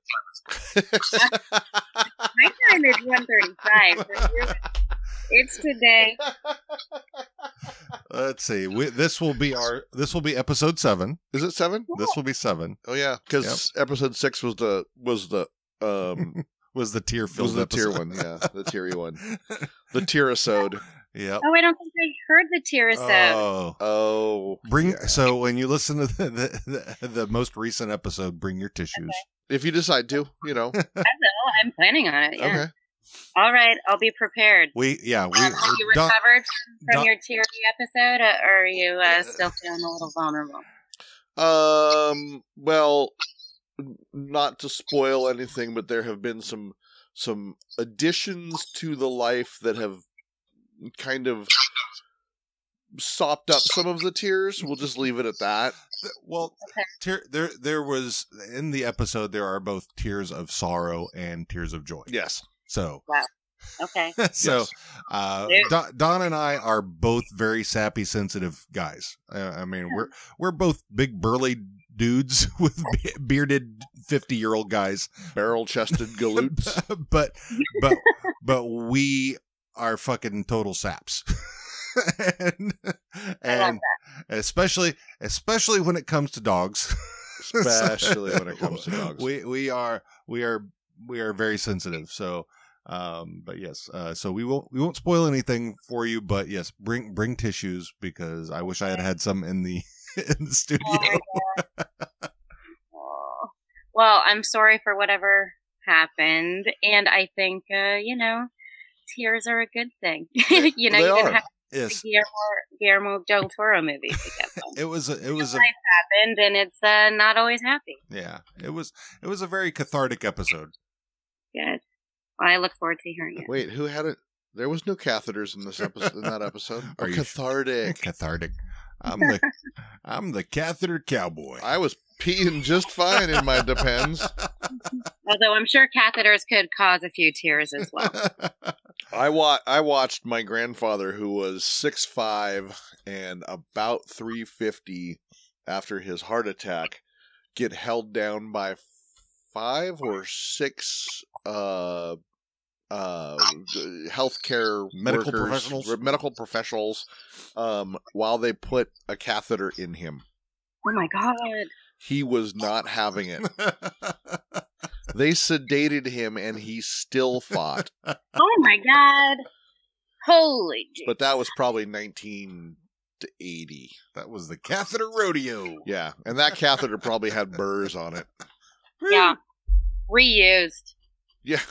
[LAUGHS] My time is one thirty-five. It's today. [LAUGHS] Let's see. We, this will be our. This will be episode seven. Is it seven? This will be seven. Oh yeah, because episode six was the was the um [LAUGHS] Was the tear was filled the tier one. Yeah, the teary one. The tear-isode. Yep. Oh, I don't think I heard the tears. Oh. Oh, Bring yeah. so when you listen to the, the the, the most recent episode, bring your tissues. if you decide to, you know. [LAUGHS] I will. I'm planning on it. Yeah. Okay. All right. I'll be prepared. We yeah we Um, have you recovered from, from Don- your teary episode, uh, or are you uh, still feeling a little vulnerable? Um. Well, not to spoil anything, but there have been some some additions to the life that have kind of sopped up some of the tears. We'll just leave it at that. well Okay. tear, there there was in the episode there are both tears of sorrow and tears of joy. Yes. So Okay. [LAUGHS] so Yes. uh, Don, Don and I are both very sappy, sensitive guys. Uh, I mean, we're we're both big burly dudes [LAUGHS] with be- bearded fifty year old guys, Barrel chested [LAUGHS] galoots. but but but we are fucking total saps. [LAUGHS] and and especially especially when it comes to dogs [LAUGHS] Especially when it comes to dogs. we we are we are we are very sensitive so um but yes uh so we won't we won't spoil anything for you but yes bring bring tissues because i wish i had had some in the [LAUGHS] in the studio Oh. Oh. Well, I'm sorry for whatever happened, and I think uh, you know, tears are a good thing. [LAUGHS] [LAUGHS] you know, They you are. didn't have yes Guillermo, Guillermo del Toro movies to get them. it was a, it was a Life happened, and it's uh, not always happy. yeah it was it was a very cathartic episode Good. Well, I look forward to hearing it. Wait, who had it? There was no catheters in this episode. In that episode, [LAUGHS] Are you cathartic. cathartic i'm the i'm the catheter cowboy I was peeing just fine in my depends. [LAUGHS] Although I'm sure catheters could cause a few tears as well. [LAUGHS] I wa- I watched my grandfather, who was six five and about three fifty, after his heart attack, get held down by five or six uh uh healthcare Medical workers, professionals? r- medical professionals um while they put a catheter in him Oh my god. He was not having it. [LAUGHS] They sedated him and he still fought. Oh my god. Holy jeez. but that was probably 1980 that was the catheter rodeo. Yeah and that catheter probably had burrs on it. Yeah. Reused. yeah. [LAUGHS]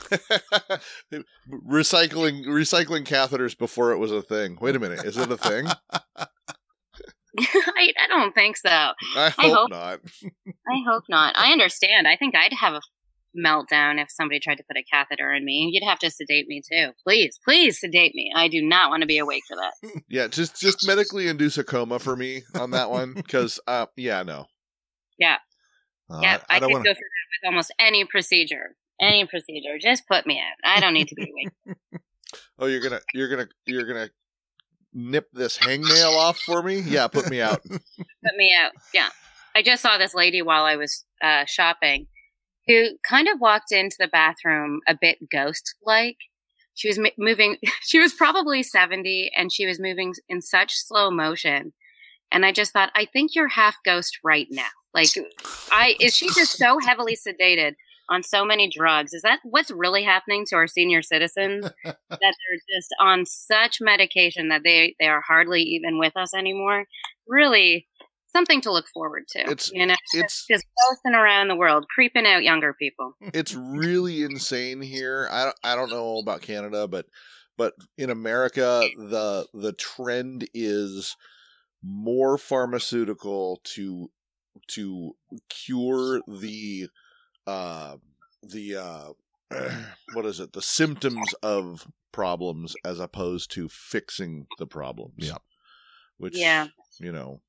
Recycling recycling catheters before it was a thing. Wait a minute is it a thing [LAUGHS] [LAUGHS] I, I don't think so. i hope, hope- not I hope not. I understand. I think I'd have a meltdown if somebody tried to put a catheter in me. You'd have to sedate me too. Please, please sedate me. I do not want to be awake for that. [LAUGHS] yeah just just medically induce a coma for me on that one because uh yeah no Uh, yeah, I, don't could wanna- go through that with almost any procedure. Any procedure. Just put me in. I don't need to be awake. [LAUGHS] oh you're gonna you're gonna you're gonna nip this hangnail off for me yeah put me out [LAUGHS] put me out. Yeah. I just saw this lady while I was uh, shopping who kind of walked into the bathroom a bit ghost like. She was m- moving, [LAUGHS] she was probably 70 and she was moving in such slow motion. And I just thought, I think you're half ghost right now. Like, I, is she just so heavily sedated on so many drugs? Is that what's really happening to our senior citizens? [LAUGHS] that they're just on such medication that they, they are hardly even with us anymore? Really something to look forward to. It's- you know, it's just ghosting around the world, creeping out younger people. it's really insane here. I don't, I don't know about Canada, but but in America, the the trend is more pharmaceutical to to cure the uh the uh [CLEARS THROAT] what is it the symptoms of problems as opposed to fixing the problems Yeah. which Yeah. you know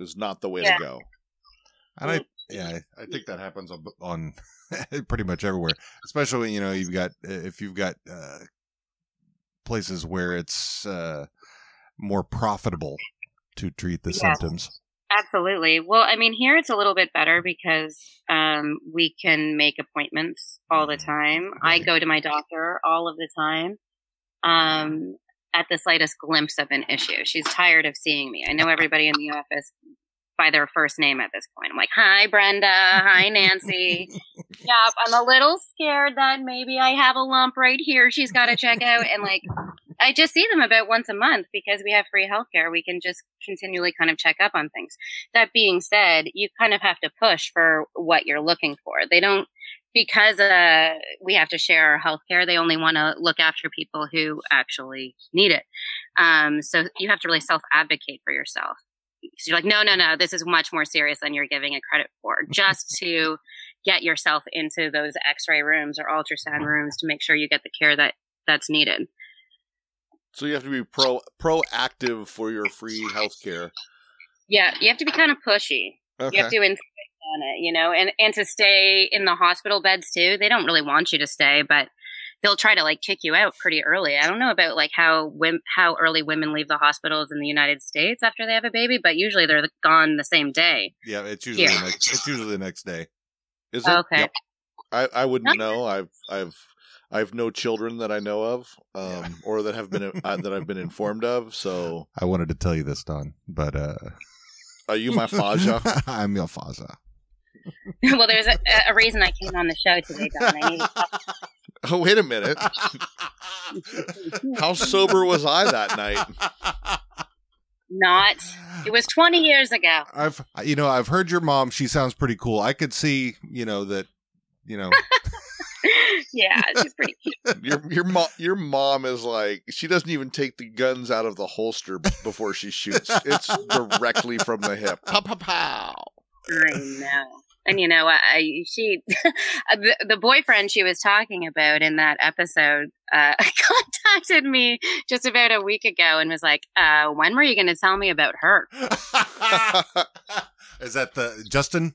is not the way Yeah. to go And I, yeah, I I think that happens on, on [LAUGHS] pretty much everywhere. Especially you know you've got if you've got uh, places where it's uh, more profitable to treat the Yeah. symptoms. Absolutely. Well, I mean, here it's a little bit better because um, we can make appointments all the time. I go to my doctor all of the time um, at the slightest glimpse of an issue. She's tired of seeing me. I know everybody in the office by their first name at this point. I'm like, hi, Brenda. Hi, Nancy. [LAUGHS] yep, I'm a little scared that maybe I have a lump right here she's got to check out. And like, I just see them about once a month because we have free healthcare. We can just continually kind of check up on things. That being said, you kind of have to push for what you're looking for. They don't because uh, we have to share our healthcare. They only want to look after people who actually need it. Um, so you have to really self advocate for yourself. So you're like, no, no, no, this is much more serious than you're giving it credit for. Just to get yourself into those X-ray rooms or ultrasound rooms to make sure you get the care that that's needed. So you have to be pro proactive for your free healthcare. Yeah, you have to be kind of pushy. Okay. You have to insist on it, you know, and and to stay in the hospital beds too. They don't really want you to stay, but they'll try to like kick you out pretty early. I don't know about like how wim- how early women leave the hospitals in the United States after they have a baby, but usually they're gone the same day. Yeah, it's usually Yeah. the next, it's usually the next day. Is it? Okay. Yep. I, I wouldn't Not- know. I've I've I've no children that I know of, um, or that have been uh, that I've been informed of. So, [LAUGHS] I wanted to tell you this, Don, but uh are you my Faja? [LAUGHS] I'm your Faza. [LAUGHS] well, there's a, a reason I came on the show today, Don. I oh, wait a minute. How sober was I that night? not. It was 20 years ago. I've you know I've heard your mom. She sounds pretty cool. I could see you know that you know [LAUGHS] yeah, she's pretty cute. [LAUGHS] Your your mom your mom is like she doesn't even take the guns out of the holster before she shoots. It's directly from the hip. Pow pow pow. I know. And you know, I, I she [LAUGHS] the, the boyfriend she was talking about in that episode uh, contacted me just about a week ago and was like, uh, "When were you going to tell me about her?" Is that the Justin?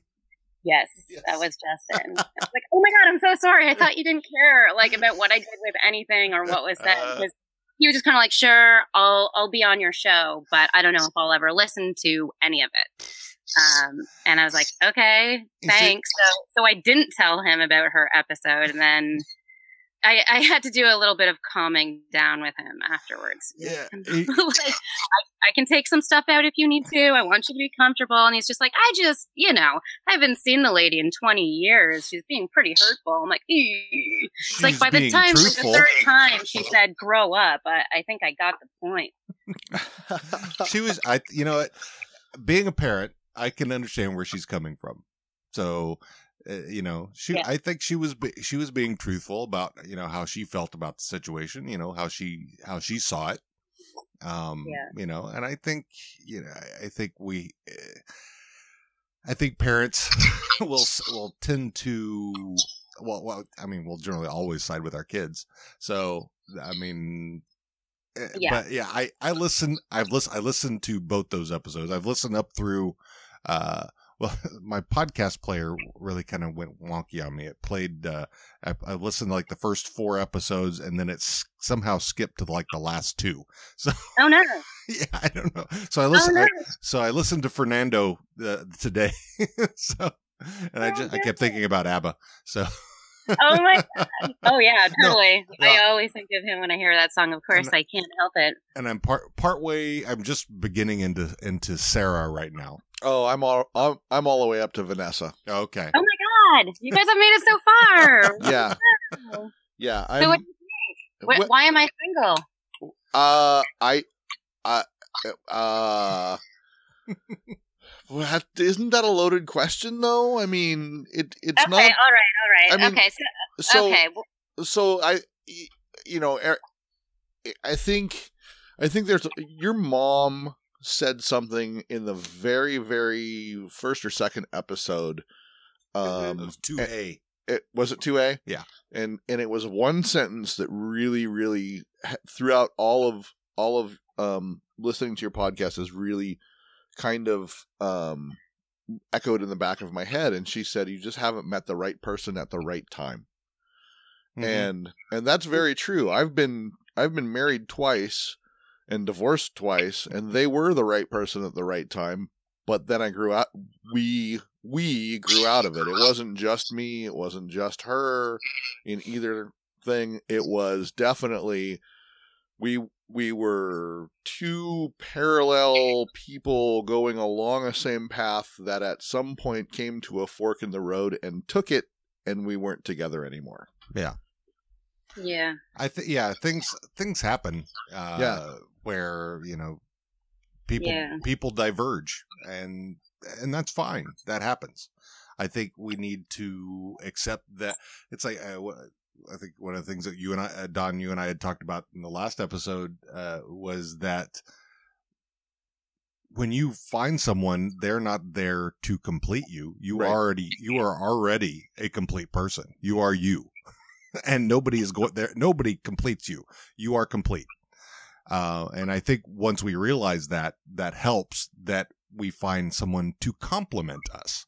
Yes, Yes. that was Justin. [LAUGHS] I was like, "Oh my god, I'm so sorry. I thought you didn't care like [LAUGHS] about what I did with anything or what was said." Uh. he was just kind of like, "Sure, I'll I'll be on your show, but I don't know if I'll ever listen to any of it." Um, and I was like, "Okay, thanks." So so I didn't tell him about her episode, and then. I, I had to do a little bit of calming down with him afterwards. Yeah. [LAUGHS] like, I, I can take some stuff out if you need to. I want you to be comfortable. And he's just like, I just, you know, I haven't seen the lady in 20 years. She's being pretty hurtful. I'm like, "Ew." it's like by the time, truthful. the third time she said, grow up, I, I think I got the point. [LAUGHS] she was I you know being a parent I can understand where she's coming from. So uh, you know, she Yeah. I think she was be- she was being truthful about, you know, how she felt about the situation, you know, how she how she saw it. Um, Yeah. you know, and I think, you know, I, I think we uh, I think parents [LAUGHS] will will tend to well, well, I mean, we'll generally always side with our kids. So, I mean, eh, Yeah. but yeah, I I listen. I've listened. I listened to both those episodes. I've listened up through. uh Well, [LAUGHS] my podcast player really kind of went wonky on me. It played. uh I, I listened to like the first four episodes, and then it's somehow skipped to like the last two. [LAUGHS] Oh, no. [LAUGHS] yeah, I don't know. So I Oh, listened. no. So I listened to Fernando uh, today. so, and I Oh, just I kept thinking about ABBA. So Oh, my God. Oh, yeah, No, totally. no. I always think of him when I hear that song. Of course, And- I can't help it. and I'm part part way. I'm just beginning into into Sarah right now. Oh, I'm all I'm, I'm all the way up to Vanessa. Okay. Oh, my God. You guys have made it so far. [LAUGHS] Yeah, Wow. yeah. So I'm, what, wh- wh- why am I single? uh, I, uh, [LAUGHS] uh. What, isn't that a loaded question though? I mean, it it's okay, not Okay, all right, all right. I mean, okay, so, so okay. so I, you know, er- I think, I think there's your mom said something in the very, very first or second episode. Um, two A. it was it two A, Yeah. and and it was one sentence that really, really throughout all of all of um listening to your podcast has really kind of um echoed in the back of my head. And she said, "You just haven't met the right person at the right time." Mm-hmm. and and that's very true i've been i've been married twice and divorced twice and they were the right person at the right time but then i grew out we we grew out of it. It wasn't just me it wasn't just her in either thing. It was definitely we we were two parallel people going along a same path that at some point came to a fork in the road and took it and we weren't together anymore. Yeah. Yeah. I think yeah, things things happen. Uh, Yeah. where you know people Yeah. people diverge, and and that's fine. That happens. I think we need to accept that. It's like uh, I think one of the things that you and I, uh, Don, you and I had talked about in the last episode uh, was that when you find someone, they're not there to complete you. You Right. already you are already a complete person. You are you, and nobody is going there. Nobody completes you. You are complete. Uh, and I think once we realize that, that helps that we find someone to complement us.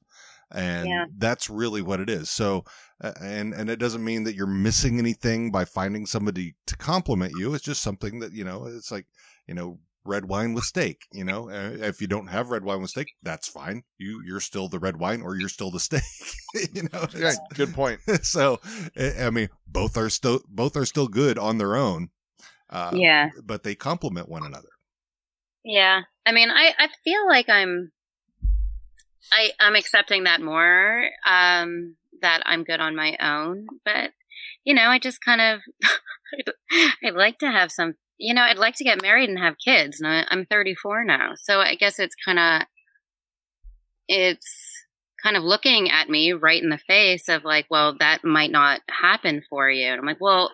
And Yeah. that's really what it is. So, uh, and, and it doesn't mean that you're missing anything by finding somebody to complement you. It's just something that, you know, it's like, you know, red wine with steak, you know, uh, if you don't have red wine with steak, that's fine. You, you're still the red wine or you're still the [LAUGHS] steak, you know? Yeah, good point. [LAUGHS] so, I I mean, both are still, both are still good on their own. Uh, yeah. but they complement one another. Yeah. I mean, I, I feel like I'm, I, I'm accepting that more, um, that I'm good on my own, but you know, I just kind of, [LAUGHS] I'd like to have some, you know, I'd like to get married and have kids. And I, I'm 34 now. So I guess it's kind of, it's kind of looking at me right in the face of like, well, that might not happen for you. And I'm like, well,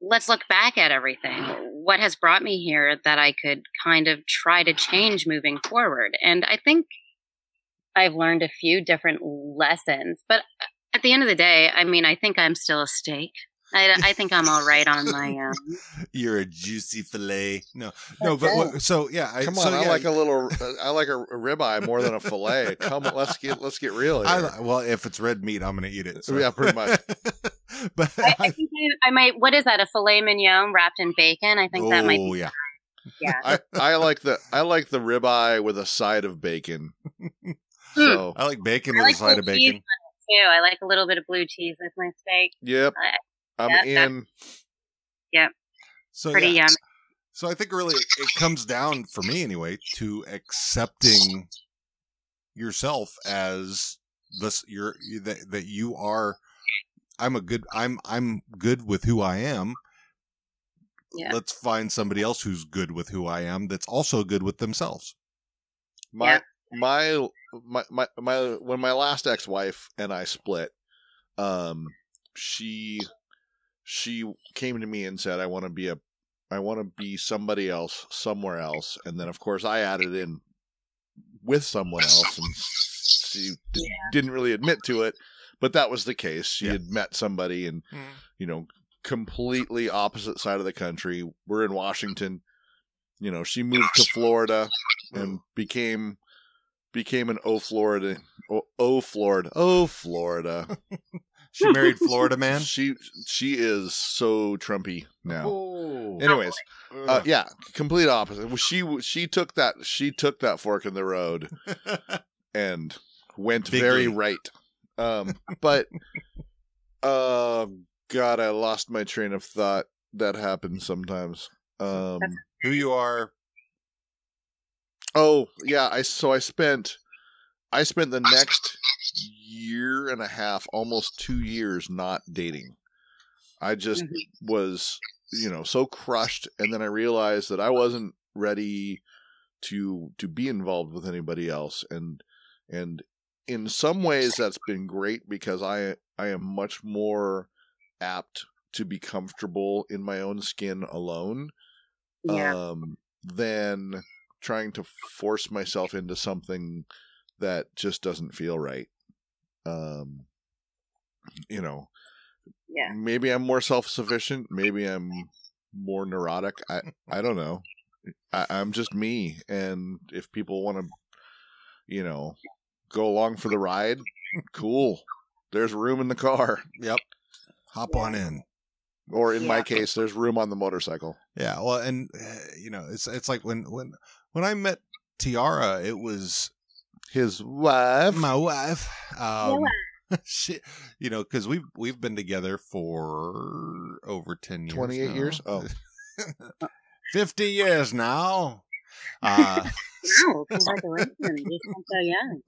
let's look back at everything. What has brought me here that I could kind of try to change moving forward? And I think I've learned a few different lessons, but at the end of the day, I mean, I think I'm still a steak. I, I think I'm all right on my own. [LAUGHS] You're a juicy fillet. No, no, but what, so yeah, I, Come so, on, I like a little. [LAUGHS] I like a ribeye more than a fillet. Come, on, let's get let's get real here. I, well, if it's red meat, I'm gonna eat it. so. Yeah, pretty much. [LAUGHS] but I, I I, think I, I might. What is that? A filet mignon wrapped in bacon? I think that might. oh Be, yeah, yeah. I, I like the I like the ribeye with a side of bacon. Hmm. So I like bacon I with like a side of blue cheese bacon. too. I like a little bit of blue cheese with my steak. yep, I- I'm yeah, in. So Pretty yeah, yummy. So I think really it comes down for me anyway to accepting yourself as this you're that that you are I'm a good I'm I'm good with who I am. Yeah. Let's find somebody else who's good with who I am that's also good with themselves. My Yeah. my my my my when my last ex wife and I split, um, she she came to me and said, "I want to be a, I want to be somebody else somewhere else," and then of course I added in with someone [LAUGHS] else, and she d- didn't really admit to it, but that was the case. She Yeah. had met somebody, and mm. you know, completely opposite side of the country. We're in Washington. You know, she moved to Florida and became became an O Florida O, o Florida O Florida. [LAUGHS] She married Florida man. She she is so Trumpy now. Oh. Anyways, uh, yeah, complete opposite. Well, She she took that she took that fork in the road [LAUGHS] and went Bigly. very right. Um, but uh, [LAUGHS] God, I lost my train of thought. That happens sometimes. Um, who you are? oh yeah, I so I spent I spent the next year and a half, almost two years, not dating. I just Mhm. was, you know, so crushed, and then I realized that I wasn't ready to to be involved with anybody else, and and in some ways that's been great because I I am much more apt to be comfortable in my own skin alone Yeah. um, than trying to force myself into something that just doesn't feel right. Um, you know, yeah. maybe I'm more self sufficient. Maybe I'm more neurotic. I [LAUGHS] I don't know. I, I'm just me, and if people want to, you know, go along for the ride, [LAUGHS] cool. There's room in the car, Yep. Hop on in. or in my case, there's room on the motorcycle. Yeah, well, and uh, you know, it's it's like when when when I met Tiara, it was His wife. my wife. Um, [LAUGHS] she, you know, because we've we've been together for over ten years, 28 now. years? Oh. [LAUGHS] fifty years now. Uh, [LAUGHS] Wow, congratulations! You so young.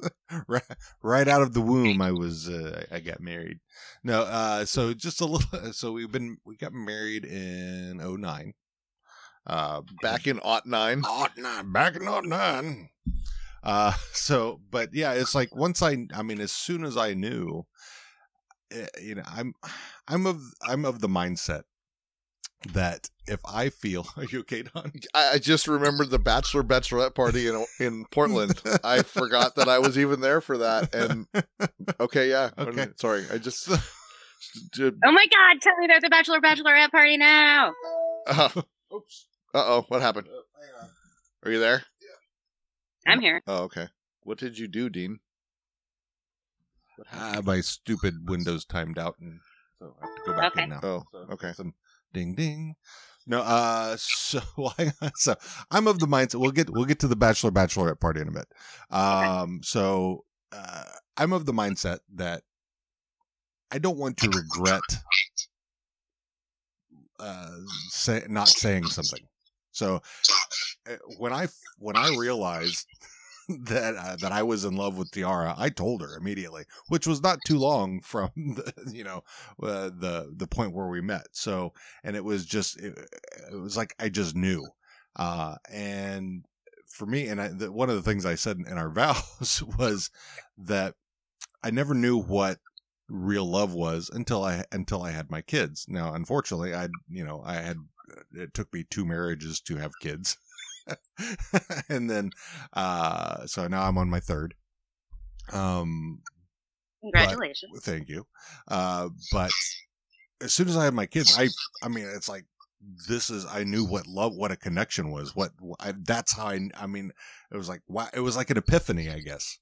right, right out of the womb, I was uh, I got married. No, uh, so just a little. So we've been we got married in 09. Uh, Back in aught nine. Ought nine, back in ought nine. Uh, [LAUGHS] so, but yeah, it's like once I, I mean, as soon as I knew, eh, you know, I'm, [SIGHS] I'm of, I'm of the mindset that if I feel, [LAUGHS] are you okay, Don? [LAUGHS] I, I just remembered the bachelor bachelorette party in in Portland. I forgot that I was even there for that. And okay, yeah, Okay. Sorry, I just. Oh my God! Tell me there's a bachelor bachelorette party now. Uh Oops. oh, what happened? hang on. Are you there? I'm here. Oh, okay. What did you do, Dean? Ah, my stupid Windows timed out, and so I have to go back Okay. in now. Oh, So, okay. Some ding ding. No, uh, [LAUGHS] so so I'm of the mindset. We'll get we'll get to the bachelor bachelorette party in a bit. Um, so uh, I'm of the mindset that I don't want to regret uh say, not saying something. So when I when I realized [LAUGHS] that uh, that I was in love with Tiara, I told her immediately, which was not too long from [LAUGHS] the, you know uh, the the point where we met. So and it was just it, it was like I just knew, uh, and for me, and I, the, one of the things I said in our [LAUGHS] vows was that I never knew what real love was until I until I had my kids. Now, unfortunately, I you know I had it took me two marriages to have kids. [LAUGHS] and then uh so now I'm on my third. Um Congratulations. thank you. Uh but as soon as I had my kids, I I mean it's like this is I knew what love what a connection was. What I, that's how I I mean it was like wow it was like an epiphany, I guess.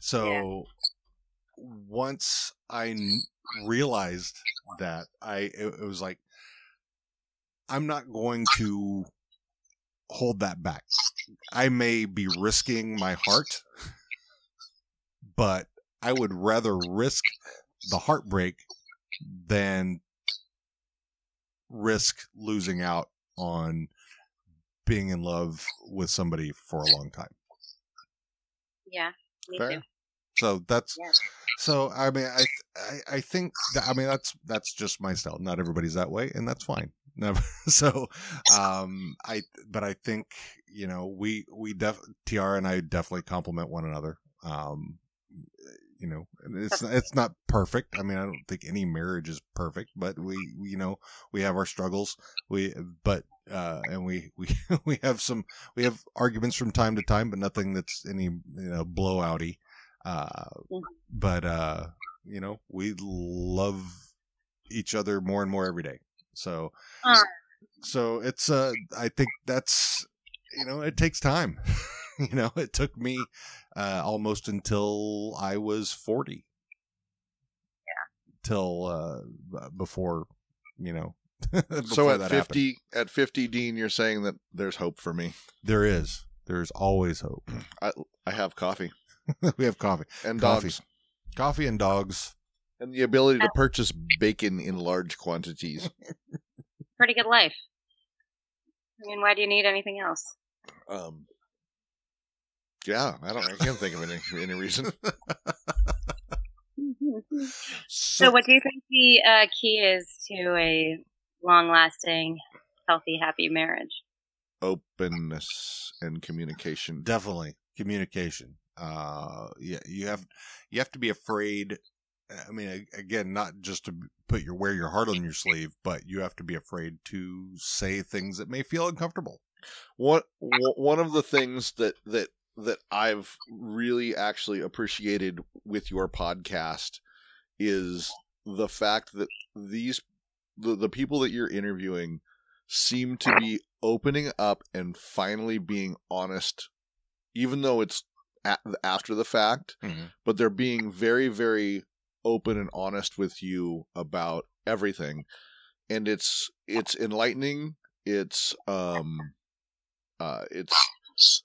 So once I n- realized that I it, it was like I'm not going to hold that back. I may be risking my heart, but I would rather risk the heartbreak than risk losing out on being in love with somebody for a long time. Yeah, me Fair. too. So that's Yeah. so. I mean, I I, I think that, I mean that's that's just my style. Not everybody's that way, and that's fine. Never. [LAUGHS] So, um, I but I think you know we we def Tiara and I definitely complement one another. Um, you know, it's it's not perfect. I mean, I don't think any marriage is perfect, but we, we you know we have our struggles. We but uh, and we [LAUGHS] we we have some we have arguments from time to time, but nothing that's any you know blowouty. Uh, but uh, you know, we love each other more and more every day. So, Aw. so it's uh, I think that's you know, it takes time. [LAUGHS] you know, it took me uh, almost until I was forty. Yeah. Till uh, before, you know. [LAUGHS] So at that fifty, at fifty, Dean, you're saying that there's hope for me. there is, there's always hope. I have coffee [LAUGHS] we have coffee, and Coffee. dogs, coffee and dogs. And the ability to purchase bacon in large quantities. [LAUGHS] Pretty good life. I mean, why do you need anything else? Um, yeah, I don't. I can't think of any any reason. [LAUGHS] [LAUGHS] so, what do you think the uh, key is to a long-lasting, healthy, happy marriage? Openness and communication. definitely communication uh yeah you have you have to be afraid i mean again not just to put your wear your heart on your sleeve but you have to be afraid to say things that may feel uncomfortable. One one of the things that that that I've really actually appreciated with your podcast is the fact that these the, the people that you're interviewing seem to be opening up and finally being honest even though it's after the fact mm-hmm. but they're being very very open and honest with you about everything. And it's it's enlightening. It's um uh it's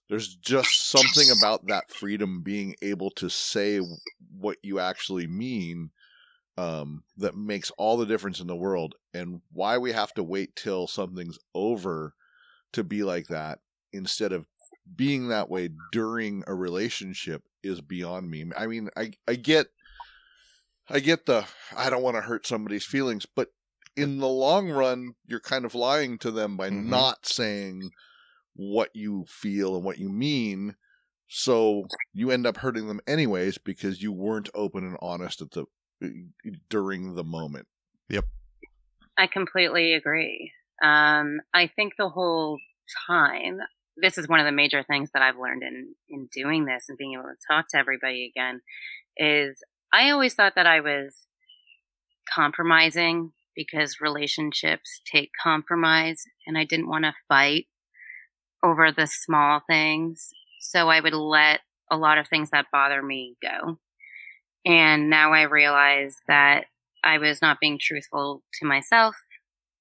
there's just something about that freedom being able to say what you actually mean um that makes all the difference in the world. And why we have to wait till something's over to be like that instead of being that way during a relationship is beyond me. I mean, I I get I get the I don't want to hurt somebody's feelings, but in the long run, you're kind of lying to them by Mhm. not saying what you feel and what you mean. So you end up hurting them anyways because you weren't open and honest at the during the moment. Yep. I completely agree. Um, I think the whole time, this is one of the major things that I've learned in, in doing this and being able to talk to everybody again is I always thought that I was compromising because relationships take compromise and I didn't want to fight over the small things. So I would let a lot of things that bother me go. And now I realize that I was not being truthful to myself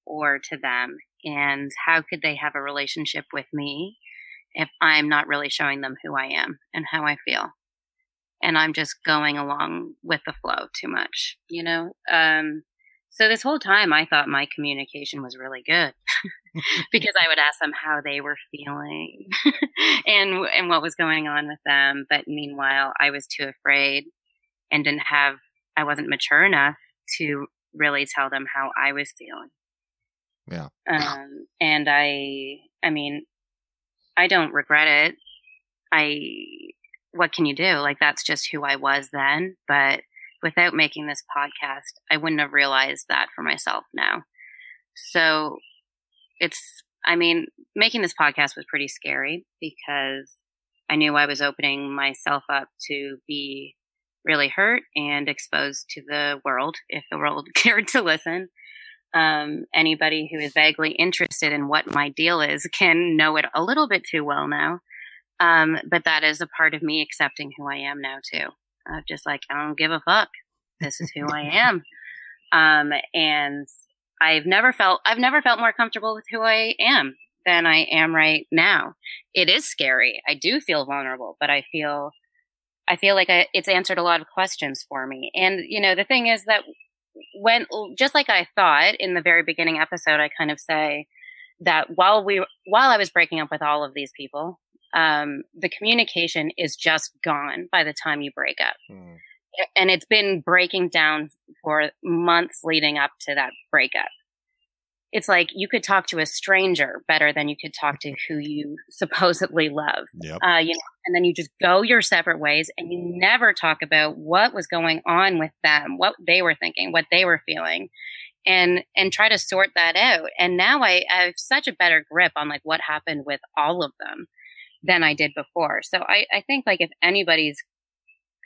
or to them. And how could they have a relationship with me if I'm not really showing them who I am and how I feel? And I'm just going along with the flow too much, you know? Um, so this whole time I thought my communication was really good [LAUGHS] because I would ask them how they were feeling [LAUGHS] and and what was going on with them. But meanwhile, I was too afraid and didn't have I wasn't mature enough to really tell them how I was feeling. Yeah. Um, and I, I mean, I don't regret it. I, what can you do? Like that's just who I was then. But without making this podcast, I wouldn't have realized that for myself now. So it's, I mean, making this podcast was pretty scary because I knew I was opening myself up to be really hurt and exposed to the world if the world [LAUGHS] cared to listen. Um, anybody who is vaguely interested in what my deal is can know it a little bit too well now. Um, but that is a part of me accepting who I am now too. I'm uh, just like I don't give a fuck. This is who I [LAUGHS] am. Um, and I've never felt I've never felt more comfortable with who I am than I am right now. It is scary. I do feel vulnerable, but I feel I feel like I, it's answered a lot of questions for me. And you know, the thing is that when just like I thought in the very beginning episode, I kind of say that while we while I was breaking up with all of these people, um, the communication is just gone by the time you break up, Mm. and it's been breaking down for months leading up to that breakup. It's like you could talk to a stranger better than you could talk to [LAUGHS] who you supposedly love Yep. uh, you know, and then you just go your separate ways and you never talk about what was going on with them, what they were thinking, what they were feeling, and and try to sort that out. And now I, I have such a better grip on like what happened with all of them than I did before. So I, I think like if anybody's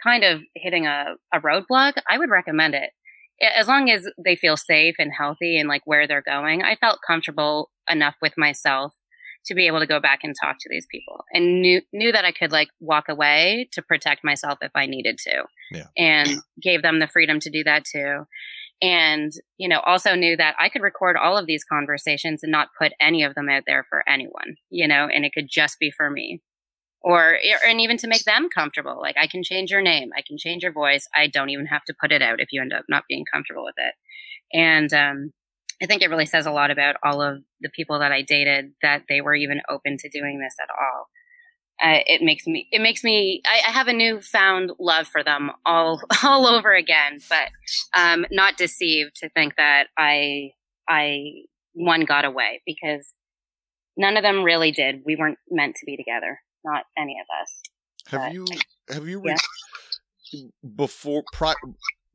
kind of hitting a, a roadblock, I would recommend it. As long as they feel safe and healthy and like where they're going, I felt comfortable enough with myself to be able to go back and talk to these people and knew knew that I could like walk away to protect myself if I needed to. Yeah. And gave them the freedom to do that too. And, you know, also knew that I could record all of these conversations and not put any of them out there for anyone, you know, and it could just be for me. Or, and even to make them comfortable. Like, I can change your name, I can change your voice. I don't even have to put it out if you end up not being comfortable with it. And, um, I think it really says a lot about all of the people that I dated that they were even open to doing this at all. Uh, it makes me, it makes me, I, I have a newfound love for them all, [LAUGHS] all over again, but, um, not deceived to think that I, I, one got away because none of them really did. We weren't meant to be together. Not any of us. Have But- you have you Yeah. re- before pri-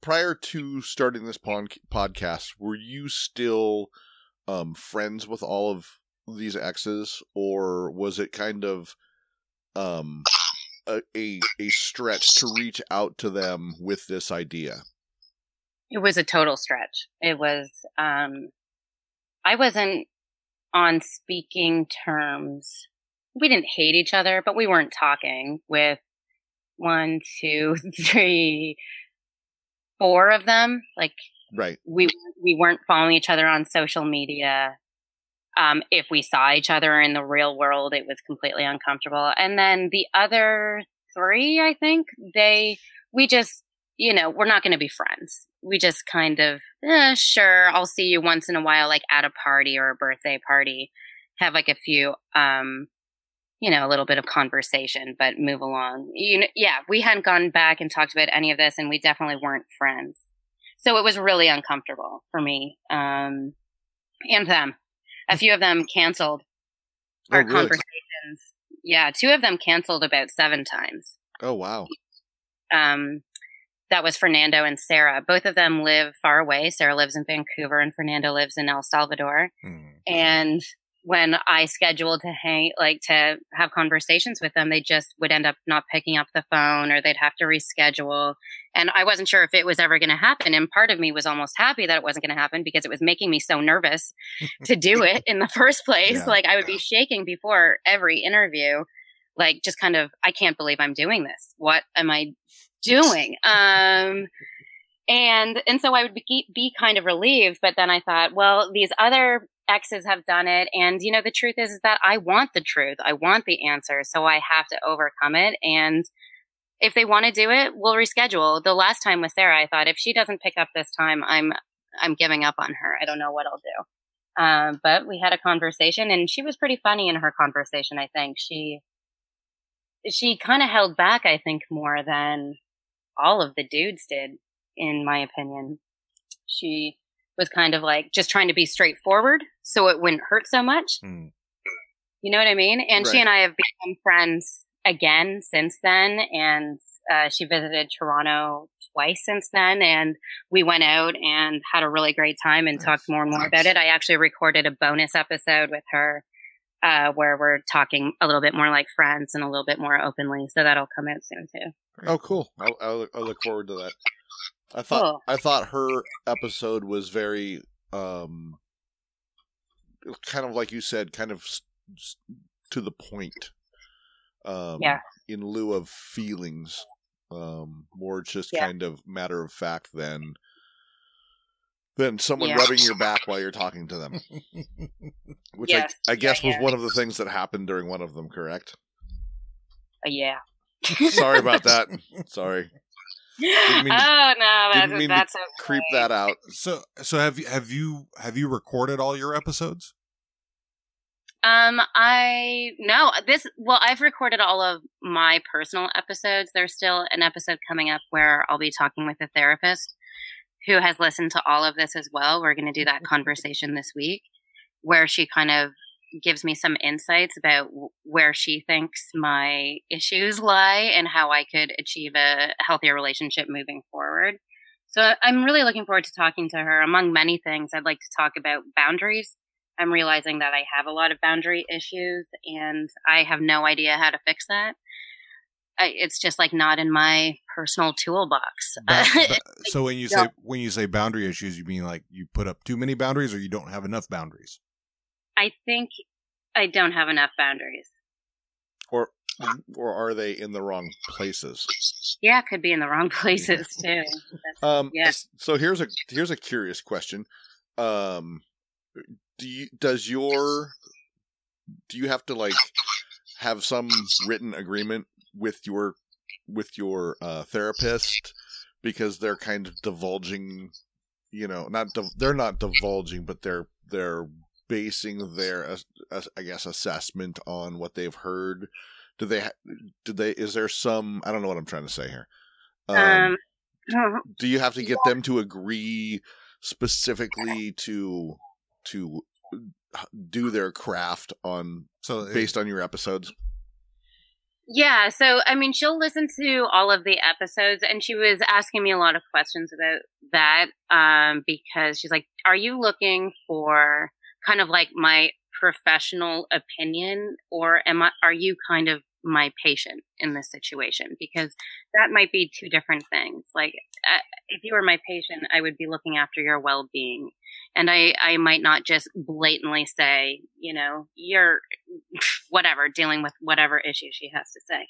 prior to starting this pon- podcast were you still um friends with all of these exes or was it kind of um a a, a stretch to reach out to them with this idea It was a total stretch. It was, um, I wasn't on speaking terms. We didn't hate each other, but we weren't talking with one, two, [LAUGHS] three, four of them. Like right we we weren't following each other on social media. Um, if we saw each other in the real world, it was completely uncomfortable. And then the other three, I think they we just you know we're not going to be friends. We just kind of eh, sure I'll see you once in a while, like at a party or a birthday party. Have like a few um you know, a little bit of conversation, but move along. You know, yeah, we hadn't gone back and talked about any of this, and we definitely weren't friends. So it was really uncomfortable for me um, and them. A few of them canceled Oh, our really? conversations. Yeah, two of them canceled about seven times. Oh wow. Um, that was Fernando and Sarah. Both of them live far away. Sarah lives in Vancouver, and Fernando lives in El Salvador. Hmm. And when I scheduled to hang, like to have conversations with them, they just would end up not picking up the phone or they'd have to reschedule. And I wasn't sure if it was ever going to happen. And part of me was almost happy that it wasn't going to happen because it was making me so nervous [LAUGHS] to do it in the first place. Yeah. Like I would be shaking before every interview, like just kind of, I can't believe I'm doing this. What am I doing? [LAUGHS] Um, and and so I would be, be kind of relieved, but then I thought, well, these other exes have done it, and you know, the truth is, is that I want the truth, I want the answer, so I have to overcome it. And if they want to do it, we'll reschedule. The last time with Sarah, I thought if she doesn't pick up this time, I'm I'm giving up on her. I don't know what I'll do. Um, but we had a conversation, and she was pretty funny in her conversation. I think she she kind of held back. I think more than all of the dudes did in my opinion. She was kind of like just trying to be straightforward so it wouldn't hurt so much. Hmm. You know what I mean? And she and I have become friends again since then. And uh, she visited Toronto twice since then. And we went out and had a really great time and Nice. talked more and more about it. I actually recorded a bonus episode with her uh, where we're talking a little bit more like friends and a little bit more openly. So that'll come out soon too. Oh, cool. I'll, I'll, I'll look forward to that. I thought. I thought her episode was very um kind of like you said, kind of to the point. Um Yeah. in lieu of feelings. Um more just Yeah. kind of matter of fact than than someone Yeah. rubbing your back while you're talking to them. [LAUGHS] Which Yes. I, I guess was one of the things that happened during one of them, correct? Uh, yeah. Sorry about that. [LAUGHS] Sorry. Didn't [LAUGHS] mean to- oh no, didn't that's mean to okay. Creep that out. So so have you have you have you recorded all your episodes? Um, I no this. Well, I've recorded all of my personal episodes. There's still an episode coming up where I'll be talking with a therapist who has listened to all of this as well. We're going to do that [LAUGHS] conversation this week, where she kind of gives me some insights about where she thinks my issues [LAUGHS] lie and how I could achieve a healthier relationship moving forward. So I'm really looking forward to talking to her. Among many things, I'd like to talk about boundaries. I'm realizing that I have a lot of boundary issues and I have no idea how to fix that. I, it's just like not in my personal toolbox. [LAUGHS] Ba- ba- so when you say Yeah. when you say boundary issues, you mean like you put up too many boundaries or you don't have enough boundaries? I think I don't have enough boundaries. Or or are they in the wrong places? Yeah, it could be in the wrong [LAUGHS] places too. Um, Yeah. So here's a here's a curious question. Um, do you does your do you have to like have some written agreement with your with your uh, therapist because they're kind of divulging, you know, not div- they're not divulging, but they're they're basing their uh, uh, I guess assessment on what they've heard. Do they? ha- Do they? Is there some? I don't know what I'm trying to say here. um, do you have to get them to agree specifically to to do their craft on So it- based on your episodes Yeah, so I mean, she'll listen to all of the episodes, and she was asking me a lot of questions about that um, because she's like, "Are you looking for kind of like my professional opinion, or am I? Are you kind of my patient in this situation? Because that might be two different things. Like, uh, if you were my patient, I would be looking after your well-being." And I, I might not just blatantly say, you know, you're [LAUGHS] whatever, dealing with whatever issue she has to say.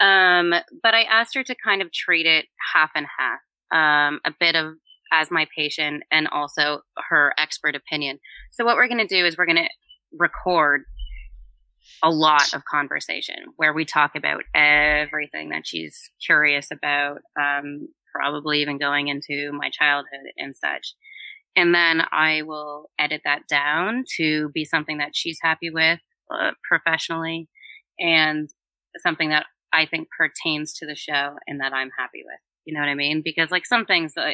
Um, but I asked her to kind of treat it half and half, um, a bit of as my patient and also her expert opinion. So what we're going to do is we're going to record a lot of conversation where we talk about everything that she's curious about, um, probably even going into my childhood and such. And then I will edit that down to be something that she's happy with uh, professionally and something that I think pertains to the show and that I'm happy with. You know what I mean? Because like some things, uh,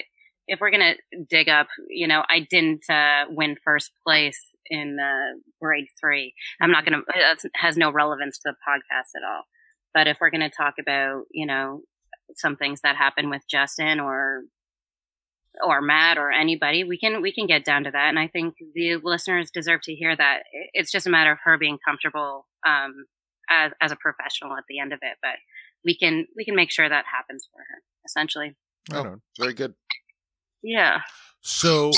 if we're gonna dig up, you know, I didn't uh, win first place in uh, grade three. I'm not gonna. That has no relevance to the podcast at all. But if we're gonna talk about, you know, some things that happen with Justin or or Matt or anybody, we can we can get down to that. And I think the listeners deserve to hear that. It's just a matter of her being comfortable um, as as a professional at the end of it. But we can we can make sure that happens for her. Essentially. Oh, very good. Yeah. So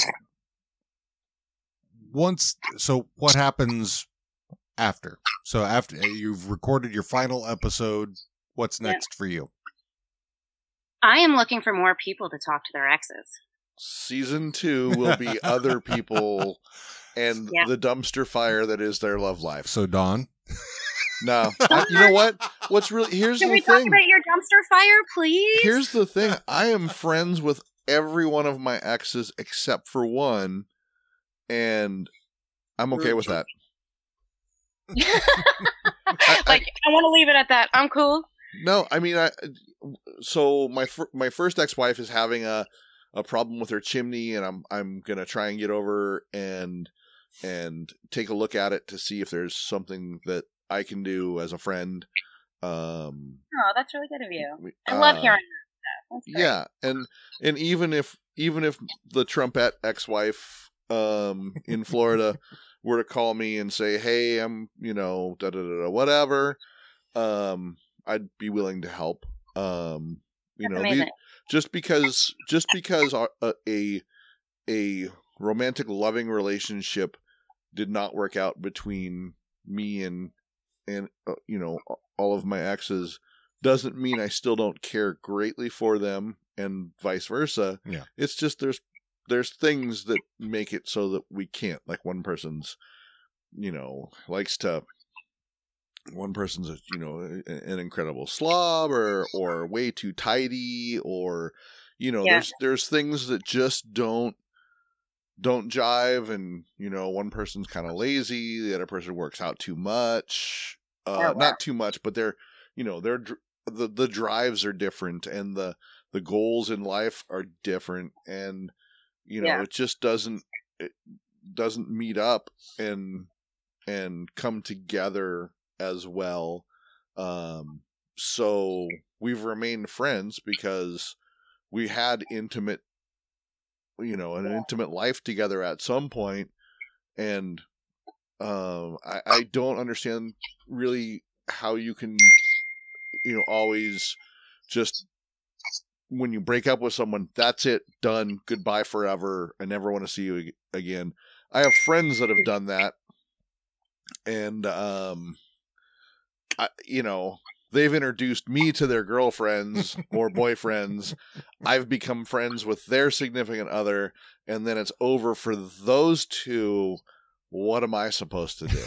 once, so what happens after? So after eh, you've recorded your final episode, what's Yeah. next for you? I am looking for more people to talk to their exes. Season two will be other people [LAUGHS] and Yeah. the dumpster fire that is their love life. So Dawn, No, [LAUGHS] I- you know what? What's really here's Can the we talk about your dumpster fire, please? Here's the thing. I am friends with every one of my exes except for one, and I'm okay with that. [LAUGHS] like I want to leave it at that. I'm cool. No, I mean, I so my fir- my first ex wife is having a a problem with her chimney, and I'm I'm gonna try and get over and and take a look at it to see if there's something that I can do as a friend. Um, Oh, that's really good of you. I love uh, hearing that. That's great. Yeah, and and even if even if the trumpet ex-wife um in Florida [LAUGHS] were to call me and say, "Hey, I'm, you know, da da da, da whatever," um I'd be willing to help. Um you That's know, the- just because just because a, a a romantic loving relationship did not work out between me and and uh, you know all of my exes doesn't mean I still don't care greatly for them and vice versa. Yeah. It's just there's there's things that make it so that we can't like one person's you know likes to one person's a, you know a- an incredible slob or or way too tidy or you know Yeah. there's there's things that just don't don't jive and you know one person's kind of lazy the other person works out too much uh Oh, wow. not too much but they're you know they're dr- the the drives are different and the the goals in life are different and you know Yeah. it just doesn't it doesn't meet up and and come together as well um so we've remained friends because we had intimate you know an Yeah. intimate life together at some point and um I, I don't understand really how you can you know always just when you break up with someone that's it done goodbye forever i never want to see you again. I have friends that have done that and um I, you know they've introduced me to their girlfriends or boyfriends. I've become friends with their significant other and then it's over for those two. What am i supposed to do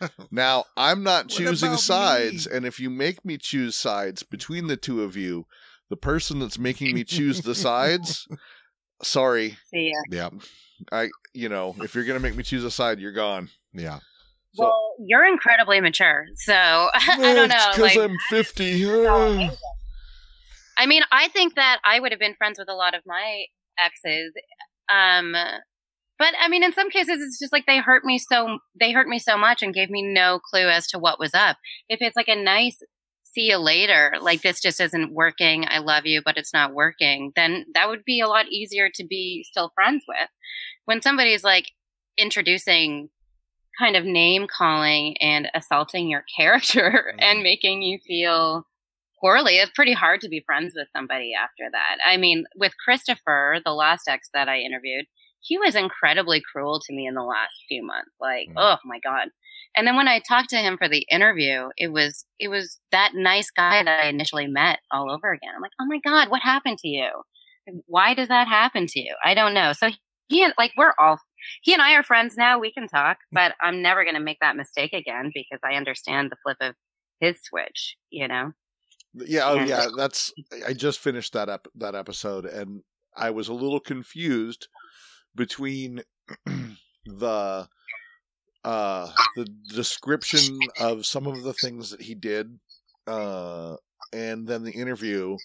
[LAUGHS] now i'm not choosing sides me? and if you make me choose sides between the two of you the person that's making me choose the sides [LAUGHS] sorry See ya. yeah, i you know if you're gonna make me choose a side you're gone yeah. So- well, you're incredibly mature, so [LAUGHS] I don't know. because Like, i'm 50 so. [SIGHS] I mean, I think that I would have been friends with a lot of my exes. Um, but I mean, in some cases, it's just like they hurt me so they hurt me so much and gave me no clue as to what was up. If it's like a nice see you later, like this just isn't working. I love you, but it's not working. Then that would be a lot easier to be still friends with. When somebody's like introducing kind of name calling and assaulting your [LAUGHS] character Mm. and making you feel poorly. It's pretty hard to be friends with somebody after that. I mean, with Christopher, the last ex that I interviewed, he was incredibly cruel to me in the last few months. Like, Mm. oh my god. And then when I talked to him for the interview, it was it was that nice guy that I initially met all over again. I'm like, oh my god, what happened to you? Why does that happen to you? I don't know. So he and like we're all he and I are friends now. We can talk, but I'm never going to make that mistake again because I understand the flip of his switch. You know. Yeah, oh Yeah. yeah, that's I just finished that ep- that episode and I was a little confused between [CLEARS THROAT] the uh, the description of some of the things that he did, uh, and then the interview,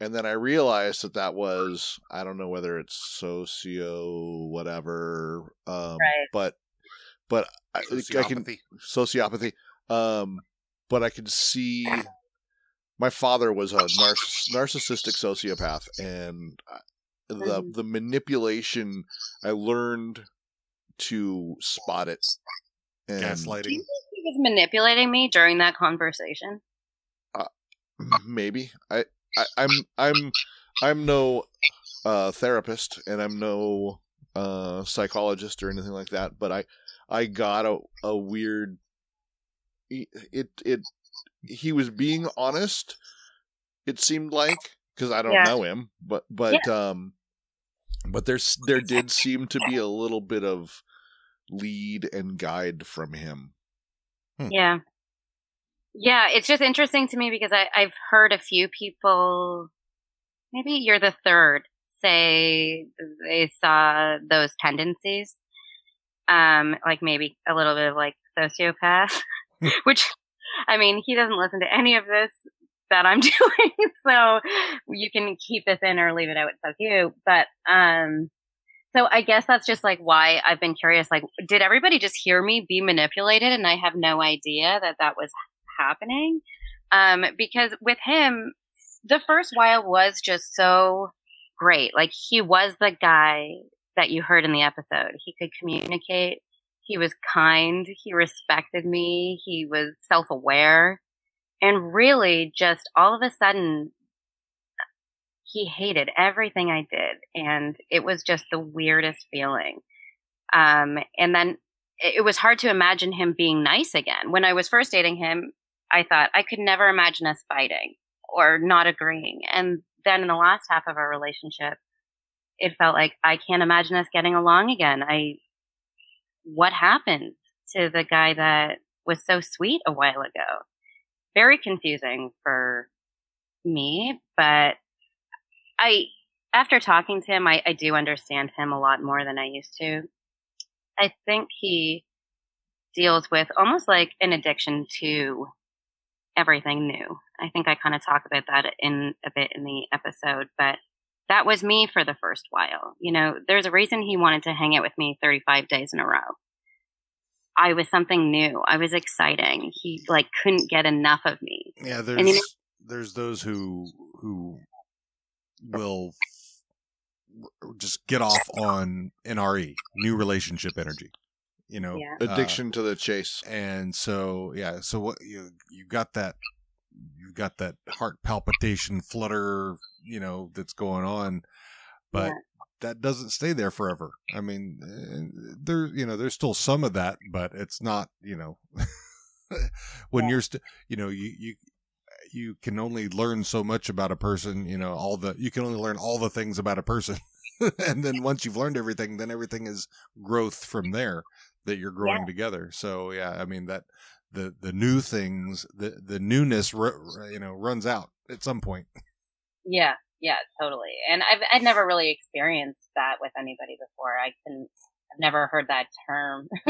and then I realized that that was I don't know whether it's socio whatever, um, Right. but but I, I can Sociopathy. sociopathy. Um, but I can see my father was a narciss- narcissistic sociopath, and I- the Mhm. the manipulation I learned to spot it. And Do you gaslighting. think he was manipulating me during that conversation? maybe I, I I'm I'm I'm no uh, therapist, and I'm no uh, psychologist or anything like that. But I I got a a weird it it, it he was being honest. It seemed like because I don't Yeah. know him, but but um, but there's there did seem to be a little bit of lead and guide from him. Yeah. Yeah, it's just interesting to me because I, I've heard a few people, maybe you're the third, say they saw those tendencies. Um, like maybe a little bit of like sociopath, [LAUGHS] which, I mean, he doesn't listen to any of this that I'm [LAUGHS] doing. so you can keep this in or leave it out. It's up to you. But, um, so I guess that's just like why I've been curious. Like, did everybody just hear me be manipulated and I have no idea that that was happening? Um, because with him, the first while was just so great. Like he was the guy that you heard in the episode. He could communicate. He was kind. He respected me. He was self-aware. And really just all of a sudden he hated everything I did. And it was just the weirdest feeling. Um, and then it was hard to imagine him being nice again. When I was first dating him, I thought I could never imagine us fighting or not agreeing. And then in the last half of our relationship, it felt like I can't imagine us getting along again. I, what happened to the guy that was so sweet a while ago? Very confusing for me, but I, after talking to him, I, I do understand him a lot more than I used to. I think he deals with almost like an addiction to everything new. I think I kind of talk about that in a bit in the episode, but that was me for the first while. You know, there's a reason he wanted to hang out with me 35 days in a row. I was something new. I was exciting. He like couldn't get enough of me. Yeah, you there's know- there's those who who will just get off on NRE, new relationship energy. You know, Yeah. uh, Addiction to the chase. and so yeah, so what you you got that you've got that heart palpitation flutter, you know, that's going on, but Yeah. That doesn't stay there forever. I mean, eh, there you know, there's still some of that, but it's not, you know, [LAUGHS] when you're st- you know, you you you can only learn so much about a person, you know, all the you can only learn all the things about a person. [LAUGHS] and then once you've learned everything, then everything is growth from there that you're growing together. So yeah, I mean that the the new things, the the newness, you know, runs out at some point. Yeah, yeah, totally. And I've I'd never really experienced that with anybody before. I couldn't. I've never heard that term, [LAUGHS]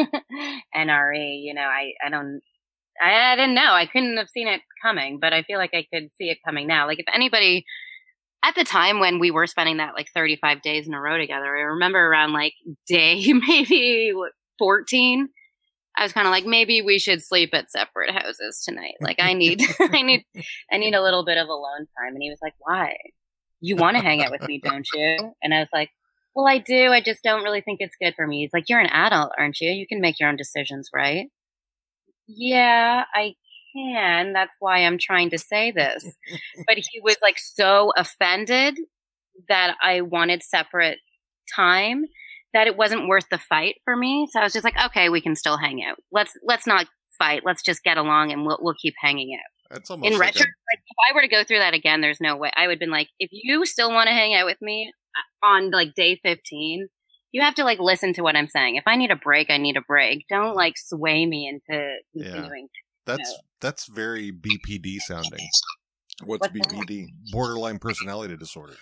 NRE. You know, I I don't. I, I didn't know. I couldn't have seen it coming, but I feel like I could see it coming now. Like if anybody at the time when we were spending that like 35 days in a row together, I remember around like day [LAUGHS] maybe what, 14. I was kind of like, maybe we should sleep at separate houses tonight. Like I need, [LAUGHS] I need, I need a little bit of alone time. And he was like, why? You want to hang out with me, don't you? And I was like, well, I do. I just don't really think it's good for me. He's like, you're an adult, aren't you? You can make your own decisions, right? Yeah, I can. That's why I'm trying to say this. [LAUGHS] but he was like so offended that I wanted separate time that it wasn't worth the fight for me. So I was just like, okay, we can still hang out. Let's let's not fight. Let's just get along and we'll we'll keep hanging out. That's almost In like retro, like if I were to go through that again, there's no way. I would have been like, if you still want to hang out with me uh, on like day 15, you have to like listen to what I'm saying. If I need a break, I need a break. Don't like sway me into Yeah. continuing. a, that's that's very BPD sounding, What's What's that? BPD? borderline personality disorder.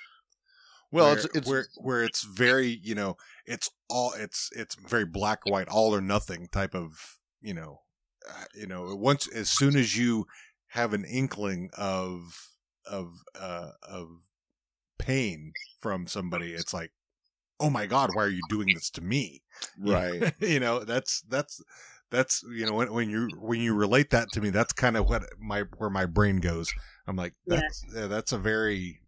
Well, where, it's it's where where it's very you know it's all it's it's very black white all or nothing type of you know uh, you know once as soon as you have an inkling of of uh of pain from somebody. It's like oh my god why are you doing this to me? [LAUGHS] Right. you know that's that's that's you know when, when you when you relate that to me that's kind of what my where my brain goes. I'm like that's yeah, that's a very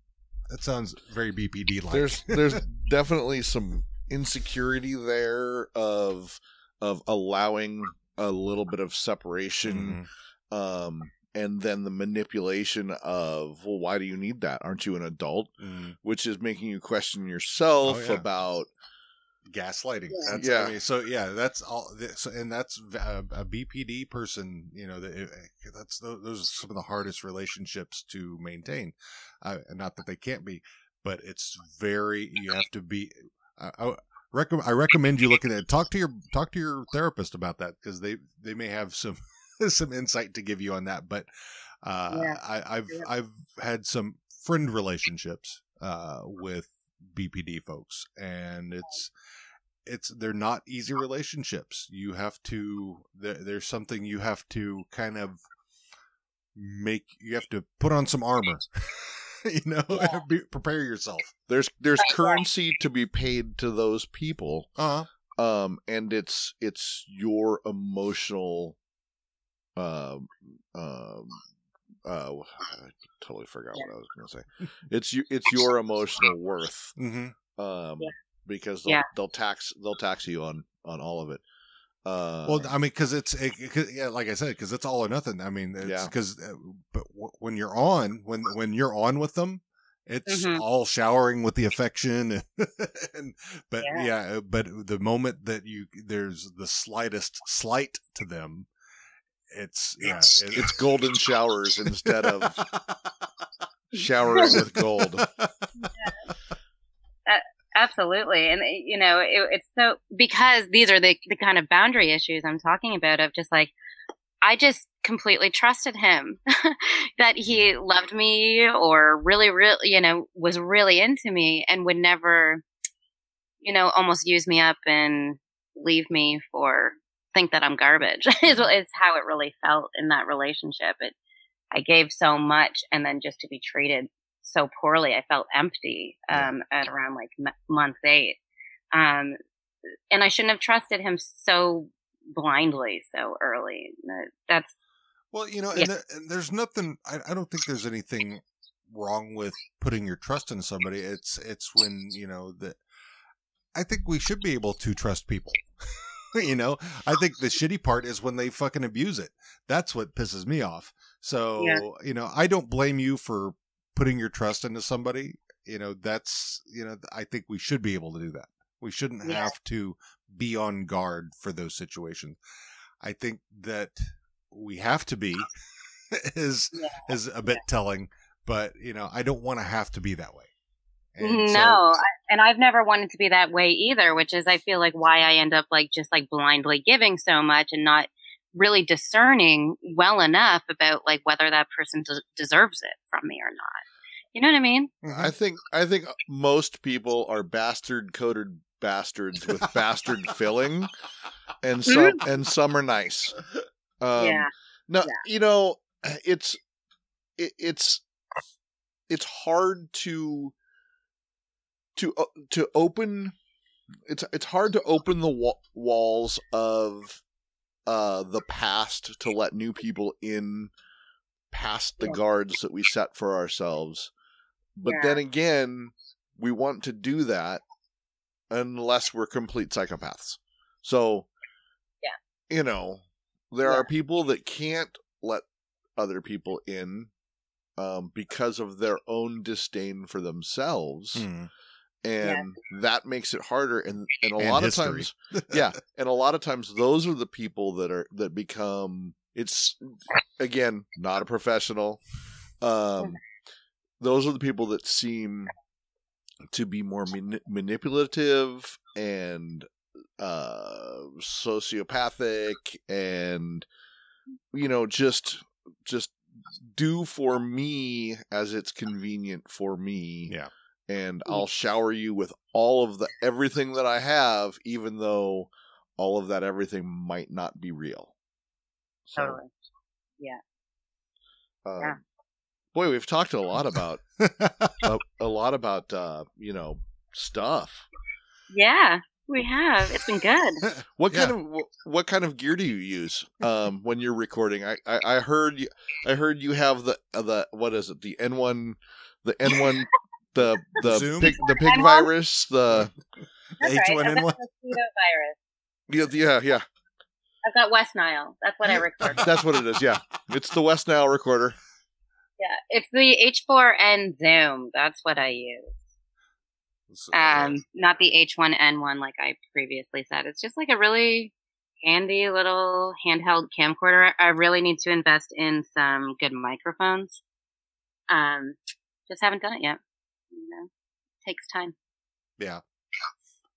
that sounds very bpd like there's there's [LAUGHS] definitely some insecurity there of of allowing a little bit of separation Mhm. um and then the manipulation of well why do you need that aren't you an adult Mhm. which is making you question yourself Oh, yeah. about gaslighting Yeah. that's Yeah. I mean, so yeah that's all so, and that's a, a bpd person you know that that's tho- those are some of the hardest relationships to maintain uh, not that they can't be but it's very you have to be I, I, recommend I recommend you looking at it. talk to your talk to your therapist about that because they they may have some [LAUGHS] some insight to give you on that but uh Yeah. I, I've Yeah. I've had some friend relationships uh with BPD folks and it's it's they're not easy relationships you have to there, there's something you have to kind of make you have to put on some armor [LAUGHS] you know Yeah. be, prepare yourself there's there's Right, right. currency to be paid to those people uh um and it's it's your emotional um um uh I totally forgot what I was going to say. [LAUGHS] It's you it's your emotional worth hmm um Yeah. because they'll, Yeah. they'll tax they'll tax you on on all of it. Uh well i mean because it's it, 'cause- yeah like i said because it's all or nothing i mean it's Yeah. because uh, but w- when you're on when when you're on with them it's Mhm. all showering with the affection [LAUGHS] and but Yeah. yeah. but the moment that you there's the slightest slight to them it's yeah it's, it- it's golden showers instead of [LAUGHS] showering with gold. [LAUGHS] Absolutely. And, eh, you know, it, it's so, because these are the, the kind of boundary issues I'm talking about of just like, I just completely trusted him [LAUGHS] that he loved me or really, really, you know, was really into me and would never, you know, almost use me up and leave me for, think that I'm garbage [LAUGHS] is, is how it really felt in that relationship. It, I gave so much and then just to be treated so poorly. I felt empty um, at around like m- month eight, um, and I shouldn't have trusted him so blindly so early. That's Well, you know, Yeah. and, there, and there's nothing. I, I don't think there's anything wrong with putting your trust in somebody. It's it's when you know that. I think we should be able to trust people. [LAUGHS] [LAUGHS] you know, I think the shitty part is when they fucking abuse it. That's what pisses me off. So Yeah. you know, I don't blame you for putting your trust into somebody. You know, that's you know, I think we should be able to do that. We shouldn't Yeah. have to be on guard for those situations. I think that we have to be [LAUGHS] is Yeah. is a bit telling, but you know, I don't want to have to be that way. And mm-hmm. no, so- I- and I've never wanted to be that way either. Which is, I feel like why I end up like just like blindly giving so much and not really discerning well enough about like whether that person des- deserves it from me or not. You know what I mean? Mm-hmm. I think I think most people are bastard coded bastards with [LAUGHS] bastard filling, and some mm-hmm. and some are nice. Um, yeah. No, Yeah. you know, it's it, it's it's hard to to uh, to open. It's it's hard to open the wa- walls of uh the past to let new people in past the Yeah. guards that we set for ourselves. But Yeah. then again, we want to do that unless we're complete psychopaths. So, Yeah. you know, there Yeah. are people that can't let other people in um, because of their own disdain for themselves, Mhm. And that makes it harder. And and a And lot history. of times, [LAUGHS] yeah, and a lot of times those are the people that are that become. It's again not a professional. Um, those are the people that seem to be more mani- manipulative and uh sociopathic and you know just just do for me as it's convenient for me Yeah. And I'll shower you with all of the everything that I have, even though all of that everything might not be real. So, Totally. um, Yeah. Boy, we've talked a lot about a, [LAUGHS] a lot about uh, you know stuff. Yeah, we have. It's been good. [LAUGHS] What Yeah. kind of what kind of gear do you use [LAUGHS] um, when you're recording? I, I, I heard you, I heard you have the uh, the what is it the N one the N one the [LAUGHS] the Zoom? pig the pig N1? virus the H1N1? I've got mosquito virus. yeah yeah yeah I've got West Nile. That's what I record. [LAUGHS] that's what it is yeah it's the West Nile recorder yeah, it's the H4N Zoom. That's what I use. Um, not the H1N1 like I previously said. It's just like a really handy little handheld camcorder. I really need to invest in some good microphones. Um, just haven't done it yet. You know, takes time. yeah.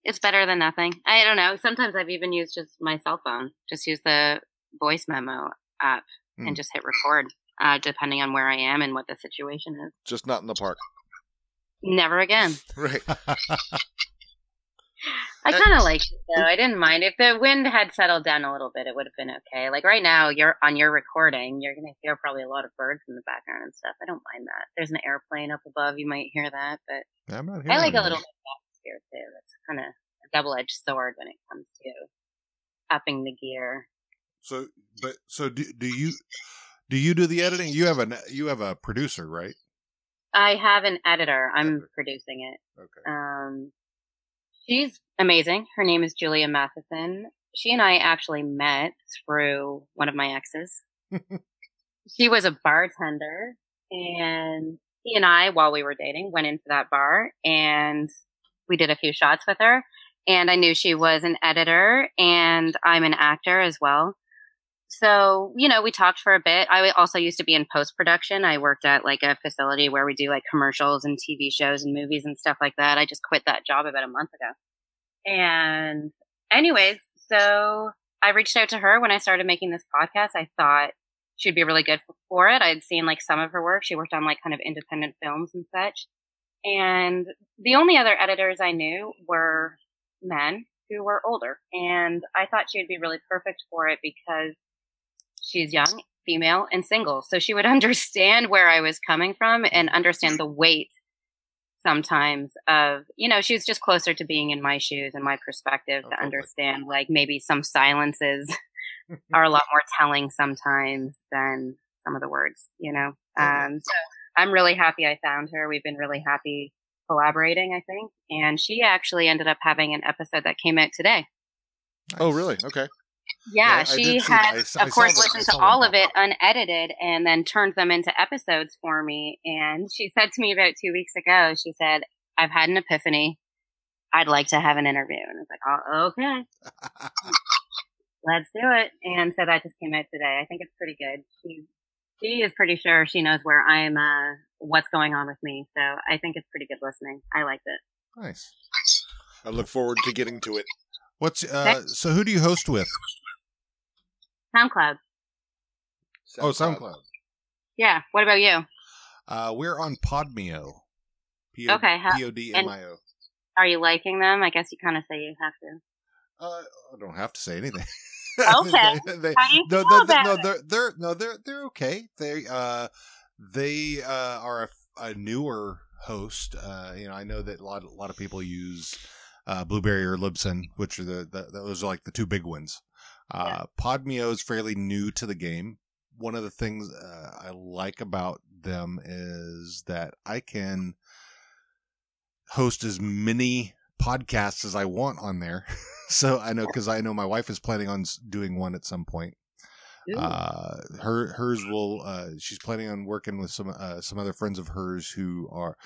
It's better than nothing. I don't know. Sometimes I've even used just my cell phone. Just use the voice memo app Hmm. and just hit record, uh, depending on where I am and what the situation is. just not in the park Never again. [LAUGHS] right [LAUGHS] I kind of liked it though. I didn't mind if the wind had settled down a little bit. It would have been okay. Like right now, you're on your recording. You're gonna hear probably a lot of birds in the background and stuff. I don't mind that. There's an airplane up above. You might hear that, but I'm not I like a little bit of atmosphere too. It's kind of a double-edged sword when it comes to upping the gear. So, but so do do you do you do the editing? You have a you have a producer, right? I have an editor. I'm Editor. producing it. Okay. Um, she's amazing. Her name is Julia Matheson. She and I actually met through one of my exes. [LAUGHS] she was a bartender, and he and I, while we were dating, went into that bar and we did a few shots with her. And I knew she was an editor, and I'm an actor as well. So, you know, we talked for a bit. I also used to be in post production. I worked at like a facility where we do like commercials and TV shows and movies and stuff like that. I just quit that job about a month ago. And, anyways, so I reached out to her when I started making this podcast. I thought she'd be really good for it. I'd seen like some of her work. She worked on like kind of independent films and such. And the only other editors I knew were men who were older. And I thought she would be really perfect for it because she's young, female, and single. So she would [LAUGHS] understand where I was coming from and understand the weight sometimes of, you know, she's just closer to being in my shoes and my perspective Oh, to understand like maybe some silences [LAUGHS] are a lot more telling sometimes than some of the words, you know? Um, so I'm really happy I found her. We've been really happy collaborating, I think. And she actually ended up having an episode that came out today. oh really okay Yeah, I she did see had. I saw- I of course, that. Listened to all of it unedited and then turned them into episodes for me. And she said to me about two weeks ago, she said, I've had an epiphany. I'd like to have an interview. And I was like, oh, okay, [LAUGHS] let's do it. And so that just came out today. I think it's pretty good. She, she is pretty sure she knows where I'm, uh, what's going on with me. So I think it's pretty good listening. I liked it. nice. I look forward to getting to it What's uh? So who do you host with? SoundCloud. Oh, SoundCloud. Yeah. What about you? Uh, we're on Podmio. P-O- Okay, how- P-O-D-M-I-O. Are you liking them? I guess you kind of say you have to. Uh, I don't have to say anything. [LAUGHS] Okay. They- they- How do you no, feel they're, about no, they're they're no, they're they're okay. They uh, they uh are a, a newer host. Uh, you know, I know that a lot a lot of people use uh, Blubrry or Libsyn, which are the, the those are like the two big ones. Uh, Podmio is fairly new to the game. One of the things uh, I like about them is that I can host as many podcasts as I want on there. [LAUGHS] so I know because I know my wife is planning on doing one at some point. Uh, her hers will. Uh, she's planning on working with some uh, some other friends of hers who are.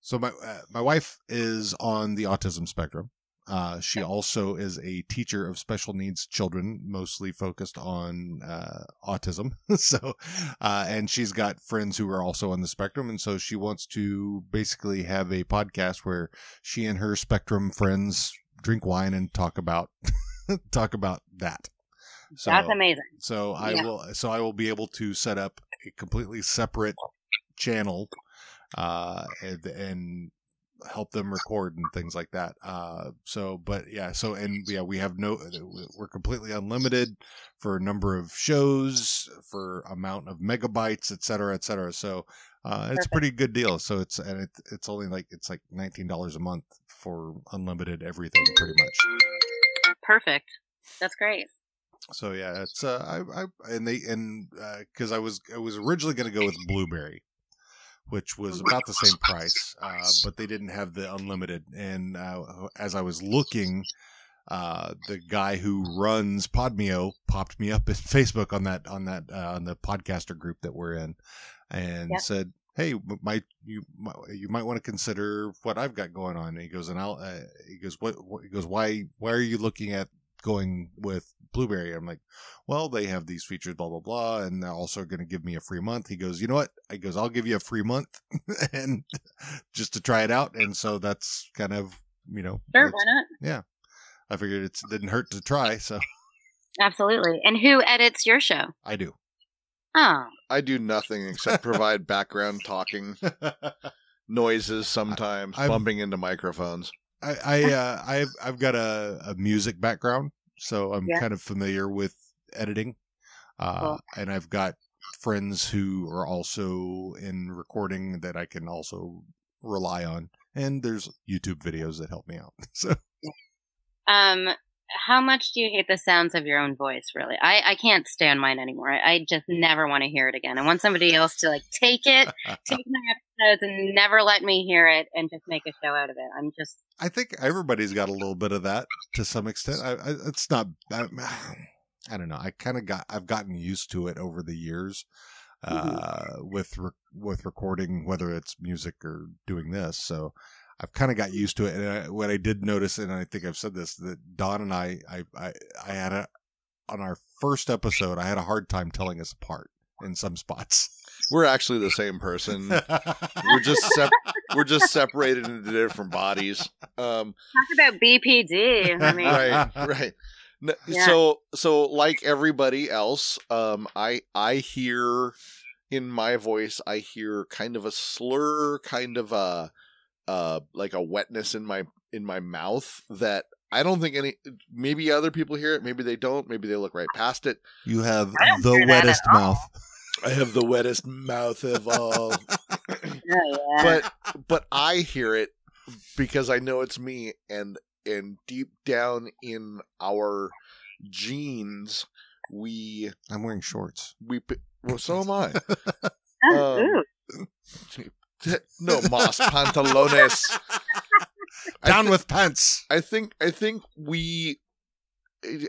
So my uh, my wife is on the autism spectrum. Uh, she also is a teacher of special needs children, mostly focused on uh, autism. [LAUGHS] so, uh, and she's got friends who are also on the spectrum, and so she wants to basically have a podcast where she and her spectrum friends drink wine and talk about [LAUGHS] talk about that. So, That's amazing. so I Yeah. will so I will be able to set up a completely separate channel uh and, and help them record and things like that. Uh, so, but yeah, so and yeah, we have no, we're completely unlimited for a number of shows, for amount of megabytes, et cetera, et cetera. So, uh, it's a pretty good deal. So it's and it, it's only like it's like nineteen dollars a month for unlimited everything, pretty much. Perfect. That's great. So yeah, it's uh, I, I and they and because uh, I was I was originally going to go with Blubrry, which was about the same price, uh, but they didn't have the unlimited. And uh, as I was looking, uh, the guy who runs Podmio popped me up in [LAUGHS] Facebook on that on that uh, on the podcaster group that we're in, and yep. said, "Hey, might you you might want to consider what I've got going on." And he goes, "And I'll," uh, he goes, "What?" what he goes, "Why? Why are you looking at going with Blubrry. I'm like, well, they have these features, blah, blah, blah. And they're also going to give me a free month. He goes, you know what? I goes, I'll give you a free month [LAUGHS] and just to try it out. And so that's kind of, you know, sure, why not? Yeah. I figured it didn't hurt to try. So absolutely. And who edits your show? I do. Oh, I do nothing except provide background talking [LAUGHS] noises sometimes, i bumping into microphones. I, I uh, I've I've got a, a music background, so I'm yeah. kind of familiar with editing, uh, cool. and I've got friends who are also in recording that I can also rely on, and there's YouTube videos that help me out. [LAUGHS] So, um, how much do you hate the sounds of your own voice? Really, I I can't stand mine anymore. I, I just never want to hear it again. I want somebody else to like take it, [LAUGHS] take my episodes, and never let me hear it, and just make a show out of it. I'm just I think everybody's got a little bit of that to some extent. I, I, it's not. I, I don't know. I kind of got. I've gotten used to it over the years mm-hmm. uh, with re- with recording, whether it's music or doing this. So I've kind of got used to it. And I, what I did notice, and I think I've said this, that Don and I, I, I, I had a on our first episode, I had a hard time telling us apart in some spots. We're actually the same person. [LAUGHS] we're just sep- we're just separated into different bodies. Um, Talk about BPD. I mean, right, right. Yeah. So, so like everybody else, um, I I hear in my voice, I hear kind of a slur, kind of a uh, like a wetness in my in my mouth that I don't think any. Maybe other people hear it. Maybe they don't. Maybe they look right past it. You have the wettest mouth. I have the wettest mouth of all. [LAUGHS] oh, yeah. But but I hear it because I know it's me, and and deep down in our genes, we. I'm wearing shorts. We well, so am I. [LAUGHS] um, [LAUGHS] no mas pantalones. [LAUGHS] Down th- with pants. I think I think we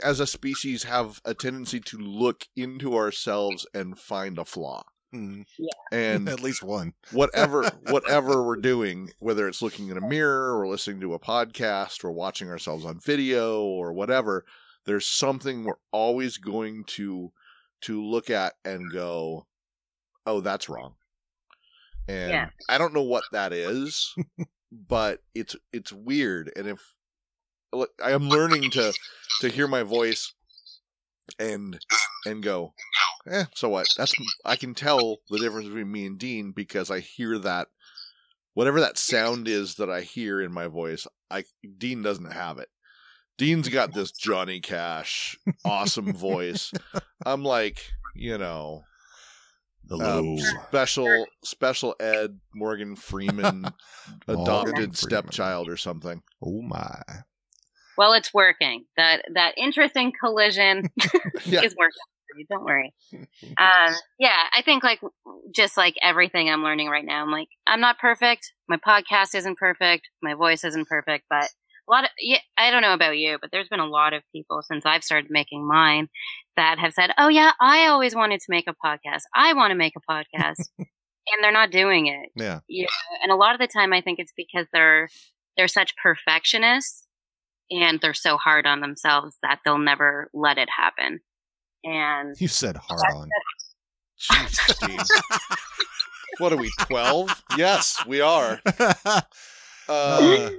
as a species have a tendency to look into ourselves and find a flaw. Mm. Yeah. And [LAUGHS] at least one. whatever whatever we're doing, whether it's looking in a mirror or listening to a podcast or watching ourselves on video or whatever, there's something we're always going to to look at and go, "Oh, that's wrong." And yeah. I don't know what that is, but it's it's weird and if I am learning to to hear my voice and and go, eh, so what? That's I can tell the difference between me and Dean because I hear that whatever that sound is that I hear in my voice, I Dean doesn't have it. Dean's got this Johnny Cash awesome voice. I'm like, you know, um, special special ed Morgan Freeman [LAUGHS] adopted Morgan stepchild Freeman. or something. Oh my. Well, it's working. That that interesting collision [LAUGHS] yeah. is working. Don't worry. Um, yeah, I think like just like everything I'm learning right now, I'm like I'm not perfect. My podcast isn't perfect. My voice isn't perfect, but a lot of yeah, I don't know about you, but there's been a lot of people since I've started making mine that have said, "Oh yeah, I always wanted to make a podcast. I want to make a podcast." [LAUGHS] and they're not doing it. Yeah. Yeah, and a lot of the time I think it's because they're they're such perfectionists and they're so hard on themselves that they'll never let it happen. And you said hard on. Jeez, [LAUGHS] what are we, 12? Yes, we are. [LAUGHS] Uh,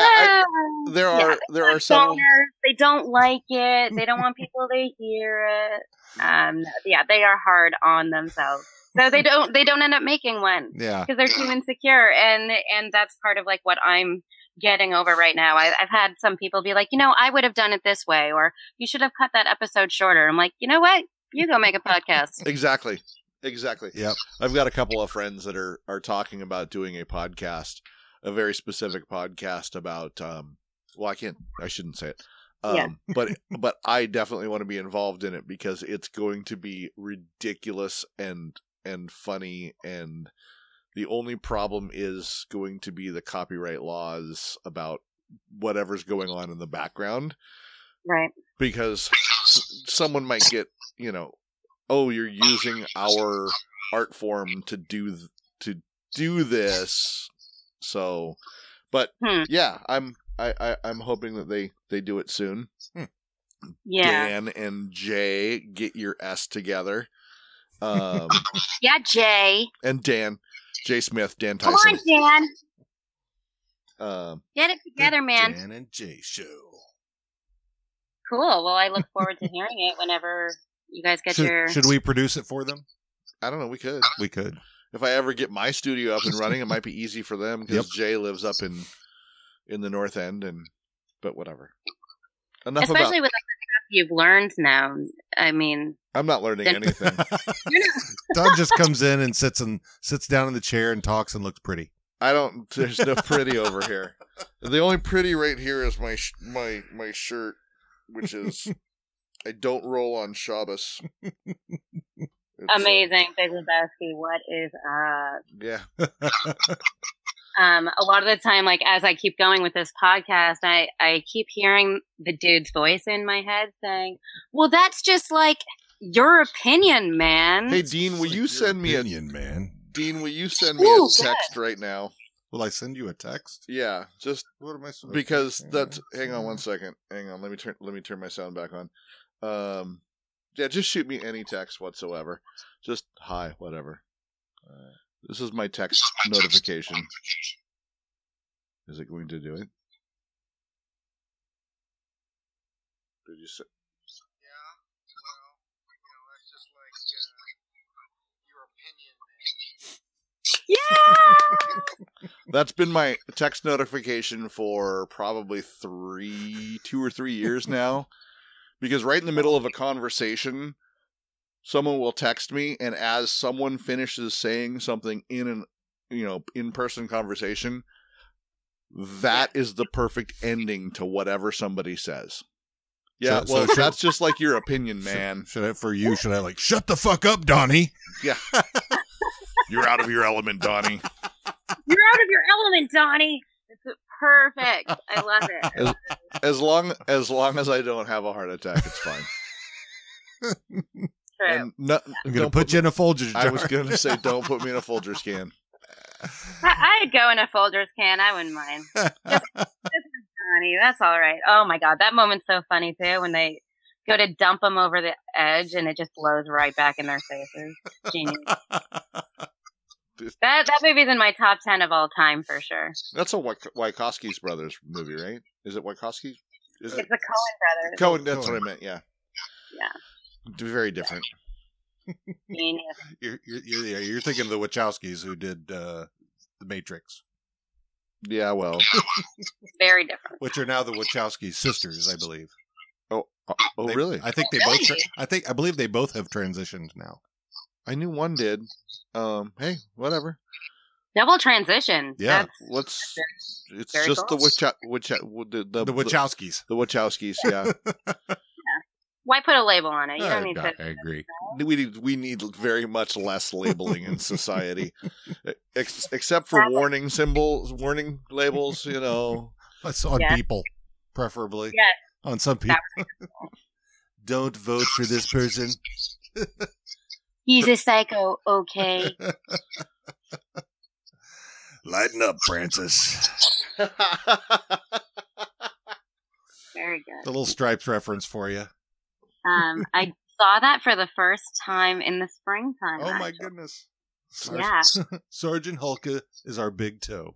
yeah, I, there are yeah, there are some. They don't like it. They don't want people to hear it. Um, yeah, they are hard on themselves. so they don't they don't end up making one [LAUGHS] Yeah. because they're too insecure and and that's part of like what i'm getting over right now I, i've had some people be like you know i would have done it this way or you should have cut that episode shorter i'm like you know what you go make a podcast [LAUGHS] Exactly. Exactly. Yep. I've got a couple of friends that are are talking about doing a podcast, a very specific podcast about um well I can't I shouldn't say it. Um Yeah. but but I definitely want to be involved in it because it's going to be ridiculous and and funny and the only problem is going to be the copyright laws about whatever's going on in the background right because someone might get you know oh you're using our art form to do th- to do this so but Hmm. yeah i'm I, I i'm hoping that they they do it soon yeah dan and jay get your s together [LAUGHS] um yeah jay and dan jay smith dan Tyson. come on dan um get it together man Dan and Jay show. cool well i look forward to hearing it whenever you guys get Should, your should we produce it for them? i don't know we could We could. If I ever get my studio up and running, it might be easy for them because Yep. Jay lives up in in the north end, and but whatever. Enough especially about. with like the stuff you've learned now i mean I'm not learning then- anything. [LAUGHS] [LAUGHS] Don just comes in and sits and sits down in the chair and talks and looks pretty. I don't. There's no pretty over here. The only pretty right here is my sh- my my shirt, which is [LAUGHS] I don't roll on Shabbos. It's, uh, amazing big lebowski what is up yeah, [LAUGHS] um, a lot of the time, like as I keep going with this podcast, I, I keep hearing the dude's voice in my head saying, well, that's just like your opinion, man. Hey Dean, will you send me a opinion, man? Dean? Will you send me Ooh, a text right now? Will I send you a text? Yeah, just What am I supposed because to that's. Hang on one second. Hang on. Let me turn. Let me turn my sound back on. Um, yeah, just shoot me any text whatsoever. Just hi, whatever. Uh, this is my text notification. Is it going to do it? Did you say? Yeah, well, you know, that's just like uh, your opinion, man. yeah. [LAUGHS] That's been my text notification for probably three, two or three years now. Because right in the middle of a conversation, someone will text me, and as someone finishes saying something in an, you know, in-person conversation, that is the perfect ending to whatever somebody says. Yeah, So- so well, should- that's just like your opinion, man. Should, I for you? Should I like shut the fuck up, Donnie? Yeah, [LAUGHS] you're out of your element, Donnie. You're out of your element, Donnie. It's perfect. I love it. As, as long as long as I don't have a heart attack, it's fine. [LAUGHS] True. And no, I'm gonna don't put you in a Folgers jar. I was going to say, [LAUGHS] don't put me in a Folgers can. I, I'd go in a Folgers can. I wouldn't mind. [LAUGHS] Donnie, that's all right. Oh my god, that moment's so funny too when they go to dump them over the edge and it just blows right back in their faces. Genius. That that movie's in my top ten of all time for sure. That's a Wyk- Wachowski's brothers movie, right? Is it Wachowski? Is It's it the Coen brothers. Coen? That's what I meant. Yeah. Yeah. Very different. [LAUGHS] You're, you're, you're, yeah, you're thinking of the Wachowskis who did uh, the Matrix, Yeah. Well. [LAUGHS] Very different. which are now the Wachowski sisters, I believe. Oh. uh, Oh, They- really? I think they both. Tra- I think I believe they both have transitioned now. I knew one did. Um. Hey, whatever. Double transition. Yeah. That's Let's. It's Very just cool. the Wachow, Wachow, the, the, The Wachowskis. The Wachowskis. Yeah. [LAUGHS] why put a label on it? You I, don't need I to. agree. we need we need very much less labeling in society, [LAUGHS] Ex- except for warning symbols, warning labels. You know. [LAUGHS] That's on Yeah. people, preferably. Yes. On some people. Don't vote for this person. He's a psycho. Okay. [LAUGHS] Lighten up, Francis. Very good. The little stripes reference for you. Um, I saw that for the first time in the springtime. Oh my actually. goodness. Yeah. [LAUGHS] Sergeant Hulka is our big toe.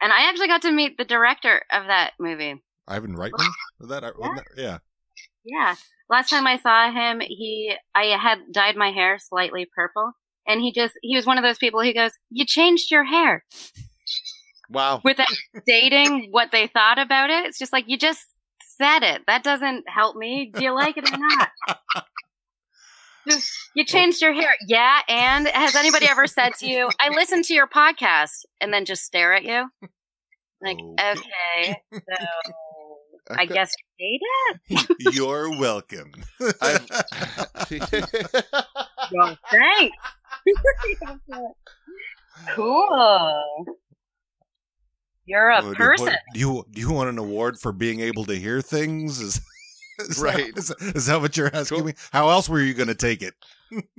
And I actually got to meet the director of that movie. Ivan Reitman? That, that- yeah. Yeah. Last time I saw him, he I had dyed my hair slightly purple, and he just he was one of those people who goes, "You changed your hair," Wow. [LAUGHS] without stating what they thought about it. It's just like you just said it. That doesn't help me. Do you like it or not? [LAUGHS] Just, you changed your hair. Yeah, and has anybody ever said to you, "I listened to your podcast," and then just stare at you? Like, Okay. okay, so I guess you hate it. [LAUGHS] You're welcome. I've- [LAUGHS] [LAUGHS] Well, thanks. cool. You're a Oh, do you- person. what- Do you do you want an award for being able to hear things? Is, is Right. That, is, is that what you're asking Cool. me? How else were you going to take it?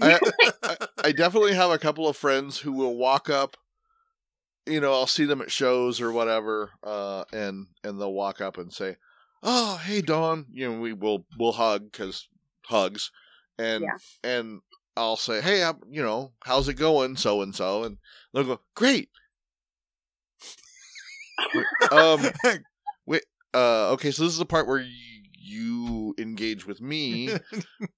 I, I, I definitely have a couple of friends who will walk up. You know, I'll see them at shows or whatever, uh, and and they'll walk up and say, "Oh, hey, Dawn." You know, we will we'll hug because hugs, and Yeah. and I'll say, "Hey, I'm, you know, how's it going?" So and so, and they'll go, "Great." um. [LAUGHS] Wait. Uh. Okay. So this is the part where you, you engage with me,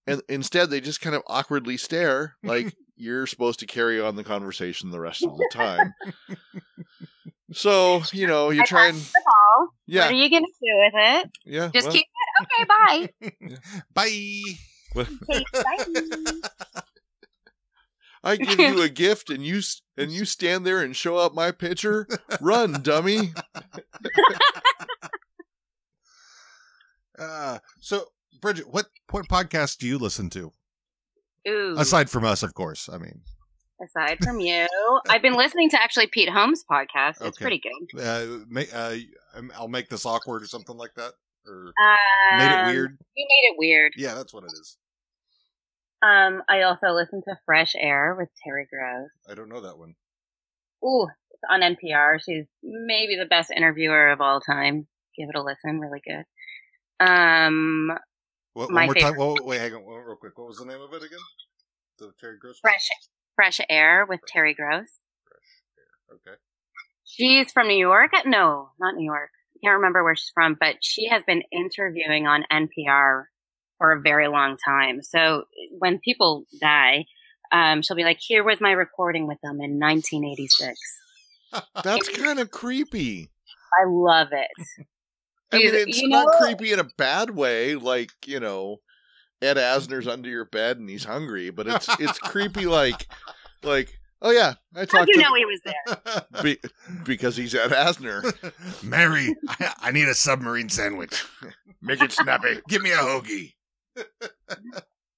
and instead they just kind of awkwardly stare, like [LAUGHS] you're supposed to carry on the conversation the rest of the time. [LAUGHS] so [LAUGHS] you know you I try and the ball. What yeah are you going to do with it? yeah. Just well, keep it. Okay, bye. [LAUGHS] Bye. [LAUGHS] Okay, bye. I give you a gift and you and you stand there and show up my picture. Run, dummy. Uh, so, Bridget, what what podcast do you listen to Ooh. aside from us? Of course. I mean, aside from you, I've been listening to actually Pete Holmes' podcast. It's Okay. pretty good. uh, ma- uh, I'll make this awkward or something like that, or Um, made it weird. You made it weird. Yeah, that's what it is. Um, I also listen to Fresh Air with Terry Gross. I don't know that one. Ooh, it's on NPR. She's maybe the best interviewer of all time. Give it a listen. Really good. Um, What, My one more time. favorite. Whoa, wait, hang on, real quick. What was the name of it again? The Terry Gross. Fresh Fresh Air with Terry Gross. Okay. She's from New York. No, not New York. I can't remember where she's from, but she has been interviewing on NPR for a very long time. So when people die, um, she'll be like, "Here was my recording with them in 1986." [LAUGHS] That's kind of creepy. I love it. I mean, it's you not know- creepy in a bad way, like you know, Ed Asner's under your bed and he's hungry, but it's [LAUGHS] it's creepy like like oh yeah, I How talked do you to know he was there? [LAUGHS] be, because he's Ed Asner. [LAUGHS] Mary, I, I need a submarine sandwich. Make it snappy. Give me a hoagie.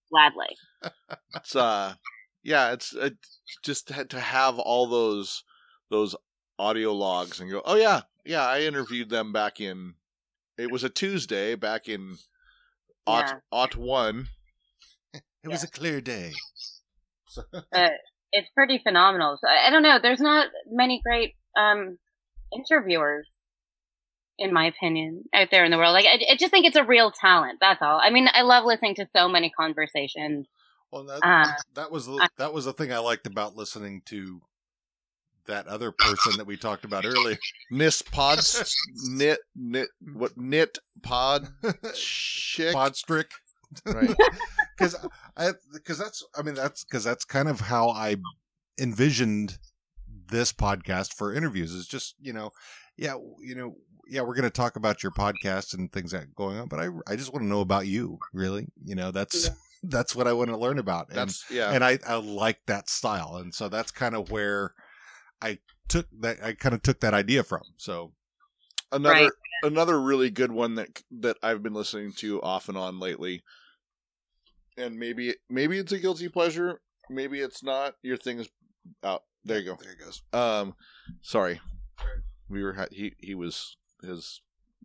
Gladly. It's uh yeah, it's uh, just to to have all those those audio logs and go oh yeah yeah I interviewed them back in it was a Tuesday back in Ot Yeah. Ot one It was a clear day. Uh, [LAUGHS] it's pretty phenomenal. So I, I don't know. There's not many great um, interviewers, in my opinion, out there in the world. Like I, I just think it's a real talent. That's all. I mean, I love listening to so many conversations. Well, that, Uh, that was the, that was the thing I liked about listening to that other person that we talked about earlier. Miss Pod [LAUGHS] knit knit what knit pod chick? Podstrick. right. [LAUGHS] Because I because that's I mean that's because that's kind of how I envisioned this podcast for interviews is just you know yeah you know yeah we're going to talk about your podcast and things that going on but I I just want to know about you really. You know that's [LAUGHS] that's what I want to learn about. And that's yeah. and I I like that style. And so that's kind of where I took that I kind of took that idea from so another Right. another really good one that that I've been listening to off and on lately. And maybe maybe it's a guilty pleasure, maybe it's not. Your thing is out. There you go. there it goes Um sorry. We were he he was his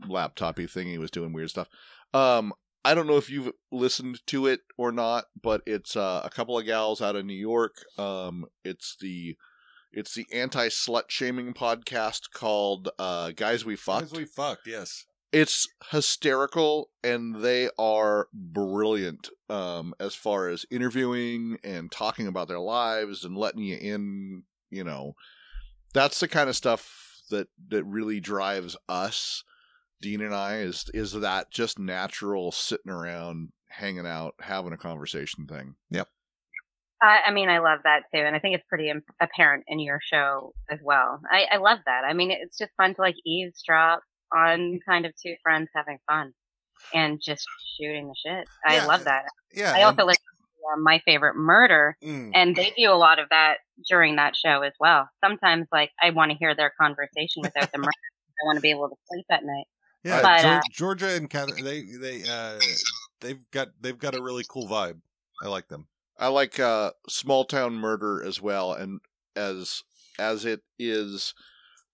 laptopy thing he was doing weird stuff. Um I don't know if you've listened to it or not, but it's uh, a couple of gals out of New York. Um it's the it's the anti slut shaming podcast called uh, Guys We Fucked. As we fucked yes. It's hysterical and they are brilliant um as far as interviewing and talking about their lives and letting you in you know. That's the kind of stuff that that really drives us Dean and I is is that just natural sitting around, hanging out, having a conversation thing. I, I mean, I love that too, and I think it's pretty im- apparent in your show as well. I, I love that. I mean, it's just fun to like eavesdrop on kind of two friends having fun and just shooting the shit. I Yeah. love that. Yeah. I also to uh, my favorite murder, and- mm, and they do a lot of that during that show as well. Sometimes, like, I want to hear their conversation without the murder. I want to be able to sleep at night. yeah, but, Geor- uh, Georgia and Canada, they they uh they've got they've got a really cool vibe. I like them. I like uh, small town murder as well, and as as it is,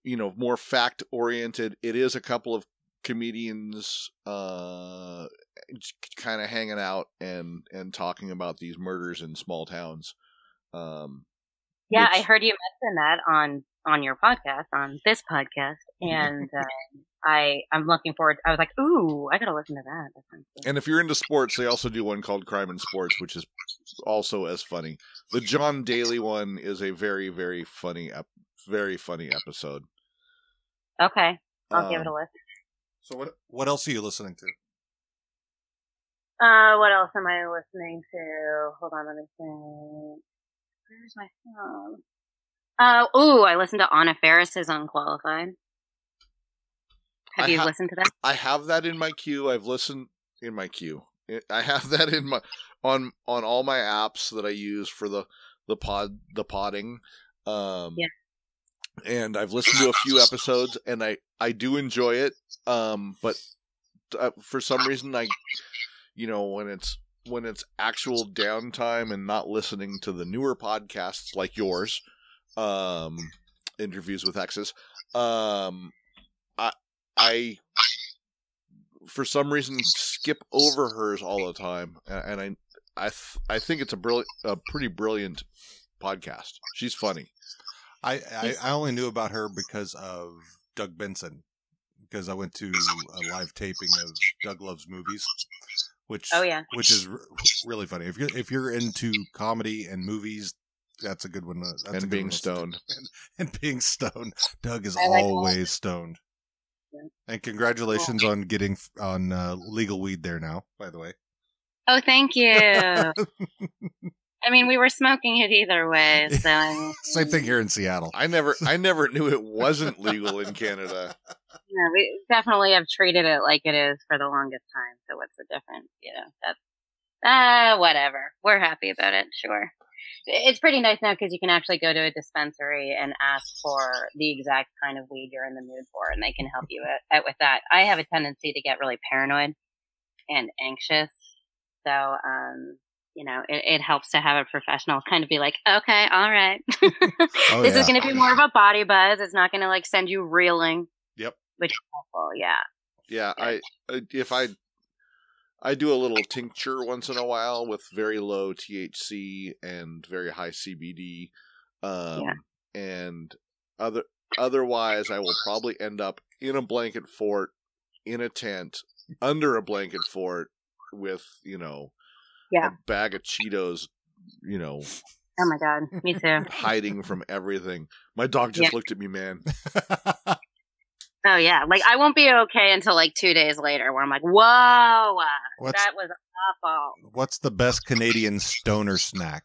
you know, more fact oriented. It is a couple of comedians uh, kind of hanging out and and talking about these murders in small towns. Um, Yeah, I heard you mention that on on your podcast, on this podcast, [LAUGHS] and um, I I'm looking forward. I was like, ooh, I gotta listen to that. That and if you're into sports, they also do one called Crime in Sports, which is also as funny. The John Daly one is a very very funny ep- very funny episode. Okay, I'll give it a Um, listen. So what what else are you listening to? Uh, what else am I listening to? Hold on, let me think. Where's my phone? Uh, ooh, I listened to Anna Faris's Unqualified. Have I you ha- listened to that? I have that in my queue. I've listened in my queue. I have [LAUGHS] that in my on on all my apps that I use for the the pod the podding. Um, Yeah. And I've [LAUGHS] listened to a few episodes, and I I do enjoy it. Um, but uh, for some reason, I you know when it's when it's actual downtime and not listening to the newer podcasts like yours, um, interviews with exes, um, I for some reason skip over hers all the time, and I I th- I think it's a brilliant, a pretty brilliant podcast. She's funny. I, I I only knew about her because of Doug Benson because I went to a live taping of Doug Loves Movies, which Oh yeah. which is r- really funny. If you're if you're into comedy and movies, that's a good one. Uh, to- That's [LAUGHS] and being one to listen to. stoned. and being stoned. Doug is like always stoned. Yeah. And congratulations on getting on uh, legal weed there now. By the way, Oh, thank you. [LAUGHS] I mean, we were smoking it either way, [LAUGHS] so I mean, same thing here in Seattle. I never I never [LAUGHS] knew it wasn't legal in Canada. Yeah, we definitely have treated it like it is for the longest time. So what's the difference? You know, that's ah, whatever. We're happy about it. Sure. It's pretty nice now because you can actually go to a dispensary and ask for the exact kind of weed you're in the mood for, and they can help you out, out with that. I have a tendency to get really paranoid and anxious, so um, you know, it, it helps to have a professional kind of be like, okay, all right, [LAUGHS] Oh, this yeah. is going to be more of a body buzz. It's not going to like send you reeling. Yep. Which is helpful. Yeah. Yeah, I- if I I do a little tincture once in a while with very low THC and very high CBD. Um Yeah. and other otherwise I will probably end up in a blanket fort in a tent under a blanket fort with, you know, Yeah. a bag of Cheetos, you know, Oh my god. Me too. hiding from everything. My dog just Yeah. looked at me, man. [LAUGHS] Oh yeah. Like I won't be okay until like two days later where I'm like, whoa, what's that was awful. what's the best Canadian stoner snack?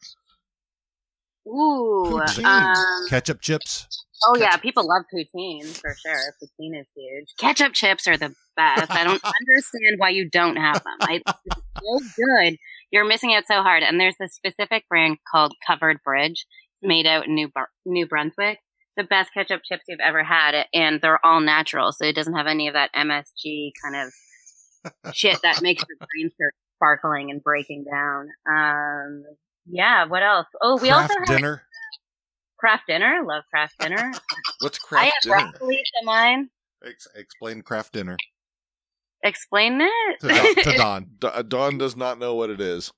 Ooh. Poutine. Um, Ketchup chips. oh yeah, people love poutine for sure. Poutine is huge. Ketchup chips are the best. I don't [LAUGHS] understand why you don't have them. I, it's so good. You're missing out so hard. And there's this specific brand called Covered Bridge, made out in New Bur- New Brunswick. The best ketchup chips you've ever had, and they're all natural, so it doesn't have any of that MSG kind of [LAUGHS] shit that makes your brain start sparkling and breaking down. Um, yeah. What else? Oh, we Kraft also have dinner. Kraft dinner. Love Kraft dinner. [LAUGHS] What's Kraft I have dinner? broccoli to mine. Ex- explain Kraft dinner Explain it. to, Don, to [LAUGHS] Don. Dawn does not know what it is.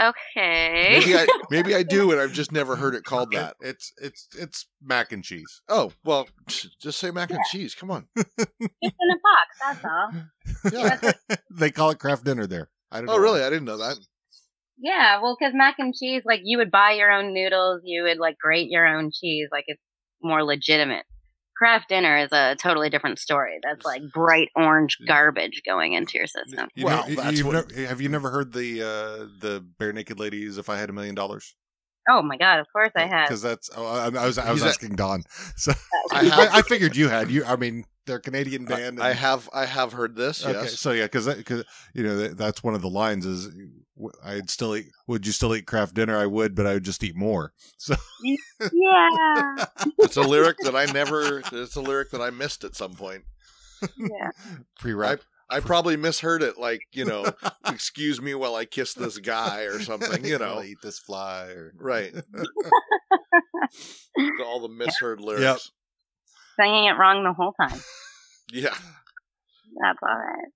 Okay. Maybe I [LAUGHS] maybe I do, and I've just never heard it called that. It's it's it's mac and cheese. Oh well, just say mac and cheese. Come on. it's in a box. That's all. Yeah. [LAUGHS] they call it Kraft dinner there. I don't oh, know. Oh really? I didn't know that. Yeah. Well, because mac and cheese, like you would buy your own noodles, you would like grate your own cheese, like it's more legitimate. Kraft dinner is a totally different story. That's like bright orange garbage going into your system. You Well, know, that's you've what- never- have you never heard the uh, the Barenaked Ladies? If I had a million dollars, Oh my god! Of course I have. because that's oh, I, I was I was He's a- asking Don. [LAUGHS] So [LAUGHS] I I, have- I, figured you had you. I mean, they're a Canadian band. I and- have I have heard this. Okay, Yes. so yeah, because because you know that, that's one of the lines is w- I'd still eat. Would you still eat Kraft dinner? I would, but I would just eat more. [LAUGHS] So yeah, [LAUGHS] It's a lyric that I never. It's a lyric that I missed at some point. yeah. [LAUGHS] pre-rap. I probably misheard it, like you know, excuse me while I kiss this guy or something. You know, eat this fly. Or... right? All the misheard lyrics. Yep. Singing it wrong the whole time. Yeah. That's all right.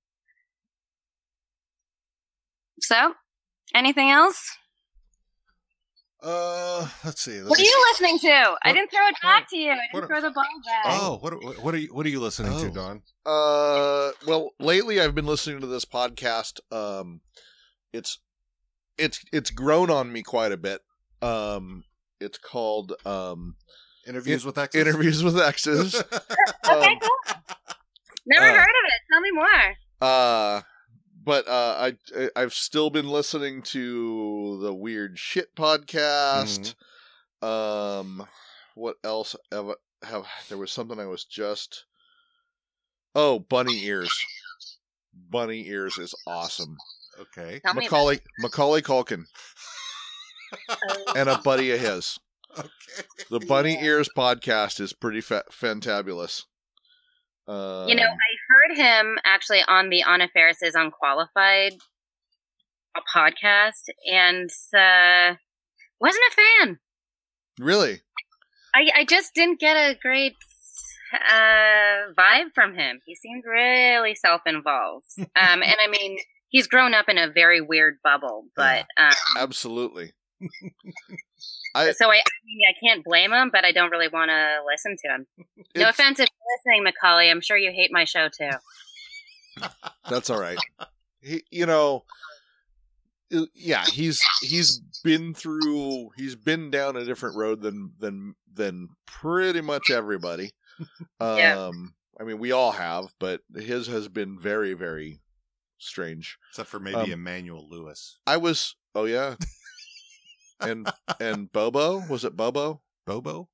So, anything else? Uh, let's see. What are you listening to? I didn't throw it back to you. I didn't throw the ball back. Oh, what what are you what are you listening to, Oh. Don? Uh, well, lately I've been listening to this podcast. Um, it's it's it's grown on me quite a bit. Um, it's called um Interviews with exes. interviews with exes. [LAUGHS] okay, um, cool. Never uh, heard of it. Tell me more. Uh, but uh, I I- I've still been listening to the Weird Shit podcast. Um, what else have, have there was something I was just oh Bunny Ears. Bunny Ears is awesome. okay. Tell Macaulay Macaulay Culkin [LAUGHS] and a buddy of his. Okay. The Bunny Ears podcast is pretty fa- fantabulous. Um, You know, I heard him actually on the Anna Faris's Unqualified podcast, and uh, wasn't a fan. really, I, I just didn't get a great uh, vibe from him. He seemed really self-involved, [LAUGHS] um, and I mean, he's grown up in a very weird bubble. But um, absolutely. [LAUGHS] I so I, I mean, I can't blame him, but I don't really want to listen to him. No offense if you're listening, Macaulay. I'm sure you hate my show too. [LAUGHS] That's all right. He, you know, yeah, he's he's been through, he's been down a different road than than than pretty much everybody. [LAUGHS] Um, Yeah. I mean, we all have, but his has been very very strange. Except for maybe Um, Emmanuel Lewis. I was, oh yeah, and and Bobo was it Bobo? Bobo?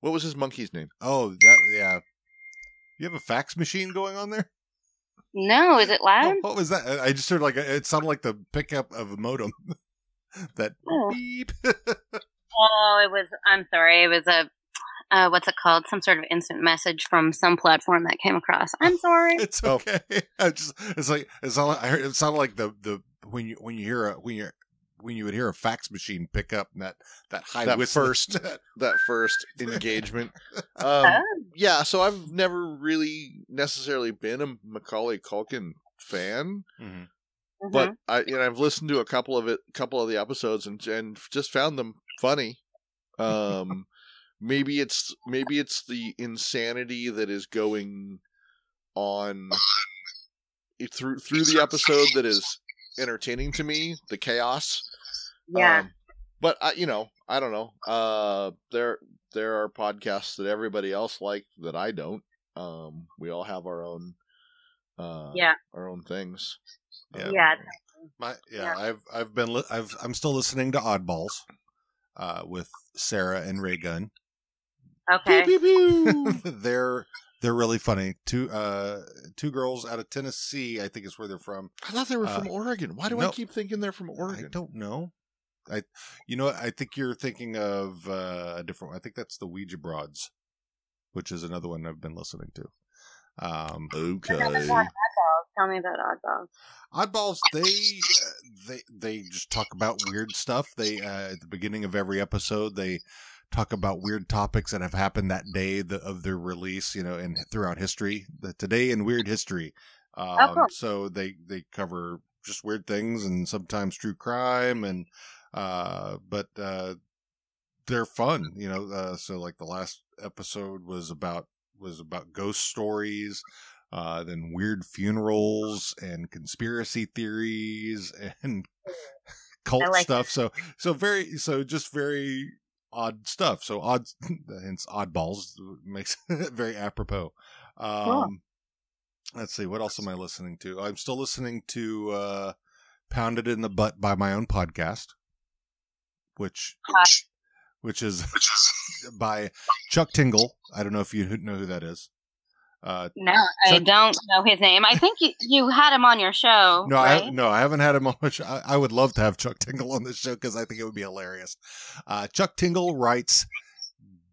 What was his monkey's name? Oh, that yeah. You have a fax machine going on there? No, is it loud? Oh, what was that? I just heard like a, it sounded like the pickup of a modem. [LAUGHS] that Oh. beep. Oh, it was. I'm sorry. It was a. Uh, what's it called? Some sort of instant message from some platform that came across. [LAUGHS] I'm sorry. it's Oh. okay. [LAUGHS] I just it's like it's all I heard. It sounded like the the when you when you hear a when you when you would hear a fax machine pick up that that high That whistle. first- [LAUGHS] That first engagement. [LAUGHS] Um, Oh. yeah, so I've never really necessarily been a Macaulay Culkin fan. Mhm. Mhm. but I you know I've listened to a couple of it, couple of the episodes, and and just found them funny. Um, [LAUGHS] maybe it's maybe it's the insanity that is going on through through the episode that is entertaining to me. The chaos, yeah. Um, but I, you know, I don't know. Uh, there there are podcasts that everybody else like that I don't. Um, we all have our own. Uh, Yeah. our own things. Yeah. yeah. My yeah, Yeah. I've I've been li- I've I'm still listening to Oddballs, uh, with Sarah and Ray Gunn. Okay. Pew, pew, pew. [LAUGHS] [LAUGHS] they're they're really funny. Two uh two girls out of Tennessee, I think is where they're from. I thought they were Uh, from Oregon. Why do I keep thinking they're from Oregon? I don't know. I you know I think you're thinking of uh, a different. One. I think that's the Ouija Broads, which is another one I've been listening to. Um, Okay. Tell me about oddballs. Oddballs, they uh, they they just talk about weird stuff. They uh, at the beginning of every episode, they talk about weird topics that have happened that day the, of their release. You know, and throughout history, the today in weird history. Um, Oh, cool. So they they cover just weird things and sometimes true crime and uh, but uh, they're fun. You know, uh, so like the last episode was about was about ghost stories uh, then weird funerals and conspiracy theories [LAUGHS] and [LAUGHS] cult like stuff. So so very so just very odd stuff. So odd, [LAUGHS] hence oddballs makes it very apropos. Um, Cool. Let's see, what else am I listening to? I'm still listening to uh, "Pounded in the Butt" by my own podcast, which Hi. [LAUGHS] which is by Chuck Tingle. I don't know if you know who that is. Uh, No, I don't know his name. I think you, you had him on your show. no, right? I no, I haven't had him on. Which I, I would love to have Chuck Tingle on this show because I think it would be hilarious. Uh, Chuck Tingle writes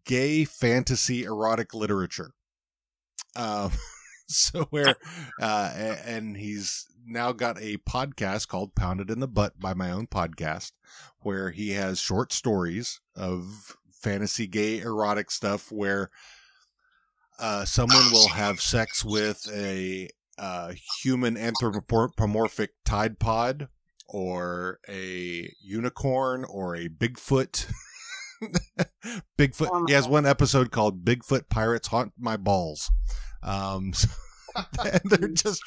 gay fantasy erotic literature. Um, [LAUGHS] so where, uh, and he's now got a podcast called "Pounded in the Butt" by my own podcast, where he has short stories of fantasy gay erotic stuff where uh, someone will have sex with a uh, human anthropomorphic Tide Pod or a unicorn or a Bigfoot. [LAUGHS] Bigfoot. He has one episode called "Bigfoot Pirates Haunt My Balls." Um, [LAUGHS] so- they're just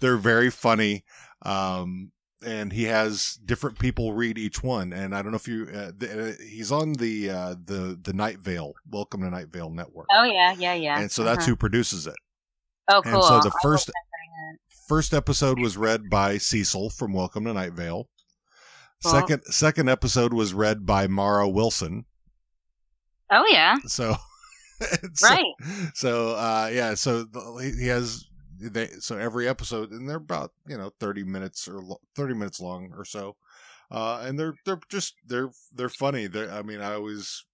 they're very funny. Um, and he has different people read each one. And I don't know if you, uh, the, uh, he's on the uh, the the Night Vale. Welcome to Night Vale Network. Oh yeah, yeah, yeah. And so that's Uh-huh. who produces it. Oh, cool. And so the first first episode was read by Cecil from Welcome to Night Vale. Cool. Second second episode was read by Mara Wilson. Oh yeah, So, [LAUGHS] [LAUGHS] so right. So uh, yeah, so the, he has they so every episode, and they're about you know thirty minutes or lo- thirty minutes long or so, uh, and they're they're just they're they're funny. They're, I mean, I always.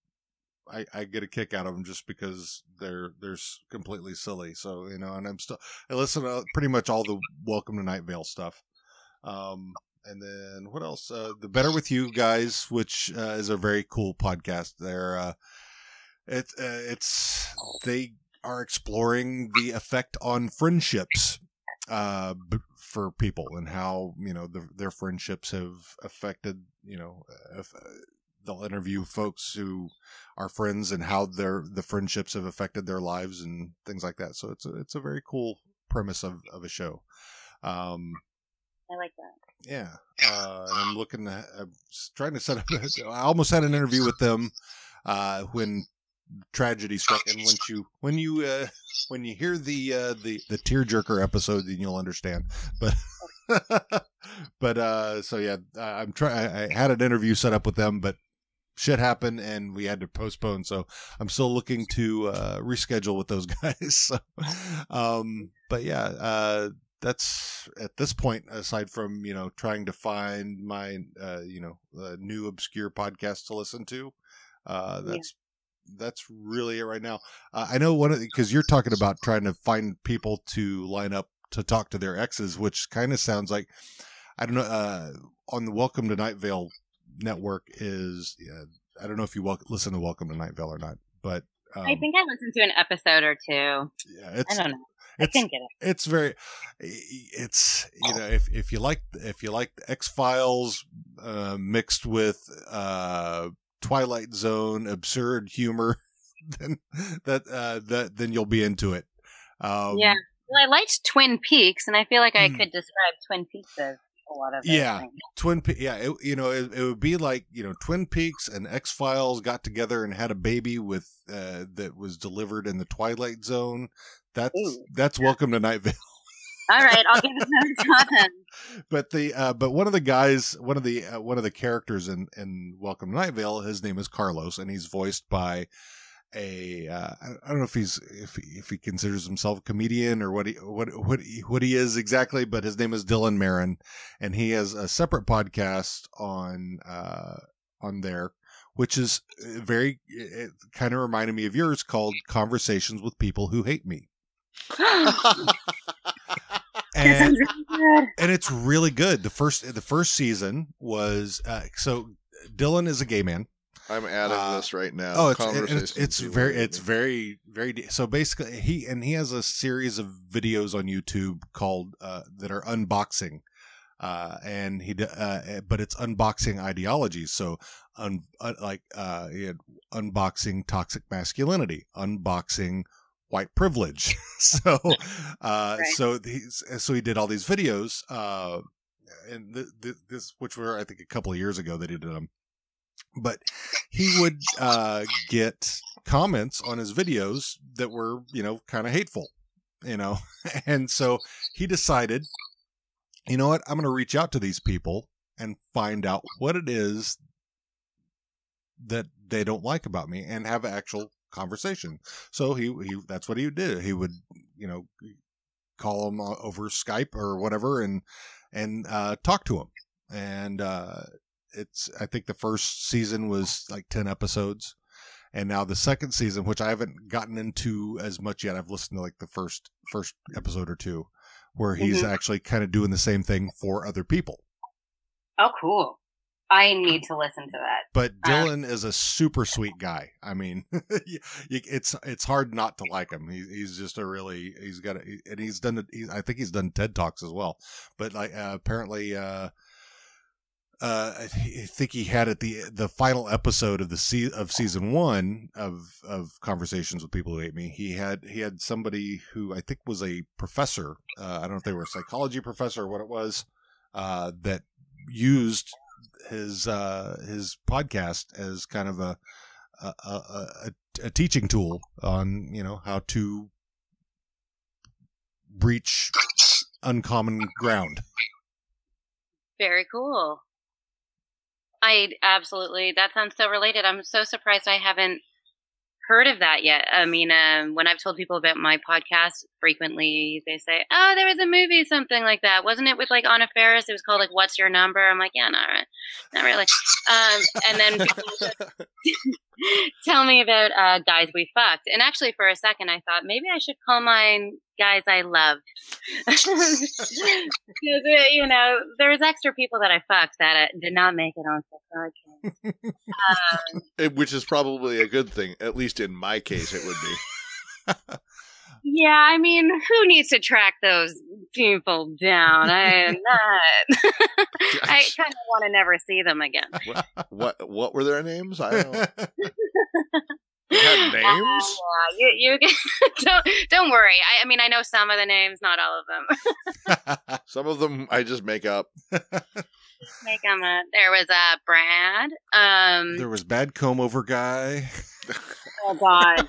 I, I get a kick out of them just because they're they're completely silly. So you know, and I'm still I listen to pretty much all the Welcome to Night Vale stuff. Um, and then what else? Uh, the Better with You guys, which uh, is a very cool podcast. They're uh, it, uh, it's they are exploring the effect on friendships uh, b- for people and how you know the, their friendships have affected you know if, uh, they'll interview folks who are friends and how their the friendships have affected their lives and things like that so it's a, it's a very cool premise of, of a show um I like that. yeah, uh, I'm looking. At, I'm trying to set up. [LAUGHS] I almost had an interview with them uh, when tragedy struck, and once you when you uh, when you hear the uh, the the tearjerker episode, then you'll understand. But [LAUGHS] but uh, so yeah, I- I'm trying. I had an interview set up with them, but shit happened and we had to postpone. So I'm still looking to uh, reschedule with those [LAUGHS] guys. So, um, but yeah, uh, that's at this point aside from you know trying to find my uh you know uh, new obscure podcast to listen to uh that's that's really it right now uh, i know one of because you're talking about trying to find people to line up to talk to their exes which kind of sounds like i don't know uh on the welcome to night vale network is yeah, i don't know if you wel- listen to welcome to night vale or not but um, I think I listened to an episode or two. yeah, it's I don't know. I it's couldn't get it. it's very it's you know if if you like if you like X Files uh, mixed with uh, Twilight Zone absurd humor, [LAUGHS] then that uh, that then you'll be into it. Um, Yeah. Well, I liked Twin Peaks, and I feel like I Hmm. could describe Twin Peaks as a lot of Yeah. things. Twin Pe- yeah, it, you know, it, it would be like you know, Twin Peaks and X Files got together and had a baby with uh, that was delivered in the Twilight Zone. That's Ooh. that's Welcome to Night Vale. All right, I'll give it another shot then. [LAUGHS] but the uh, but one of the guys, one of the uh, one of the characters in in Welcome to Night Vale, his name is Carlos, and he's voiced by a uh, I I don't know if he's if he, if he considers himself a comedian or what he what what he, what he is exactly, but his name is Dylan Marron, and he has a separate podcast on uh, on there. Which is uh, very, it kind of reminded me of yours called Conversations with People Who Hate Me. [LAUGHS] [LAUGHS] That And really and it's really good. The first the first season was uh, so Dylan is a gay man. I'm adding Uh, this right now. oh, it's it's it's very it's very very de- so basically he and he has a series of videos on YouTube called uh, that are unboxing. Uh, and he, d- uh, but it's unboxing ideologies. So, un, uh, like, uh, he had unboxing toxic masculinity, unboxing white privilege. [LAUGHS] so, uh, Right. so he so he did all these videos, uh, and th- th- this, which were, I think, a couple of years ago that he did them. but he would uh, get comments on his videos that were, you know, kind of hateful, you know, [LAUGHS] and so he decided, you know what, I'm going to reach out to these people and find out what it is that they don't like about me and have an actual conversation. So he he that's what he did. He would you know call him over Skype or whatever and and uh, talk to him. And uh, it's I think the first season was like ten episodes, and now the second season, which I haven't gotten into as much yet. I've listened to like the first first episode or two, where he's Mhm. actually kind of doing the same thing for other people. Oh, cool. I need to listen to that. But Uh, Dylan is a super sweet guy. I mean, [LAUGHS] it's it's hard not to like him. He, he's just a really he's got a, and he's done. He, I think he's done TED talks as well. But like uh, apparently, uh, uh, I I think he had at the the final episode of the se- of season one of of conversations with people who hate me. He had he had somebody who I think was a professor. Uh, I don't know if they were a psychology professor or what it was uh, that used his uh his podcast as kind of a a, a, a, teaching tool on you know how to breach uncommon ground Very cool. I absolutely, that sounds so related. I'm so surprised I haven't heard of that yet. I mean, um, when I've told people about my podcast, frequently they say, "Oh, there was a movie, something like that, wasn't it?" With like Anna Faris, it was called like "What's Your Number." I'm like, yeah, not right, not really. Um, and then [LAUGHS] people just [LAUGHS] tell me about uh, guys we fucked, and actually, for a second, I thought maybe I should call mine "Guys I Love," [LAUGHS] because uh, you know, there's extra people that I fucked that uh, did not make it on the podcast. [LAUGHS] Um, which is probably a good thing. At least in my case, it would be. Yeah, I mean, who needs to track those people down? I am [LAUGHS] not. [LAUGHS] I kind of want to never see them again. what what were their names? I don't [LAUGHS] know. Had names? Uh, yeah, you, you don't don't worry. I, I mean, I know some of the names, not all of them. Some of them I just make up. Make them. Uh, there was uh, Brad. Um, there was bad comb over guy oh God,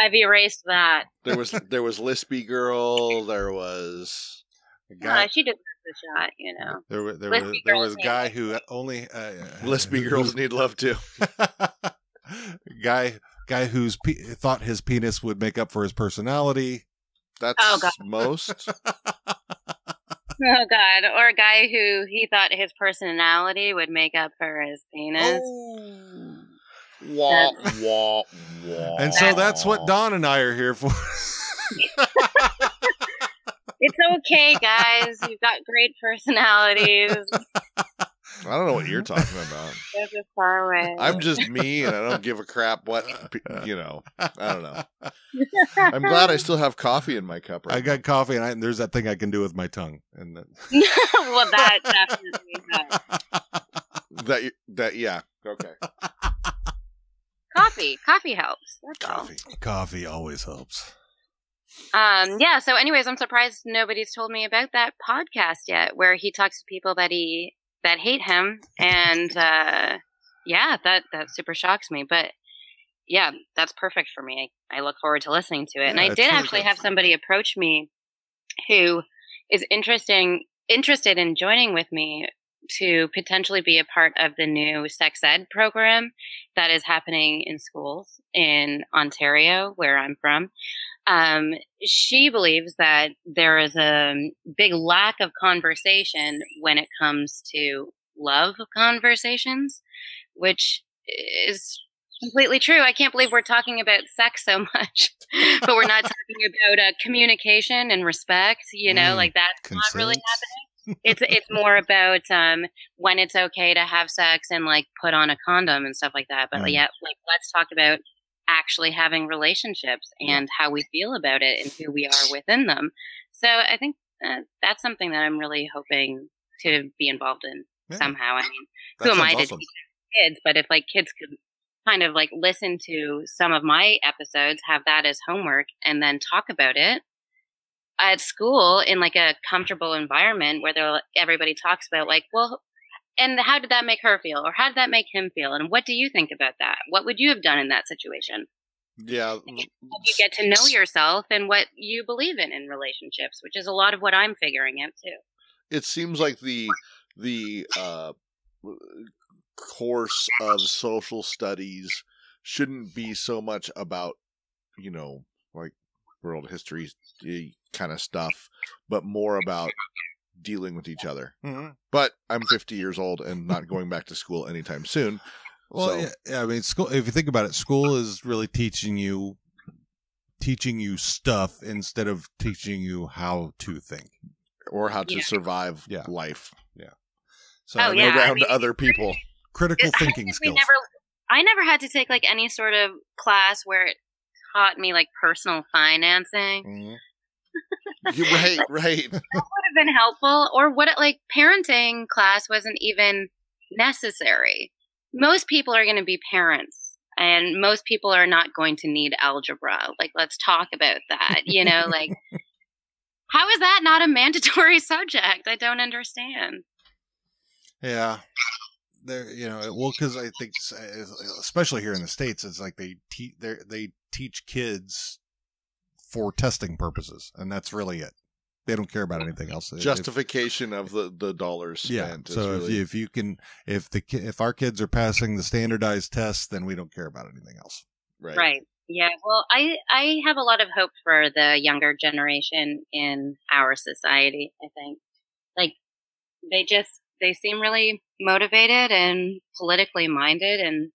I've erased that. There was [LAUGHS] there was Lispy Girl. There was A Uh, guy she deserves a shot, you know. there was there Lispy was there was a guy who only uh, Lispy Girls need love too. [LAUGHS] guy guy who's pe- thought his penis would make up for his personality That's Oh, God. most. [LAUGHS] Oh God, or a guy who he thought his personality would make up for his penis. Oh. Wah, wah, wah. and so that's what Don and I are here for It's okay, guys. You've got great personalities. I don't know what you're talking about. Those far away. I'm just me, and I don't give a crap what you know. I don't know. I'm glad I still have coffee in my cup. Right I got coffee and, I, and there's that thing I can do with my tongue and that, [LAUGHS] well, that definitely helps. that. That yeah. Okay. Coffee. Coffee helps. That's all. Coffee. coffee always helps Um, yeah. So, anyways, I'm surprised nobody's told me about that podcast yet, where he talks to people that he that hate him, and [LAUGHS] uh, yeah, that that super shocks me. But yeah, that's perfect for me. I, I look forward to listening to it. and I did really actually have somebody approach me who is interesting interested in joining with me to potentially be a part of the new sex ed program that is happening in schools in Ontario, where I'm from. Um, she believes that there is a big lack of conversation when it comes to love conversations, which is completely true. I can't believe we're talking about sex so much, [LAUGHS] but we're not [LAUGHS] talking about uh, communication and respect. You know, Mm, like that's not really happening. It's it's more about um, when it's okay to have sex and like put on a condom and stuff like that. But yeah, like let's talk about actually having relationships and how we feel about it and who we are within them. So I think uh, that's something that I'm really hoping to be involved in Yeah, somehow. I mean, that who am I to awesome. teach kids? But if like kids could kind of like listen to some of my episodes, have that as homework, and then talk about it at school in like a comfortable environment where they're everybody talks about like, well, and how did that make her feel, or how did that make him feel, and what do you think about that? What would you have done in that situation? Yeah, You get to know yourself and what you believe in in relationships, which is a lot of what I'm figuring out too. it seems like the the uh, course of social studies shouldn't be so much about you know like world history kind of stuff, but more about dealing with each other. Mm-hmm. But I'm 50 years old and not going back to school anytime soon. Well, So- yeah, yeah, I mean, school. If you think about it, school is really teaching you, teaching you stuff instead of teaching you how to think. Or how to Yeah. survive Yeah. life So Oh, I mean, yeah, I around mean- other people. critical I thinking think we skills. never, I never had to take like any sort of class where it taught me like personal financing. Mm-hmm. [LAUGHS] Right, right. would have been helpful or what it like parenting class wasn't even necessary most people are going to be parents and most people are not going to need algebra like let's talk about that you know like [LAUGHS] how is that not a mandatory [LAUGHS] subject i don't understand Yeah, there. You know, well, because I think, especially here in the states, it's like they te- they they teach kids for testing purposes, and that's really it. They don't care about anything else. If- Justification of the, the dollars yeah. spent. is So if really- you, if you can, if the if our kids are passing the standardized tests, then we don't care about anything else. right. right yeah well i i have a lot of hope for the younger generation in our society i think like they just they seem really motivated and politically minded and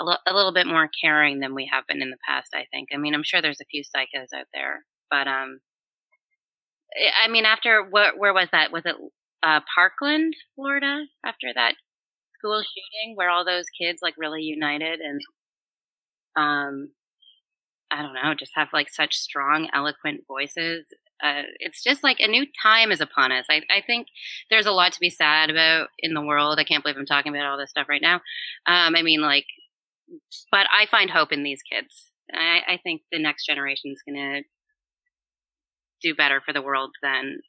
a, lo- a little bit more caring than we have been in the past i think i mean i'm sure there's a few psychos out there but um I- i mean after where, where was that was it uh parkland florida after that school shooting where all those kids like really united and um I don't know, just have like such strong, eloquent voices. Uh, it's just like a new time is upon us. I, I think there's a lot to be sad about in the world. I can't believe I'm talking about all this stuff right now. Um, I mean, like, but I find hope in these kids. I, I think the next generation is going to do better for the world than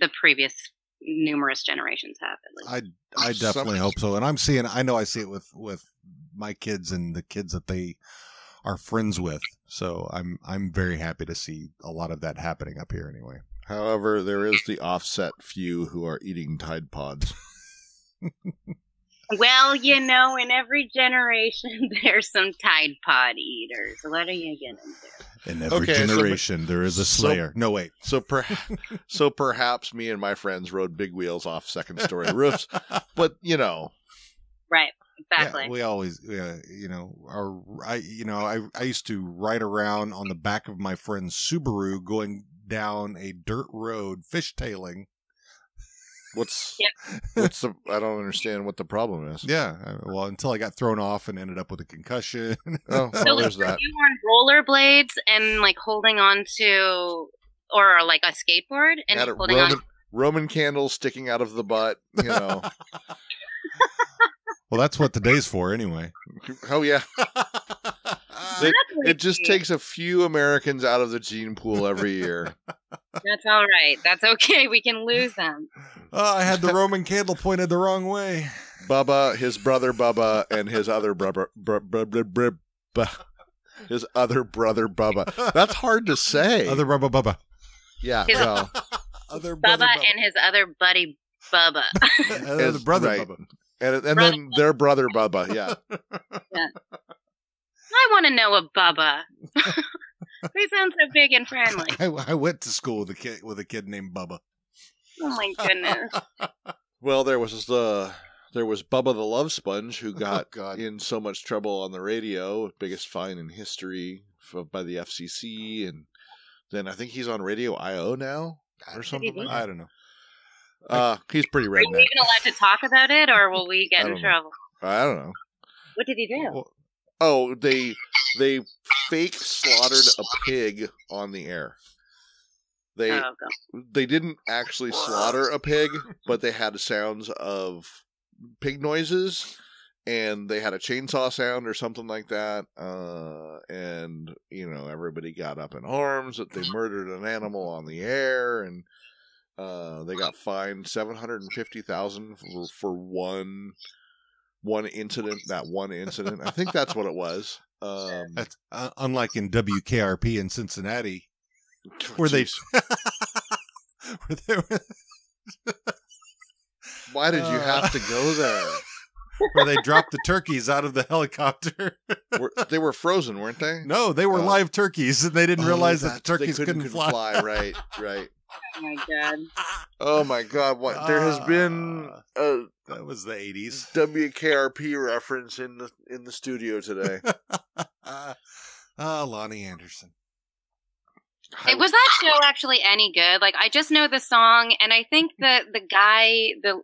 the previous numerous generations have. At least. I oh, I definitely hope so, and I'm seeing. I know I see it with with my kids and the kids that they are friends with. So I'm I'm very happy to see a lot of that happening up here. Anyway, However, there is the offset few who are eating Tide Pods. [LAUGHS] Well, you know, in every generation, [LAUGHS] there's some Tide Pod eaters. What are you gonna do? in every Okay, so- generation there is a so- Slayer. no wait, So, per- [LAUGHS] so perhaps me and my friends rode big wheels off second story [LAUGHS] roofs, but you know, Right, exactly. Yeah, we always, uh, you know, our I, you know, I I used to ride around on the back of my friend's Subaru going down a dirt road fishtailing. What's what's the? I don't understand what the problem is. Yeah, well, until I got thrown off and ended up with a concussion. Oh, so well, like, there's were that. you on rollerblades and like holding on to, or like a skateboard and Had holding Roman, on? Roman candle sticking out of the butt. You know. [LAUGHS] well, that's what today's for, anyway. oh yeah. [LAUGHS] It, it just takes a few Americans out of the gene pool every year. [LAUGHS] That's all right. That's okay. We can lose them. Oh, I had the [LAUGHS] Roman candle pointed the wrong way. Bubba, his brother Bubba, and his other brother, br- br- br- br- his other brother Bubba. That's hard to say. Other Bubba Bubba. yeah, His- well, Other brother Bubba and his other buddy Bubba. [LAUGHS] Other His- brother right. Bubba. and and then their brother Bubba. Yeah, I want to know a Bubba. [LAUGHS] they sound so big and friendly. I, I went to school with a kid with a kid named Bubba. Oh my goodness. [LAUGHS] well, there was the there was Bubba the Love Sponge who got Oh, in so much trouble on the radio, biggest fine in history f- by the FCC, and then I think he's on Radio IO now or something. do Like I don't know. Uh, he's pretty Are you redneck. even allowed to talk about it, or will we get in know. trouble? I don't know. What did he do? Well, Oh, they they fake slaughtered a pig on the air. They oh, they didn't actually slaughter a pig, but they had sounds of pig noises and they had a chainsaw sound or something like that. Uh, and you know, everybody got up in arms that they murdered an animal on the air and Uh, they got fined seven hundred and fifty thousand for, for one one incident. That one incident, I think that's what it was. Um, That's uh, unlike in WKRP in Cincinnati, where they, [LAUGHS] where they were, [LAUGHS] Why did you Uh. have to go there? [LAUGHS] where they dropped the turkeys out of the helicopter. Were, they were frozen, weren't they? no, they were Oh. live turkeys, and they didn't Oh, realize that the that's- they turkeys couldn't, fly. Right, right. Oh my god. Oh my God! What there has been Ah. a That was the eighties. WKRP reference in the in the studio today. [LAUGHS] Ah, Loni Anderson. It was that show actually any good? Like I just know the song, and I think the the guy, the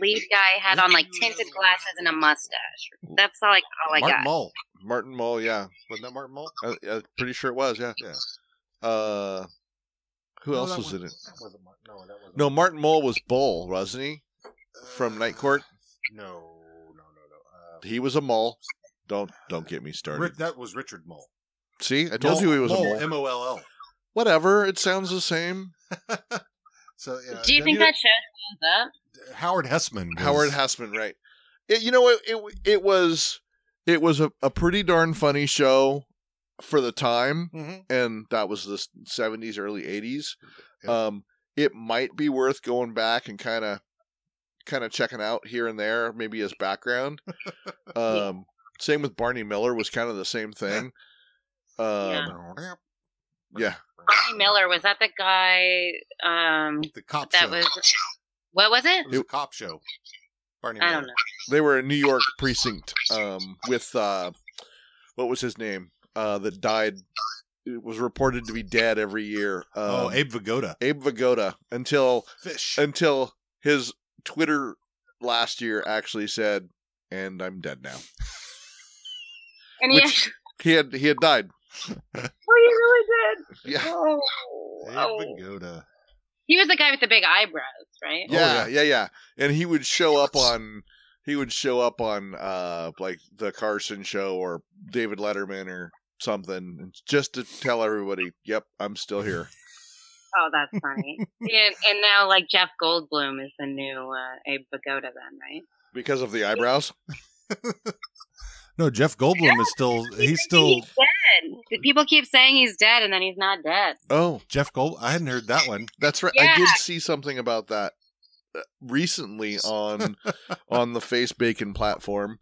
lead guy, had on like tinted glasses and a mustache. That's all, like all I Martin got. Mull. Martin Mull. Yeah, Wasn't that Martin Mull? I, I'm pretty sure it was. Yeah. Yeah. Uh, who No, else that was in it? That wasn't Mar- no, that wasn't No, Martin Mull was Bull, wasn't he? from Night Court? No, no, no, no. Uh, He was a mole. Don't don't get me started. Rick, that was Richard Moll. See, I told you he was a mole. M O L Whatever. It sounds the same. [LAUGHS] So, yeah, Do you think that shows stands up? Howard Hesseman? was- Howard Hesseman, right? It, you know what? It, it was it was a, a pretty darn funny show for the time, Mhm. and that was the seventies, early eighties. Yeah. Um, it might be worth going back and kind of kind of checking out here and there, maybe as background. [LAUGHS] Um, same with Barney Miller was kind of the same thing. [LAUGHS] Um, yeah. Barney Miller was that the guy? Um, The cop that show. was what was it? It was a cop show. Barney I Miller. don't know. they were a New York precinct um, with uh, what was his name uh, that died. It was reported to be dead every year. Um, Oh, Abe Vigoda. Abe Vigoda until Fish. until his Twitter last year actually said, "And I'm dead now." And he, Which- He had he had died. [LAUGHS] oh, he really did. Yeah, Oh, Abe oh. Vigoda. he was the guy with the big eyebrows, right? Oh, yeah, yeah. yeah, yeah. And he would show up on he would show up on uh like the Carson show or David Letterman or something just to tell everybody, "Yep, I'm still here." [LAUGHS] Oh, that's funny. and, and now, like Jeff Goldblum is the new uh, Abe Vigoda, then, right? Because of the eyebrows. [LAUGHS] No, Jeff Goldblum is still. He's still He's dead. People keep saying he's dead, and then he's not dead. Oh, Jeff Gold. I hadn't heard that one. that's right. I did see something about that uh, recently [LAUGHS] on on the Face Bacon platform,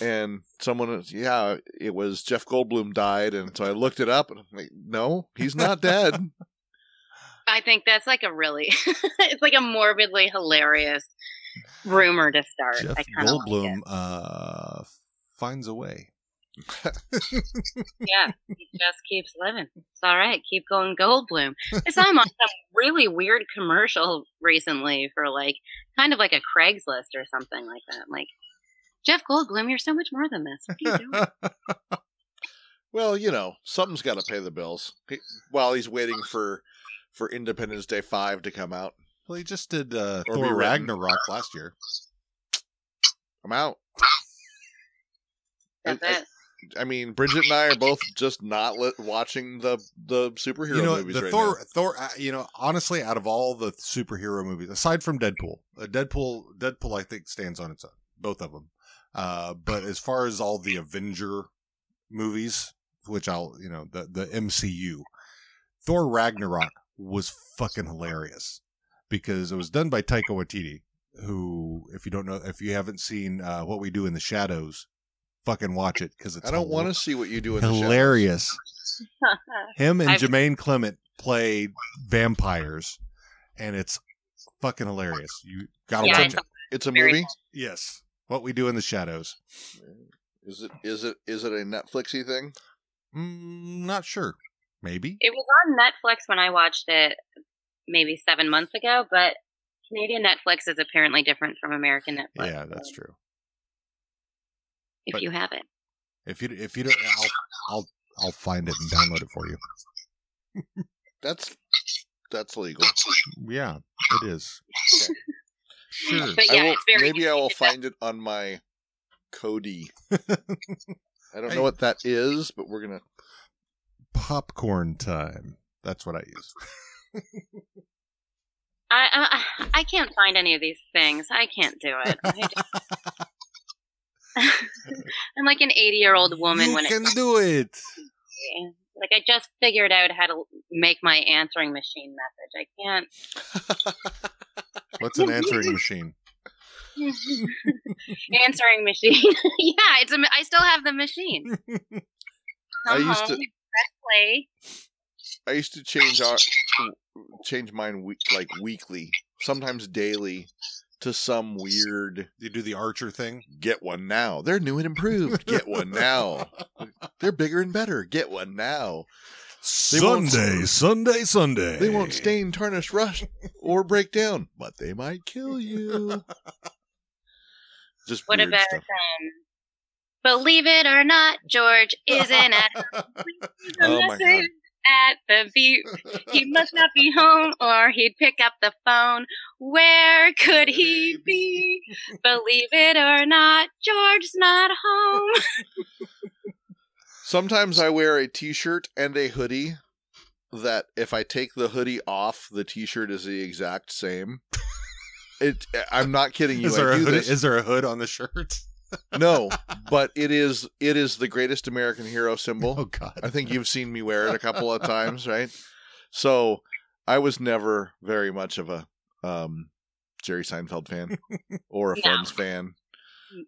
and someone, was- yeah, it was Jeff Goldblum died, and so I looked it up, and I'm like, no, he's not [LAUGHS] dead. I think that's like a really, [LAUGHS] it's like a morbidly hilarious rumor to start. Jeff I kind like Goldblum uh, finds a way. Yeah, he just keeps living. It's all right. Keep going, Goldblum. I saw him on some really weird commercial recently for like kind of like a Craigslist or something like that. Like Jeff Goldblum, you're so much more than this. What are you doing? [LAUGHS] Well, you know, something's got to pay the bills he, while he's waiting for for Independence Day five to come out. well, he just did uh, Or Thor. Ragnarok last year. I'm out. That's I- it. I mean, Bridget and I are both just not li- watching the the superhero you know movies the right Thor. now. Thor. Uh, you know, honestly, out of all the superhero movies, aside from Deadpool, uh, Deadpool, Deadpool, I think stands on its own. Both of them. Uh, but as far as all the Avenger movies, which I'll, you know, the the MCU, Thor Ragnarok was fucking hilarious because it was done by Taika Waititi, who, if you don't know, if you haven't seen uh, What We Do in the Shadows, fucking watch it because it's I don't want to see what you do in the shadows. hilarious. [LAUGHS] Him and I've- Jermaine Clement play vampires, and it's fucking hilarious. You gotta Yeah, watch it. It's a Very movie. Yes, what we do in the shadows. Is it is it is it a Netflixy thing? Mm, not sure. Maybe. It was on Netflix when I watched it maybe seven months ago, but Canadian Netflix is apparently different from American Netflix. Yeah, that's true. If but- you have it. If you if you don't, I'll I'll I'll find it and download it for you. That's that's legal. Yeah, it is. Sure. But yeah, I will, it's very maybe I will easy to find it on my Kodi. [LAUGHS] I don't Hey. know what that is, but we're gonna. Popcorn time. That's what I use. I, I I can't find any of these things. I can't do it. [LAUGHS] I just- [LAUGHS] I'm like an 80 year old woman you when it can do it. like I just figured out how to make my answering machine message. I can't What's [LAUGHS] an [LAUGHS] answering machine? answering [LAUGHS] machine. yeah, it's a, I still have the machine. I used home, to- press play. I used to change our change mine week like weekly, sometimes daily, to some weird You do the Archer thing. get one now. They're new and improved. Get one now. They're bigger and better. Get one now. They won't- Sunday, Sunday, Sunday. They won't stain, tarnish, rust, or break down, but they might kill you. [LAUGHS] Just What weird about stuff. um? Believe it or not, George isn't [LAUGHS] at Oh my God. at the beat. He must not be home, or he'd pick up the phone. Where could he be? [LAUGHS] Believe it or not, George's not home. Sometimes I wear a t-shirt and a hoodie that if I take the hoodie off, the t-shirt is the exact same. It I'm not kidding you. Is there, I a do hood, this. is there a hood on the shirt? [LAUGHS] no, [LAUGHS] but it is it is the greatest American hero symbol. Oh. God! I think you've seen me wear it a couple of [LAUGHS] times, right? So I was never very much of a um, Jerry Seinfeld fan or a No. Friends fan.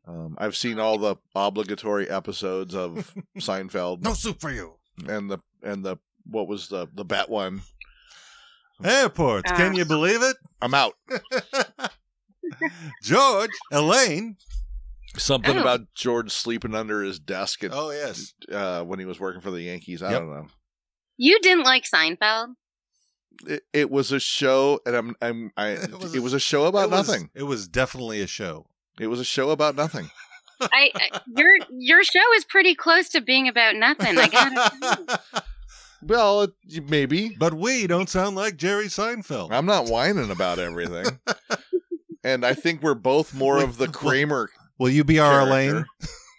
Um, I've seen all the obligatory episodes of [LAUGHS] Seinfeld no soup for you. and the and the what was the the bat one. Airports. Can Uh. you believe it? I'm out. [LAUGHS] George, Elaine. Something Oh. about George sleeping under his desk at, Oh yes. uh, when he was working for the Yankees. I Yep. don't know. You didn't like Seinfeld? It, it was a show, and I'm I'm I. It [LAUGHS] It was was, a- a show about it was, nothing. It was definitely a show. It was a show about nothing. I, I your your show is pretty close to being about nothing. I gotta. [LAUGHS] Well, it, maybe but we don't sound like Jerry Seinfeld. I'm not whining about everything, and I think we're both more of the [LAUGHS] Kramer. Will you be our character.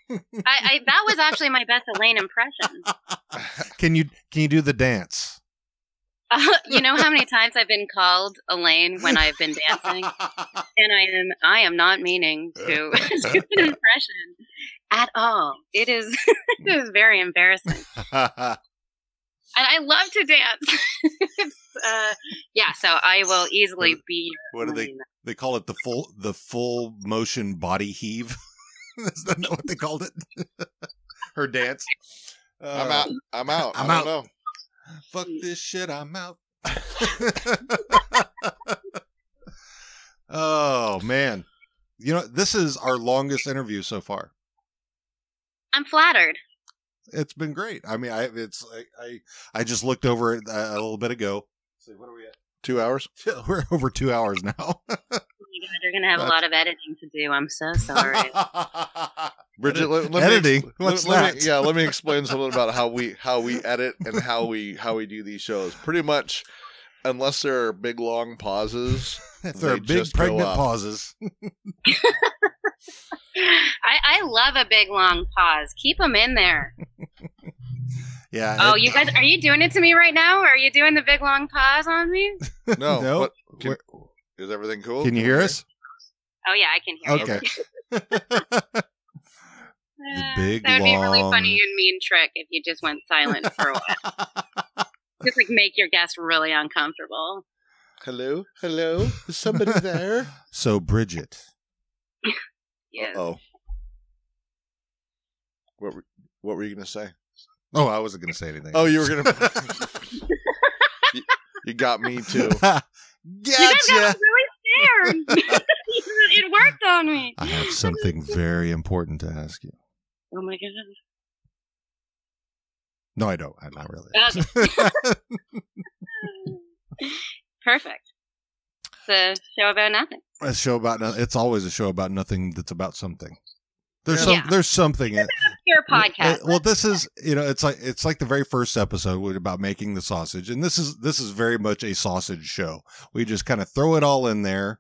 Elaine? I, I that was actually my best Elaine impression. [LAUGHS] Can you can you do the dance? Uh, [LAUGHS] you know how many [LAUGHS] times I've been called Elaine when I've been dancing, [LAUGHS] and I am I am not meaning to do an impression at all. It is it is very embarrassing, and I love to dance. it's, uh, yeah, so I will easily be. what do they Elaine. they call it? The full the full motion body heave. Is that not what they called it? Her dance. I'm Uh, out. I'm out. I'm I out. don't know. Fuck this shit. I'm out. [LAUGHS] oh man, you know this is our longest interview so far. I'm flattered. It's been great. I mean, I it's I I, I just looked over it a little bit ago. So what are we at? Two hours. [LAUGHS] We're over two hours now. [LAUGHS] Oh my God, you're gonna have a lot of editing to do. I'm so sorry. [LAUGHS] Bridget, let, let editing? Me, What's let, let? Me, yeah, let me explain something about how we how we edit and how we how we do these shows. Pretty much, unless there are big long pauses, if there are big pregnant pauses, I, I love a big long pause. Keep them in there. Yeah. Oh, it- you guys, are you doing it to me right now? or Are you doing the big long pause on me? [LAUGHS] no. [LAUGHS] No. What, can, is everything cool? Can you hear us? Oh yeah, I can hear you. Okay. [LAUGHS] Big, that would be a really funny and mean trick if you just went silent for a while. just like make your guest really uncomfortable. Hello, hello. Is somebody there? so Bridget, Yes. Oh. What were, what were you going to say? Oh, I wasn't going to say anything. Oh, you were going [LAUGHS] to. you, you got me too. [LAUGHS] gotcha. You guys got me really scared. [LAUGHS] it worked on me. I have something very important to ask you. Oh my goodness. No, I don't. I'm not really. Perfect. It's a show about nothing. a show about no- it's always a show about nothing that's about something. There's Yeah. some Yeah. there's something in Your podcast. Well, this is you know it's like it's like the very first episode about making the sausage, and this is this is very much a sausage show. We just kind of throw it all in there,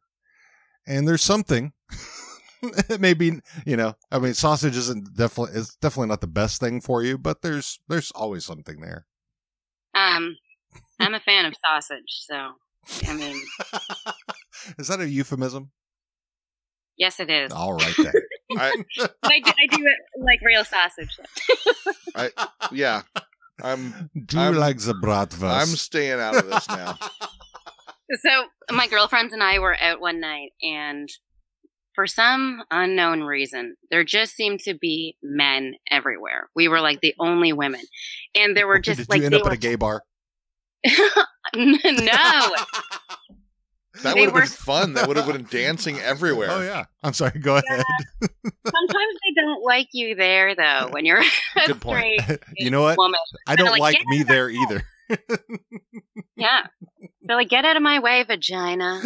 and there's something. [LAUGHS] it may be you know I mean sausage isn't definitely it's definitely not the best thing for you, but there's there's always something there. Um, I'm a fan of sausage, so I mean, [LAUGHS] Is that a euphemism? yes, it is. All right then. I, [LAUGHS] I do, I do it like real sausage. [LAUGHS] yeah, I'm Do you I'm- like the bratwurst? I'm staying out of this now. [LAUGHS] So my girlfriends and I were out one night, and for some unknown reason, there just seemed to be men everywhere. We were like the only women, and there were just Did like you end up were at a gay bar? no. That would have were- been fun. That would have been [LAUGHS] dancing everywhere. Oh yeah. I'm sorry. Go ahead. Sometimes they don't like you there though when you're [LAUGHS] a Good point. straight [LAUGHS] you know what? woman. I don't like, like me there either. Yeah, they're like, "Get out of my way, vagina."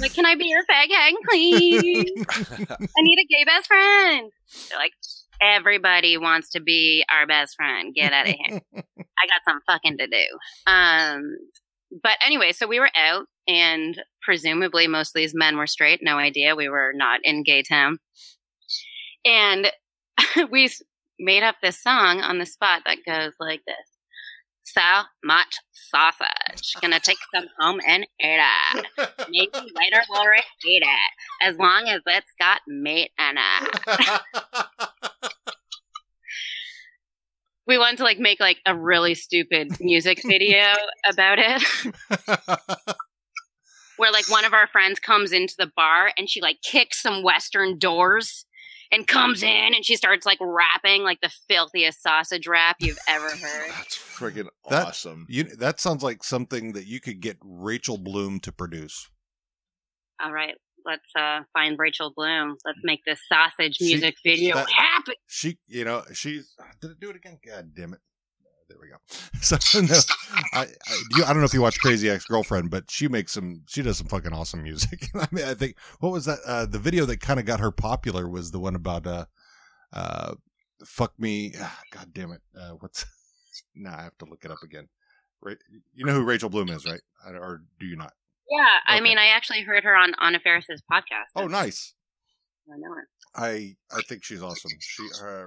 Like, can I be your fag hag, please? I need a gay best friend. They're like, everybody wants to be our best friend. Get out of here. I got some fucking to do. Um, but anyway, so we were out, and presumably most of these men were straight. No idea. We were not in gay town, and [LAUGHS] we made up this song on the spot that goes like this. So much sausage. Gonna take [LAUGHS] some home and eat it. Maybe [LAUGHS] later we'll repeat it. As long as it's got meat in it. We wanted to like make like a really stupid music video about it. [LAUGHS] [LAUGHS] Where like one of our friends comes into the bar and she like kicks some western doors and comes in and she starts like rapping like the filthiest sausage rap you've ever [SIGHS] heard. That's friggin' That- awesome. you, that sounds like something that you could get Rachel Bloom to produce. All right, let's uh find Rachel Bloom. Let's make this sausage She- music video that- happen. She, you know, she's did it do it again? God damn it! There we go. [LAUGHS] So [LAUGHS] no, I, I, you, I don't know if you watch Crazy Ex Girlfriend, but she makes some. She does some fucking awesome music. [LAUGHS] I mean, I think what was that? Uh, the video that kind of got her popular was the one about uh, uh, fuck me. ah, God damn it! Uh, what's? Nah, I have to look it up again. Right, you know who Rachel Bloom is, right? I- Or do you not? Yeah, I mean, I actually heard her on Anna Faris's podcast. Oh, nice. I know her. I I think she's awesome. She uh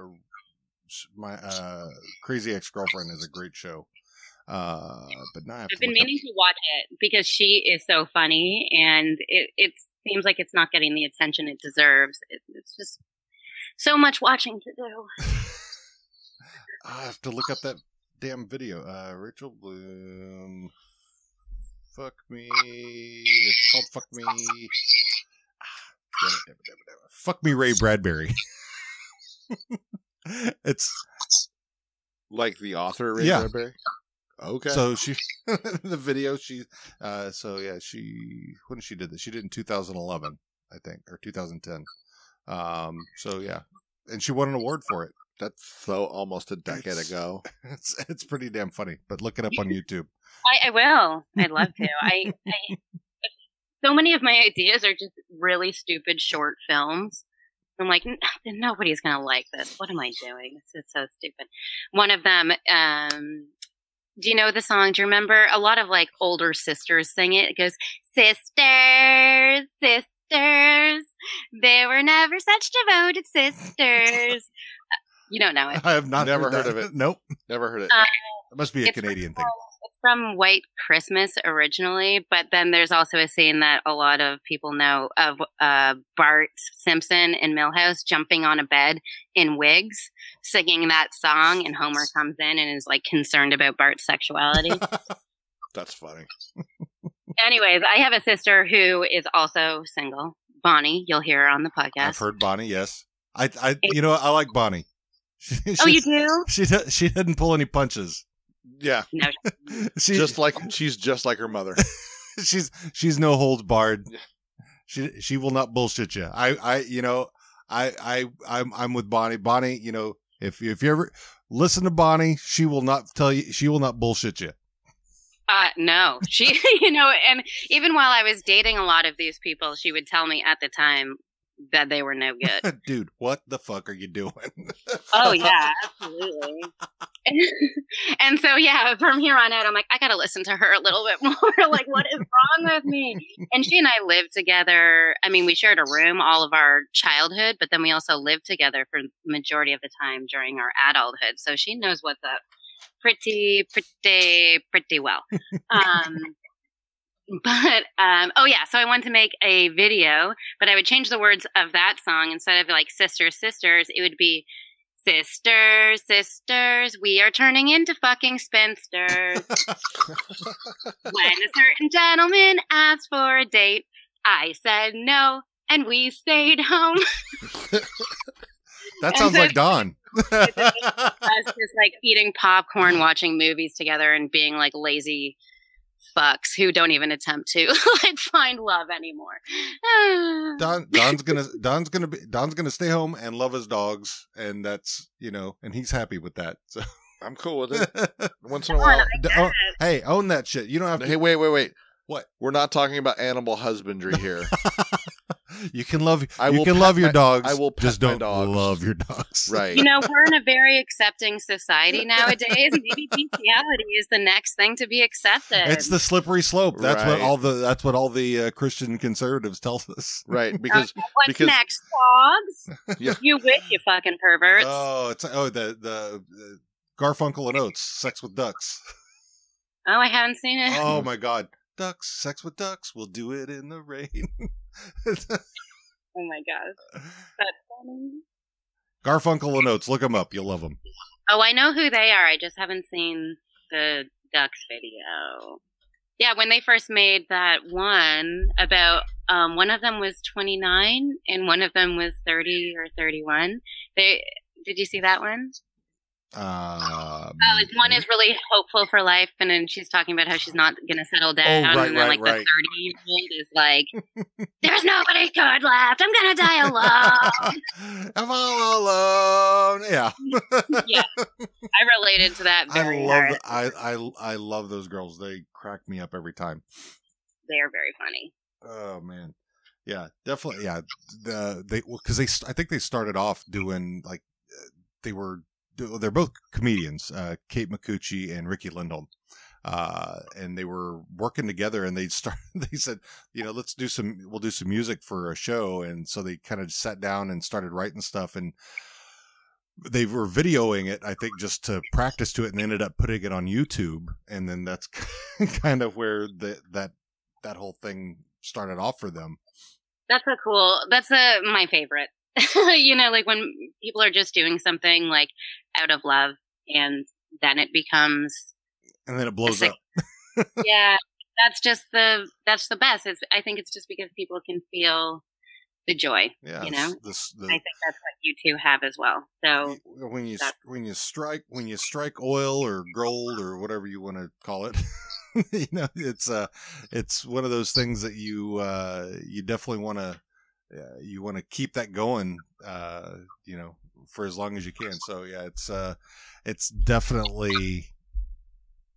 my uh crazy ex girlfriend is a great show. Uh but now I have I've been look up- meaning to watch it because she is so funny, and it it seems like it's not getting the attention it deserves. It, it's just so much watching to do. [LAUGHS] I have to look up that damn video. Uh Rachel Bloom Fuck me. It's called Fuck Me. Ah, damn it, damn it, damn it. Fuck me Ray Bradbury. [LAUGHS] it's Like the author, Ray Yeah. Bradbury? Okay. So she, [LAUGHS] the video she, uh, so yeah, she when did she did this? She did in 2011, I think, or 2010. Um, so yeah, and she won an award for it. That's so almost a decade It's- ago. [LAUGHS] It's it's pretty damn funny. But look it up on [LAUGHS] YouTube. I, I will. I'd love to. I, I so many of my ideas are just really stupid short films. I'm like, "N- nobody's gonna like this. What am I doing? This is so stupid. One of them, um, do you know the song? Do you remember? A lot of like older sisters sing it. It goes, "Sisters, sisters, they were never such devoted [LAUGHS] sisters." Uh, You don't know it. I have not Never heard, heard of it. [LAUGHS] Nope, Never heard it. Uh, it must be a It's Canadian thing. It's from White Christmas originally, but then there's also a scene that a lot of people know of uh, Bart Simpson in Milhouse jumping on a bed in wigs, singing that song, and Homer [LAUGHS] comes in and is like concerned about Bart's sexuality. [LAUGHS] That's funny. Anyways, I have a sister who is also single, Bonnie. You'll hear her on the podcast. I've heard Bonnie. Yes, I, I, you know. I like Bonnie. She, [LAUGHS] oh, you do? She do- she didn't pull any punches. Yeah. No, She [LAUGHS] Just like she's just like her mother. [LAUGHS] she's she's no holds barred. She she will not bullshit you. I I you know I I I'm I'm with Bonnie. Bonnie, you know if if you ever listen to Bonnie, she will not tell you. She will not bullshit you. Uh, no, she, you know, and even while I was dating a lot of these people, she would tell me at the time that they were no good. [LAUGHS] Dude, what the fuck are you doing? Oh yeah, [LAUGHS] absolutely. [LAUGHS] and so yeah, from here on out, I'm like, I gotta listen to her a little bit more. like, what is wrong with me? And she and I lived together. I mean, we shared a room all of our childhood, but then we also lived together for majority of the time during our adulthood. So she knows what's up. pretty, pretty, pretty well. Um, but um, oh yeah, so I wanted to make a video, but I would change the words of that song instead of like sisters, sisters. It would be sisters, sisters. We are turning into fucking spinsters. [LAUGHS] when a certain gentleman asked for a date, I said no, and we stayed home. That sounds like Don. [LAUGHS] Us just like eating popcorn, watching movies together, and being like lazy fucks who don't even attempt to [LAUGHS] like find love anymore. [SIGHS] Don Don's gonna Don's gonna be Don's gonna stay home and love his dogs, and that's you know, and he's happy with that. So I'm cool with it. [LAUGHS] Once in a while. D- oh, hey, own that shit. You don't have to. Hey, wait, wait, wait. What? We're not talking about animal husbandry here. [LAUGHS] you can love I you will can pet love your my- dogs. I will pet just my don't dogs. love your dogs. [LAUGHS] right. You know, we're in a very accepting society [LAUGHS] nowadays. Maybe bestiality is the next thing to be accepted. It's the slippery slope. That's what all the that's what all the uh, Christian conservatives tell us. right. Because What's because- next, dogs? [LAUGHS] Yeah. You wish, you fucking perverts. Oh, it's oh the the, the Garfunkel and Oates, sex with ducks. oh, I haven't seen it. Oh my God, ducks, sex with ducks. We'll do it in the rain. Oh my god, that's funny. Garfunkel and Oates, look them up. You'll love them. Oh, I know who they are. I just haven't seen the Ducks video. Yeah, when they first made that one about um, one of them was 29 and one of them was 30 or 31. They did you see that one? Um, Oh, like one is really hopeful for life, and then she's talking about how she's not going to settle down, right, and then right, like right. the 30 year old is like, [LAUGHS] "There's nobody good left. I'm going to die alone." [LAUGHS] I'm all alone. Yeah, yeah, I related to that [LAUGHS] I very love hard. I I I love those girls. They crack me up every time. They are very funny. Oh man, yeah, definitely. Yeah, the they well because they I think they started off doing like uh, they were they're both comedians, uh, Kate Micucci and Riki Lindhome, uh, and they were working together. And they [LAUGHS] start they said, you know, let's do some we'll do some music for a show, and so they kind of sat down and started writing stuff and. They were videoing it, I think, just to practice to it, and they ended up putting it on YouTube. And then that's [LAUGHS] kind of where the, that that whole thing started off for them. That's a cool. That's a my favorite. [LAUGHS] you know, like when people are just doing something like out of love, and then it becomes And then it blows sick- up. [LAUGHS] yeah. That's just the that's the best. It's I think it's just because people can feel the joy. Yeah, you know? this, I think that's what you two have as well. So when you when you strike when you strike oil or gold or whatever you want to call it, [LAUGHS] you know, it's uh it's one of those things that you uh you definitely want to uh, you want to keep that going uh you know for as long as you can. So yeah, it's uh it's definitely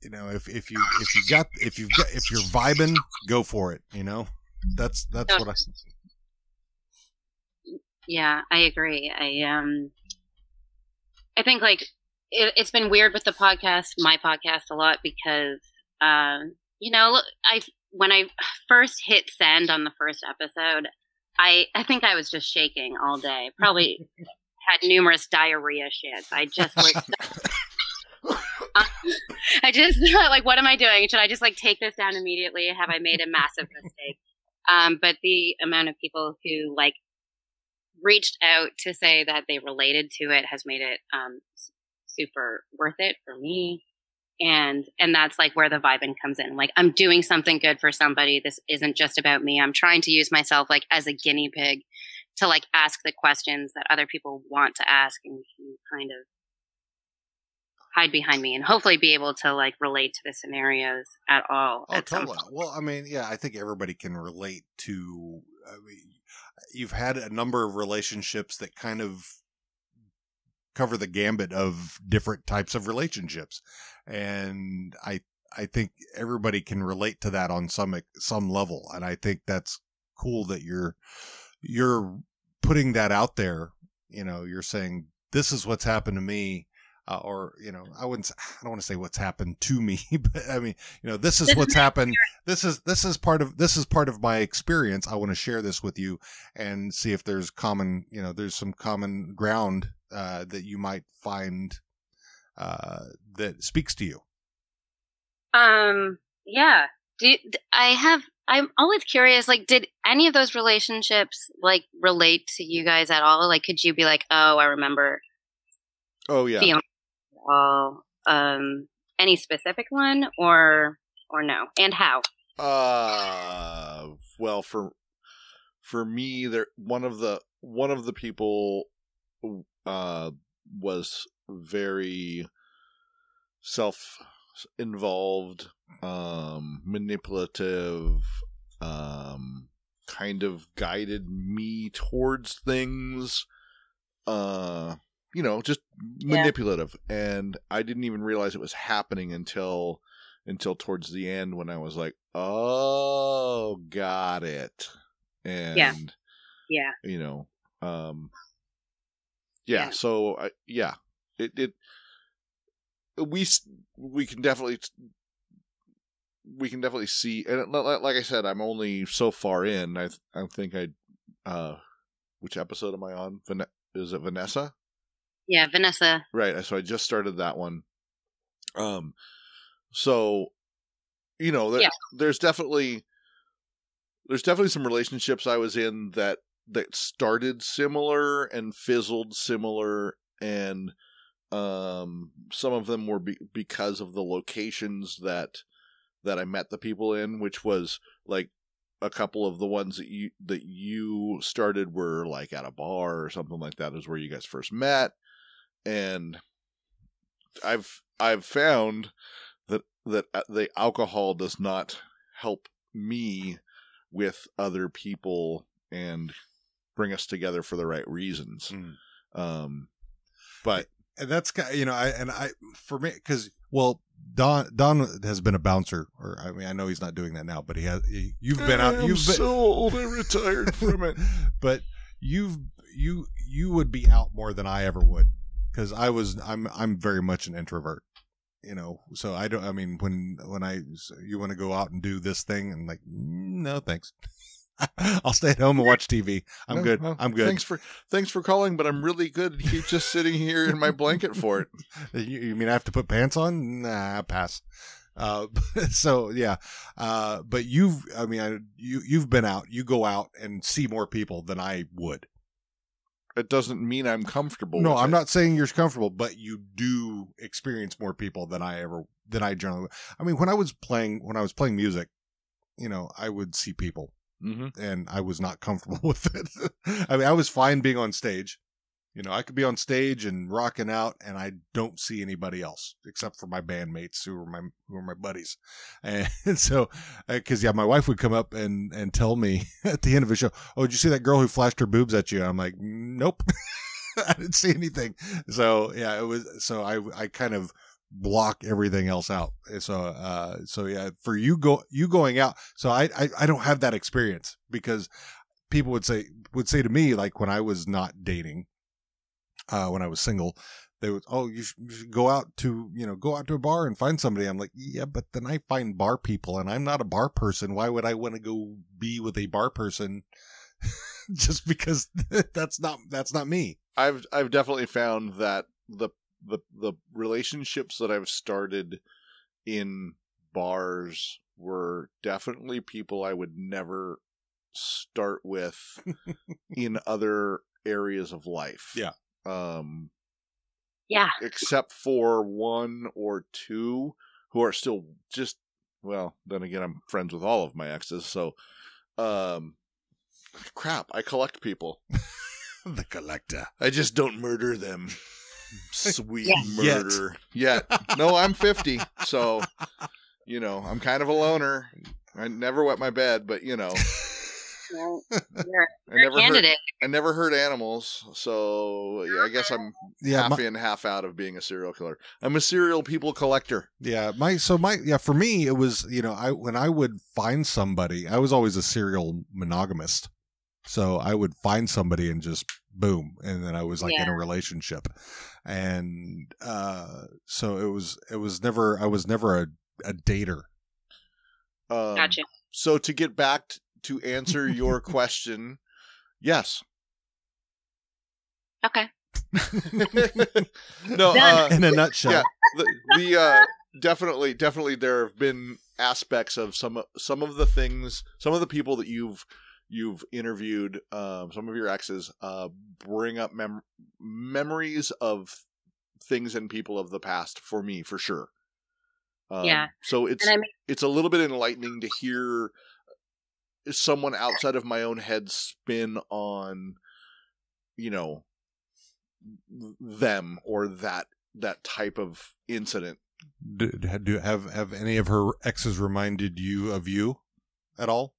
you know if if you if you got if you've got if you're vibing, go for it. You know, that's that's what I. yeah, I agree. I um, I think like it, it's been weird with the podcast, my podcast, a lot because um, you know, look, I when I first hit send on the first episode, I I think I was just shaking all day. Probably had numerous diarrhea shits. I just was. [LAUGHS] I just [LAUGHS] like, what am I doing? Should I just like take this down immediately? Have I made a massive mistake? Um, but the amount of people who like reached out to say that they related to it has made it um, super worth it for me. And and that's like where the vibing comes in. Like I'm doing something good for somebody. This isn't just about me. I'm trying to use myself like as a guinea pig to like ask the questions that other people want to ask and kind of hide behind me and hopefully be able to like relate to the scenarios at all. Oh, at totally. Well, I mean, yeah, I think everybody can relate to. I mean, you've had a number of relationships that kind of cover the gambit of different types of relationships, and I I think everybody can relate to that on some some level, and I think that's cool that you're you're putting that out there. You know, you're saying this is what's happened to me. Uh, or you know, I wouldn't. I don't want to say what's happened to me, [LAUGHS] but I mean, you know, this is what's happened. This is this is part of this is part of my experience. I want to share this with you and see if there's common, you know, there's some common ground uh, that you might find uh, that speaks to you. Um, yeah. Do I have? I'm always curious. Like, did any of those relationships like relate to you guys at all? Like, could you be like, oh, I remember Oh yeah. all um any specific one or or no, and how? Uh, well, for for me, there one of the one of the people uh was very self involved, um, manipulative, um, kind of guided me towards things. Uh, you know, just Yeah. manipulative, and I didn't even realize it was happening until until towards the end when I was like, "Oh, got it," and Yeah. Yeah. you know, um, yeah. Yeah. So I, yeah, it it we we can definitely we can definitely see, and li- like I said, I'm only so far in. I I think I, uh, which episode am I on? Van- is it Vanessa? Yeah, Vanessa. Right. So I just started that one. Um, so you know, there, Yeah. there's definitely there's definitely some relationships I was in that that started similar and fizzled similar, and um, some of them were be- because of the locations that that I met the people in, which was like a couple of the ones that you that you started were like at a bar or something like that is where you guys first met. And I've I've found that that uh, the alcohol does not help me with other people and bring us together for the right reasons. Mm. Um, but and that's ki- you know I and I for me because well Don Don has been a bouncer or I mean I know he's not doing that now but he has he, you've been out you've been so old I retired from it. [LAUGHS] but you've you you would be out more than I ever would because I was I'm I'm very much an introvert you know so I don't I mean when when I you want to go out and do this thing and like "Mm, no thanks [LAUGHS] [LAUGHS] I'll stay at home and watch TV I'm No, good no, I'm good Thanks for thanks for calling, but I'm really good. Keep just sitting here in my blanket for it. [LAUGHS] You, you mean I have to put pants on? Nah, pass. Uh, [LAUGHS] so yeah, uh, but you've, I mean, I, you you've been out. You go out and see more people than I would. It doesn't mean I'm comfortable. no, I'm it. not saying you're comfortable, but you do experience more people than I ever than I generally. I mean, when I was playing when I was playing music, you know, I would see people Mhm. and I was not [LAUGHS] comfortable with it. [LAUGHS] I mean, I was fine being on stage. You know, I could be on stage and rocking out, and I don't see anybody else except for my bandmates who are my who are my buddies. [LAUGHS] And so, because yeah, my wife would come up and and tell me at the end of a show, "Oh, did you see that girl who flashed her boobs at you?" I'm like, "Nope, I didn't see anything." So yeah, it was. So I I kind of block everything else out. So uh so yeah, for you go you going out. So I I, I don't have that experience because people would say would say to me like when I was not dating, uh when I was single, they would oh you should, you should go out to you know go out to a bar and find somebody. I'm like yeah, but then I find bar people and I'm not a bar person. Why would I want to go be with a bar person? [LAUGHS] Just because [LAUGHS] that's not that's not me. I've I've definitely found that the the the relationships that I've started in bars were definitely people I would never start with [LAUGHS] in other areas of life. Yeah. Um Yeah. except for one or two who are still just well, then again I'm friends with all of my exes, so um crap, I collect people. [LAUGHS] the collector. I just don't murder them. [LAUGHS] Sweet Yeah. Murder. Yet. No, I'm 50. So, you know, I'm kind of a loner. I never wet my bed, but, you know, Well, you're, [LAUGHS] I you're a never hurt, candidate. I never hurt animals. So, yeah, I guess I'm Yeah, half my- in, half out of being a serial killer. I'm a serial people collector. Yeah, my so my yeah for me it was you know I when I would find somebody I was always a serial monogamist, so I would find somebody and just boom, and then I was like in a relationship, and uh so it was it was never I was never a a dater. Um, Gotcha. So, to get back t- to answer your [LAUGHS] question, yes. Okay. [LAUGHS] no, uh, In a nutshell. yeah, the, the uh, definitely, definitely, there have been aspects of some some of the things, some of the people that you've you've interviewed, um, some of your exes, uh, bring up mem- memories of things and people of the past for me, for sure. Um, Yeah. So it's And I mean, it's a little bit enlightening to hear someone outside of my own head spin on you know them or that that type of incident Do, do have have any of her exes reminded you of you at all?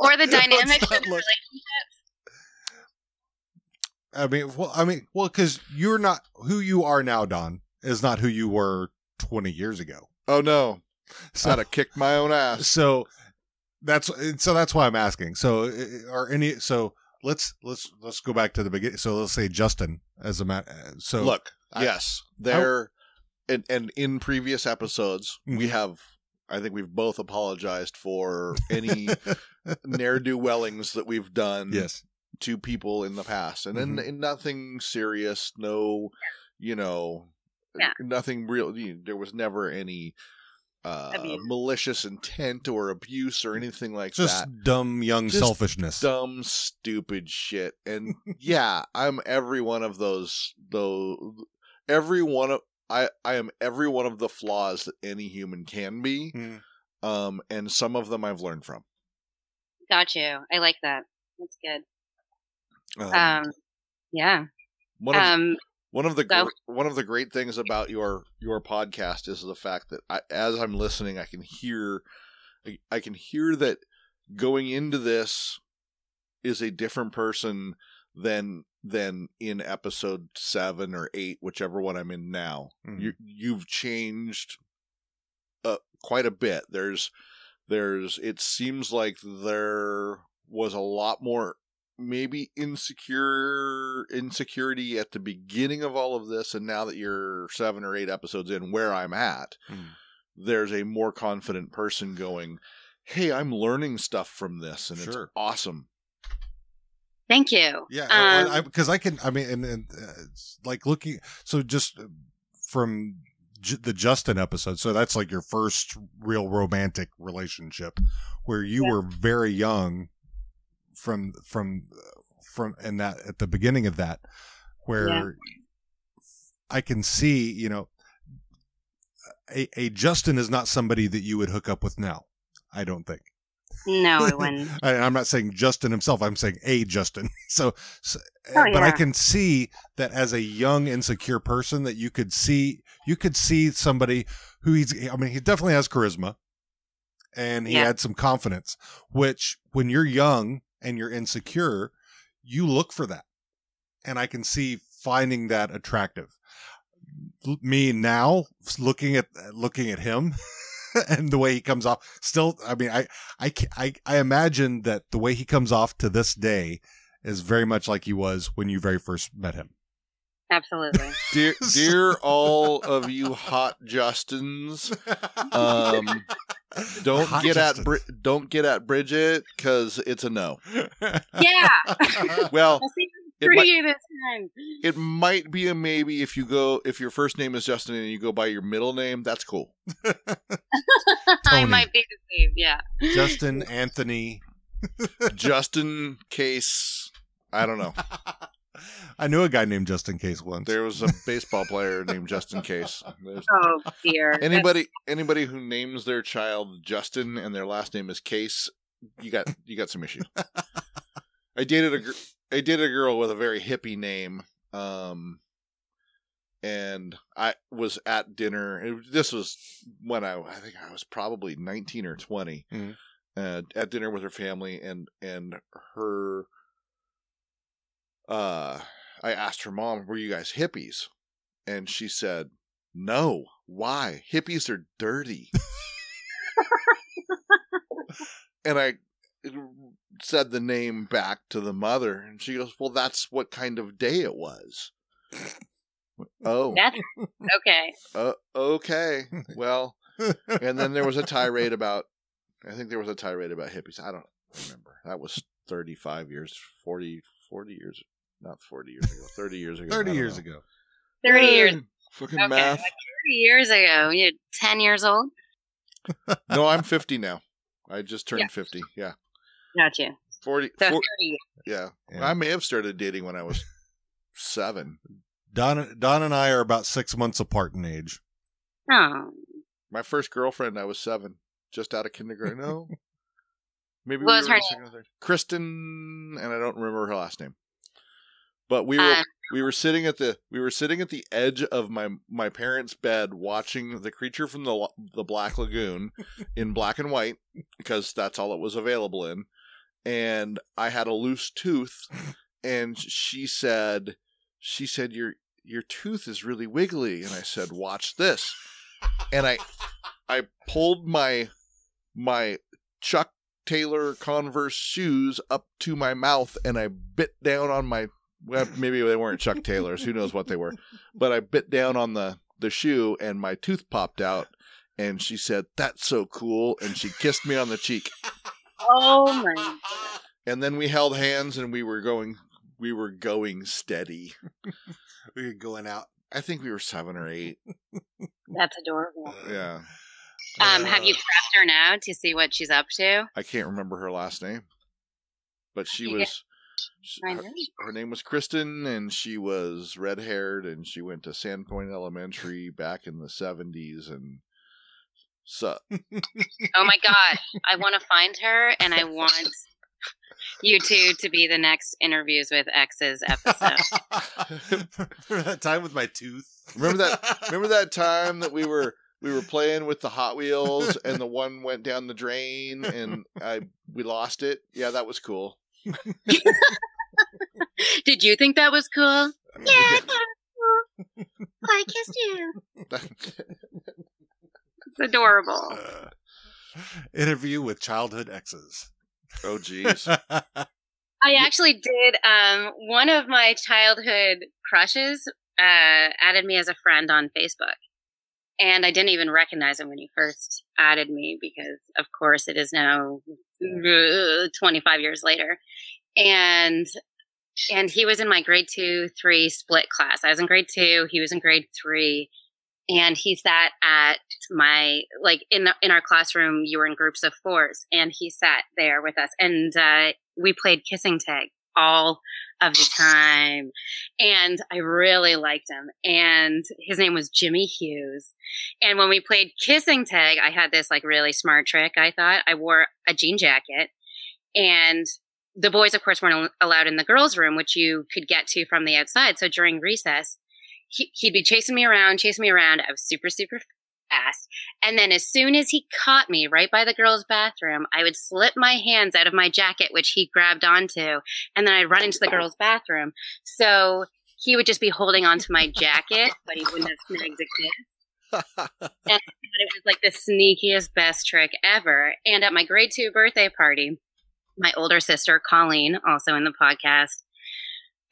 Or the [LAUGHS] What's dynamic of that the look? relationship. I mean, well, I mean, well, because you're not who you are now, Don, is not who you were 20 years ago. oh no So, i'd have kicked my own ass so that's so that's why I'm asking. So, are any? So let's let's let's go back to the beginning. So let's say Justin as a ma- uh, So look I- yes there and and in previous episodes we Mhm. have i think we've both apologized for [LAUGHS] any ne'er-do-wellings that we've done yes, to people in the past and then Mhm. nothing serious no you know Yeah. nothing real you- there was never any uh malicious intent or abuse or anything like just that Just dumb young Just selfishness. dumb stupid shit and yeah i'm every one of those though, every one of i i am every one of the flaws that any human can be Mm. um and some of them i've learned from Got you. I like that. That's good. um, Um, yeah. one of Um, One of the Go. gr- one of the great things about your your podcast is the fact that I, as I'm listening, I can hear I, I can hear that going into this is a different person than than in episode seven or eight, whichever one I'm in now. Mhm. You you've changed uh, quite a bit. There's there's it seems like there was a lot more maybe insecure insecurity at the beginning of all of this and now that you're 7 or 8 episodes in where I'm at Mm. there's a more confident person going hey I'm learning stuff from this and it's awesome thank you. Yeah, Um, because I, can. I mean, and, and uh, like looking. So just from J- the Justin episode, so that's like your first real romantic relationship, where you were very young. From from from and that at the beginning of that, where Yeah. I can see, you know, a, a Justin is not somebody that you would hook up with now. I don't think. No, I [LAUGHS] wouldn't. I, I'm not saying Justin himself. I'm saying a Justin. [LAUGHS] So, so uh, Oh, but I can see that as a young, insecure person, that you could see you could see somebody who he's. I mean, he definitely has charisma, and he Yeah. had some confidence. Which, when you're young and you're insecure, you look for that, and I can see finding that attractive. Me now, looking at looking at him. [LAUGHS] [LAUGHS] and the way he comes off still i mean I, I I i imagine that the way he comes off to this day is very much like he was when you very first met him Absolutely. [LAUGHS] dear [LAUGHS] dear all of you hot Justins um don't Hot get at Bri- don't get at Bridget cuz it's a no Yeah. well I'll see it through might, you this time. it might be a maybe if you go if your first name is Justin and you go by your middle name that's cool [LAUGHS] [LAUGHS] I might be deceived. Yeah. justin anthony Justin Case I don't know [LAUGHS] i knew a guy named justin case once there was a baseball player named Justin Case There's, Oh dear. anybody anybody who names their child Justin and their last name is Case, you got you got some issue. I dated a I dated a girl with a very hippie name, um, and I was at dinner. it- this was when I I think I was probably nineteen or 20 Mhm. uh, at dinner with her family, and and her. Uh, I asked her mom, "Were you guys hippies?" And she said, "No. Why? Hippies are dirty." [LAUGHS] and I said the name back to the mother, and she goes, "Well, that's what kind of day it was." oh, That's okay. [LAUGHS] uh, okay. Well, and then there was a tirade about. I think there was a tirade about hippies. I don't. remember. That was 35 years, 40, 40 years, not 40 years ago, 30 years ago. 30 years know. ago. 30 years. Hey, Fucking Okay, math. like 30 years ago. You're 10 years old? [LAUGHS] No, I'm 50 now. I just turned Yeah. 50. Yeah. Got you. 40. So 40 yeah. Yeah. I may have started dating when I was seven. Don, Don and I are about six months apart in age. Oh. My first girlfriend, I was seven, just out of kindergarten. No. [LAUGHS] Maybe What we was her in second. Kristen, and I don't remember her last name. But we were Uh, we were sitting at the we were sitting at the edge of my my parents' bed watching the creature from the the Black Lagoon in black and white because that's all it was available in, and I had a loose tooth, and she said she said your your tooth is really wiggly, and I said watch this, and I I pulled my my Chuck Taylor Converse shoes up to my mouth and I bit down on my well, maybe they weren't Chuck Taylors, who knows what they were. But I bit down on the the shoe and my tooth popped out and she said, "That's so cool." And she kissed me on the cheek. Oh my God. [LAUGHS] And then we held hands and we were going we were going steady. [LAUGHS] We were going out. I think we were 7 or 8. That's adorable. Yeah. Um, have you Uh, prepped her now to see what she's up to? I can't remember her last name. But she Yeah. was her, her name was Kristen, and she was red haired, and she went to Sandpoint Elementary back in the seventies, and so [LAUGHS] Oh my God. I want to find her and I want you two to be the next interviews with exes episode. [LAUGHS] Remember that time with my tooth? remember that [LAUGHS] remember that time that we were we were playing with the Hot Wheels, and the one went down the drain, and I we lost it. Yeah, that was cool. Did you think that was cool? Yeah, I thought it was cool. I kissed you. It's adorable. [LAUGHS] Uh, interview with childhood exes. oh, jeez. [LAUGHS] I actually did. Um, one of my childhood crushes uh, added me as a friend on Facebook. And I didn't even recognize him when he first added me because, of course, it is now uh, 25 years later. And and he was in my grade two, three split class. I was in grade two, he was in grade three, and he sat at my like in in our classroom. You were in groups of fours, and he sat there with us, and uh, we played kissing tag all of the [LAUGHS] time. And I really liked him. And his name was Jimmy Hughes. And when we played kissing tag, I had this like really smart trick. I thought I wore a jean jacket and the boys, of course, weren't allowed in the girls' room, which you could get to from the outside. So during recess, he, he'd be chasing me around, chasing me around. I was super, super fast. And then as soon as he caught me right by the girls' bathroom, I would slip my hands out of my jacket, which he grabbed onto, and then I'd run into the girls' bathroom. So he would just be holding onto my jacket, but he wouldn't have snagged a kiss. [LAUGHS] But it was like the sneakiest, best trick ever. And at my grade two birthday party, my older sister, Colleen, also in the podcast,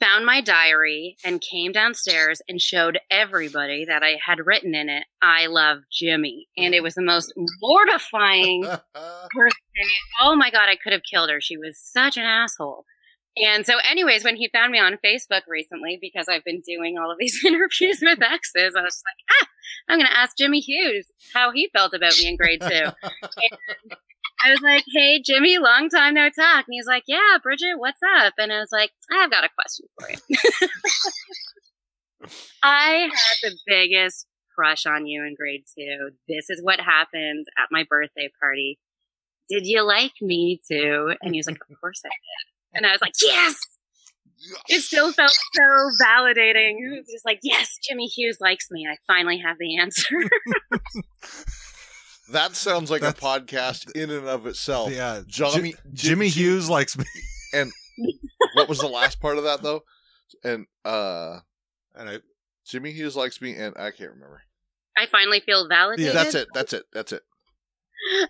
found my diary and came downstairs and showed everybody that I had written in it, I love Jimmy. And it was the most mortifying. [LAUGHS] Oh my God, I could have killed her. She was such an asshole. And so, anyways, when he found me on Facebook recently, because I've been doing all of these [LAUGHS] interviews with exes, I was just like, ah, I'm going to ask Jimmy Hughes how he felt about me in grade two. [LAUGHS] and I was like, hey, Jimmy, long time no talk. And he's like, yeah, Bridget, what's up? And I was like, I've got a question for you. [LAUGHS] I had the biggest crush on you in grade two. This is what happened at my birthday party. Did you like me too? And he was like, Of course I did. And I was like, Yes! It still felt so validating. It was just like, Yes, Jimmy Hughes likes me. I finally have the answer. [LAUGHS] that sounds like That's- a podcast in and of itself. yeah, Johnny- Ji- Jimmy Jim- Hughes likes me, And [LAUGHS] What was the last part of that though? And uh and I, Jimmy Hughes likes me, and I can't remember. I finally feel validated. Yeah, that's it. That's it. That's it.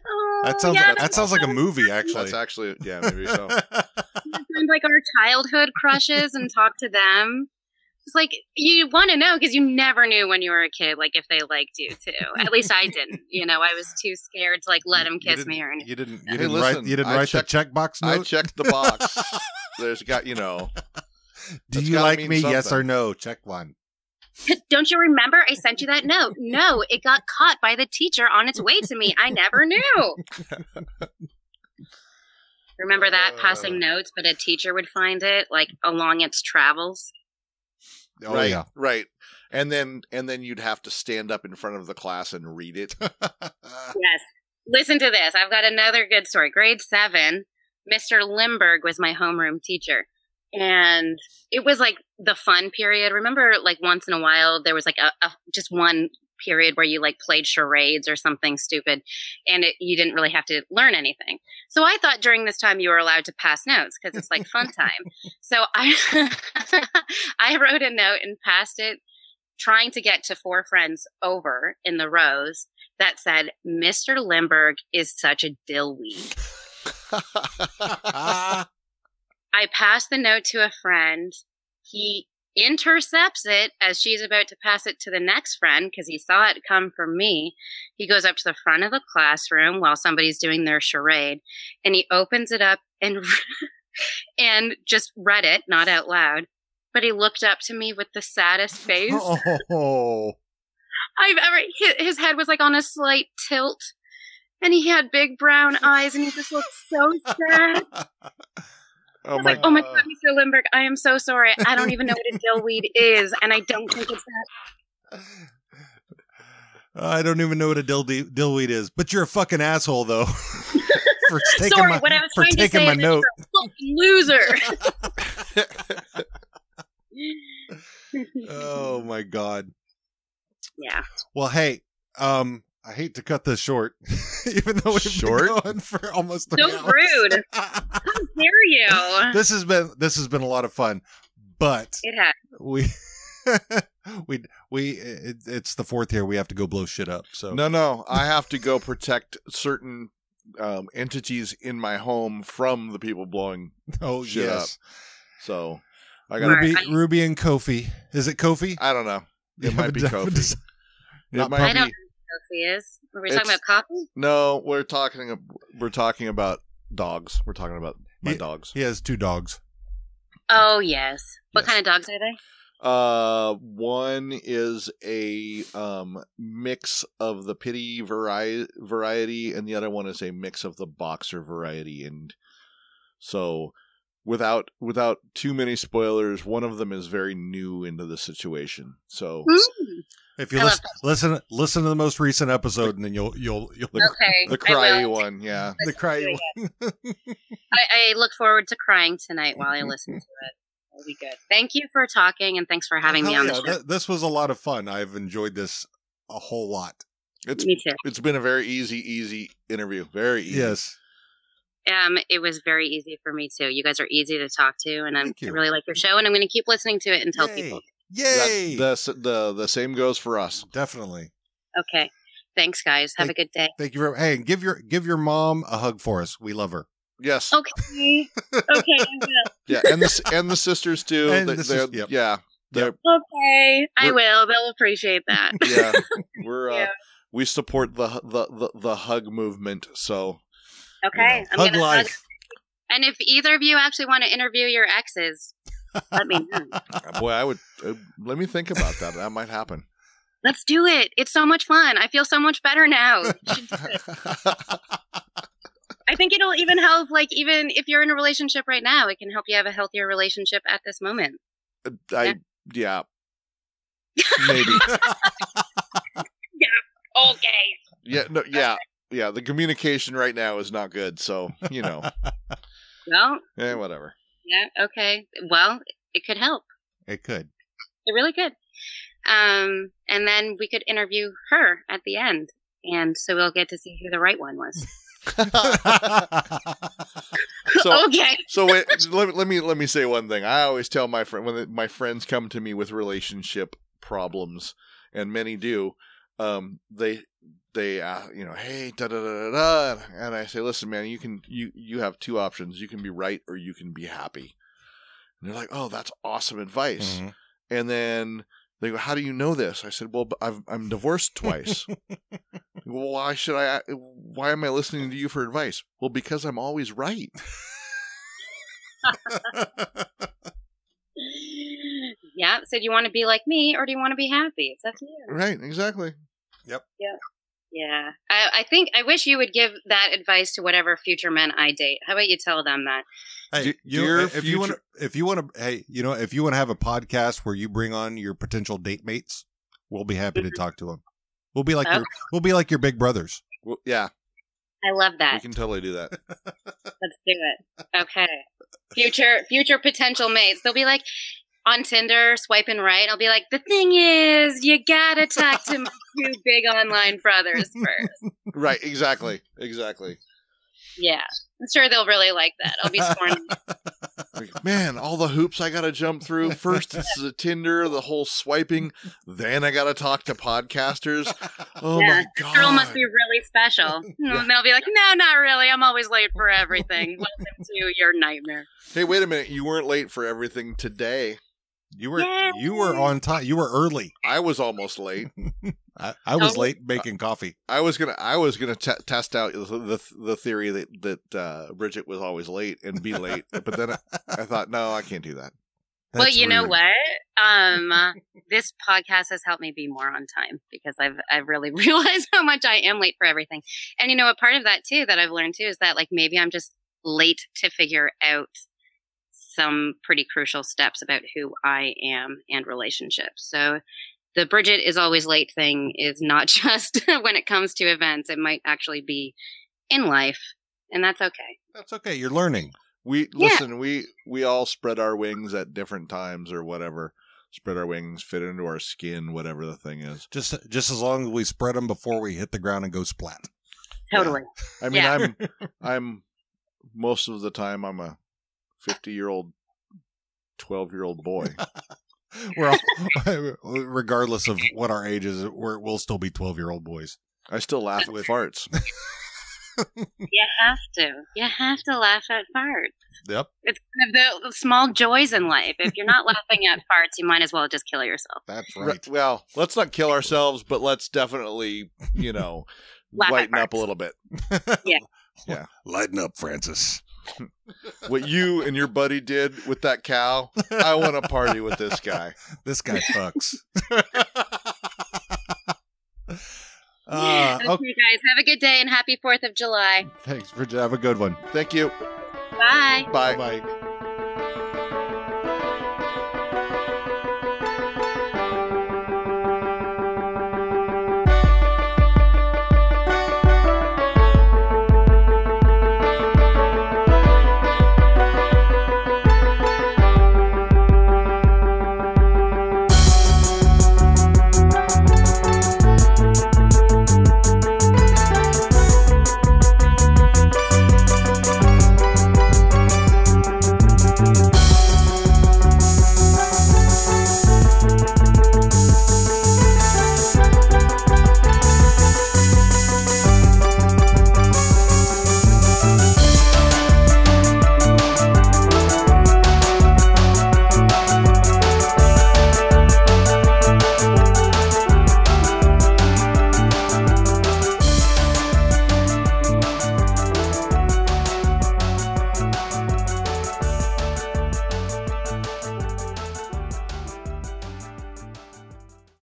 Oh, that sounds yeah, like, that sounds like a movie, actually. That's actually yeah, maybe so. [LAUGHS] find like our childhood crushes and talk to them. It's like you want to know because you never knew when you were a kid, like if they liked you too. At least I didn't. [LAUGHS] You know, I was too scared to like let them You kiss me or anything. You didn't. You Hey, didn't listen, write. You didn't I write checked- the checkbox Note? I checked the box. [LAUGHS] There's got you know. [LAUGHS] Do you like mean me? Yes or no? Check one. Don't you remember? I sent you that note. No, it got caught by the teacher on its way to me. I never knew. Remember that passing uh. notes, but a teacher would find it like along its travels. Oh right, yeah. right. And then and then you'd have to stand up in front of the class and read it. [LAUGHS] Yes. Listen to this. I've got another good story. Grade seven, Mr. Limberg was my homeroom teacher. And it was like the fun period. Remember, like once in a while, there was like a, a just one period where you like played charades or something stupid and it, you didn't really have to learn anything. So I thought during this time you were allowed to pass notes because it's like fun time. [LAUGHS] So I, [LAUGHS] I wrote a note and passed it trying to get to four friends over in the rows that said, Mr. Limberg is such a dillweed. [LAUGHS] I passed the note to a friend. He intercepts it as she's about to pass it to the next friend because he saw it come from me. He goes up to the front of the classroom while somebody's doing their charade and he opens it up and [LAUGHS] and just read it, not out loud. But he looked up to me with the saddest face [LAUGHS] oh. I've ever. His, his head was like on a slight tilt, and he had big brown eyes, and he just looked so [LAUGHS] sad. Oh my like, "Oh my god, Mr. Limberg, I am so sorry. I don't even know what a dillweed is, and I don't think it's that." I don't even know what a dill dillweed is, but you're a fucking asshole though. [LAUGHS] for [LAUGHS] taking sorry, my what I was for trying to say my is that note. you're a fucking loser. [LAUGHS] Oh my god. yeah, Well, hey, um, I hate to cut this short, [LAUGHS] even though we've Short? been going for almost three So hours. rude. [LAUGHS] how dare you? this has been this has been a lot of fun, but It had. we [LAUGHS] we we it, it's the fourth year. We have to go blow shit up. So No, no. I have to go protect certain um, entities in my home from the people blowing. oh shit yes, So I got. to Ruby, Alright. Ruby and Kofi. Is it Kofi? I don't know. You It might be Kofi. dec- It Not might be. Don't know who Sophie is. Were we talking about coffee? No, we're talking. We're talking about dogs. We're talking about my Yeah. dogs. He has two dogs. Oh yes. What Yes. kind of dogs are they? Uh, one is a um mix of the pity variety variety, and the other one is a mix of the boxer variety. And so, without without too many spoilers, one of them is very new into the situation. So Hmm. If you listen, listen, listen to the most recent episode, and then you'll you'll you'll The- Okay. [LAUGHS] the I cryy one, yeah. the cry. [LAUGHS] I, I look forward to crying tonight while I [LAUGHS] listen to it. It'll be good. Thank you for talking and thanks for having me on the show. th- this was a lot of fun. I've enjoyed this a whole lot. It's me too. it's been a very easy, easy interview. Very easy. Yes. Um, it was very easy for me too. You guys are easy to talk to, and I'm, I really like your show, and I'm going to keep listening to it and tell Yay. people. Yay! That, the the the same goes for us. Definitely. Okay, thanks, guys. Have a good day. Thank you very. Much. Hey, give your give your mom a hug for us. We love her. Yes. Okay, okay, I will. [LAUGHS] Yeah, and the and the sisters too. And They- the they're- sis- yep. Yeah, they're okay. I will. They'll appreciate that. [LAUGHS] yeah. We're uh, Yeah. we support the, the the the hug movement. So Okay, know, I'm hug life. And if either of you actually want to interview your exes, let me know. uh, boy, I would uh, let me think about that. That might happen. Let's do it. It's so much fun. I feel so much better now. You should do it. [LAUGHS] I think it'll even help, like, even if you're in a relationship right now, it can help you have a healthier relationship at this moment. I yeah. [LAUGHS] Maybe. [LAUGHS] Yeah. Okay. Yeah, no, yeah. Yeah, the communication right now is not good, so, you know. Well, eh, whatever. Yeah, okay. Well, it could help. It could. It really could. Um, and then we could interview her at the end. And so we'll get to see who the right one was. [LAUGHS] so okay. so wait, let, me- let me let me say one thing. I always tell my friend when my friends come to me with relationship problems, and many do. Um, they they uh, you know, hey, da da da da da, and I say, listen, man, you can you you have two options. You can be right or you can be happy. And they're like, oh, that's awesome advice. Mhm. And then they go, "How do you know this?" I said, "Well, b- I've, I'm divorced twice." [LAUGHS] well, why should I? Why am I listening to you for advice? Well, because I'm always right. [LAUGHS] yeah. So do you want to be like me or do you want to be happy? It's up to you. Right? Exactly. Yeah. I, I think I wish you would give that advice to whatever future men I date. How about you tell them that? Hey, you, dear if you want, future- if you want to, hey, you know, if you want to have a podcast where you bring on your potential date mates, we'll be happy to mm-hmm. talk to them. We'll be like oh. your, we'll be like your big brothers. Well, yeah, I love we that. can totally do that. Let's do it. Okay. Future future potential mates. They'll be like on Tinder, swiping right. I'll be like, the thing is, you gotta talk to my [LAUGHS] two big online brothers first. right? Exactly. Exactly. Yeah. I'm sure they'll really like that. I'll be sworn. [LAUGHS] Man, all the hoops I got to jump through. First, it's the Tinder, the whole swiping. Then I got to talk to podcasters. Oh Yeah, my god! Girl must be really special. [LAUGHS] Hmm, and they'll be like, no, not really. I'm always late for everything. Welcome to your nightmare. Hey, wait a minute! You weren't late for everything today. You were, Yay. you were on time. You were early. I was almost late. [LAUGHS] I, I was Oh. late making coffee. I was gonna, I was gonna t- test out the, the the theory that that uh, Bridget was always late and be late, but then I, I [LAUGHS] thought, no, I can't do that. well, That's you know what? Um, uh, [LAUGHS] this podcast has helped me be more on time because I've I've really realized how much I am late for everything. And you know, a part of that too that I've learned too is that like maybe I'm just late to figure out some pretty crucial steps about who I am and relationships. So the Bridget is always late thing is not [LAUGHS] just when it comes to events. It might actually be in life, and that's okay. That's okay. You're learning. We Yeah. listen. We we all spread our wings at different times or whatever. Spread our wings, fit into our skin, whatever the thing is. Just, just as long as we spread them before we hit the ground and go splat. Totally. I mean, Yeah. I'm [LAUGHS] I'm most of the time I'm a fifty year old, twelve year old boy. [LAUGHS] We're all, [LAUGHS] regardless of what our age is, we're, we'll still be 12 year old boys. I still laugh at farts. [LAUGHS] You have to. You have to laugh at farts. Yep. It's one of the, the small joys in life. If you're not laughing at farts, you might as well just kill yourself. That's Right. right. Well, let's not kill ourselves, but let's definitely, you know, lighten up a little bit. Yeah. Yeah. Lighten up, Francis. [LAUGHS] What you and your buddy did with that cow, I want to party with this guy. [LAUGHS] This guy fucks. [LAUGHS] uh, okay, okay. guys, have a good day and happy 4th of July. Thanks, Bridget. Have a good one. Thank you. Bye. Bye. Bye.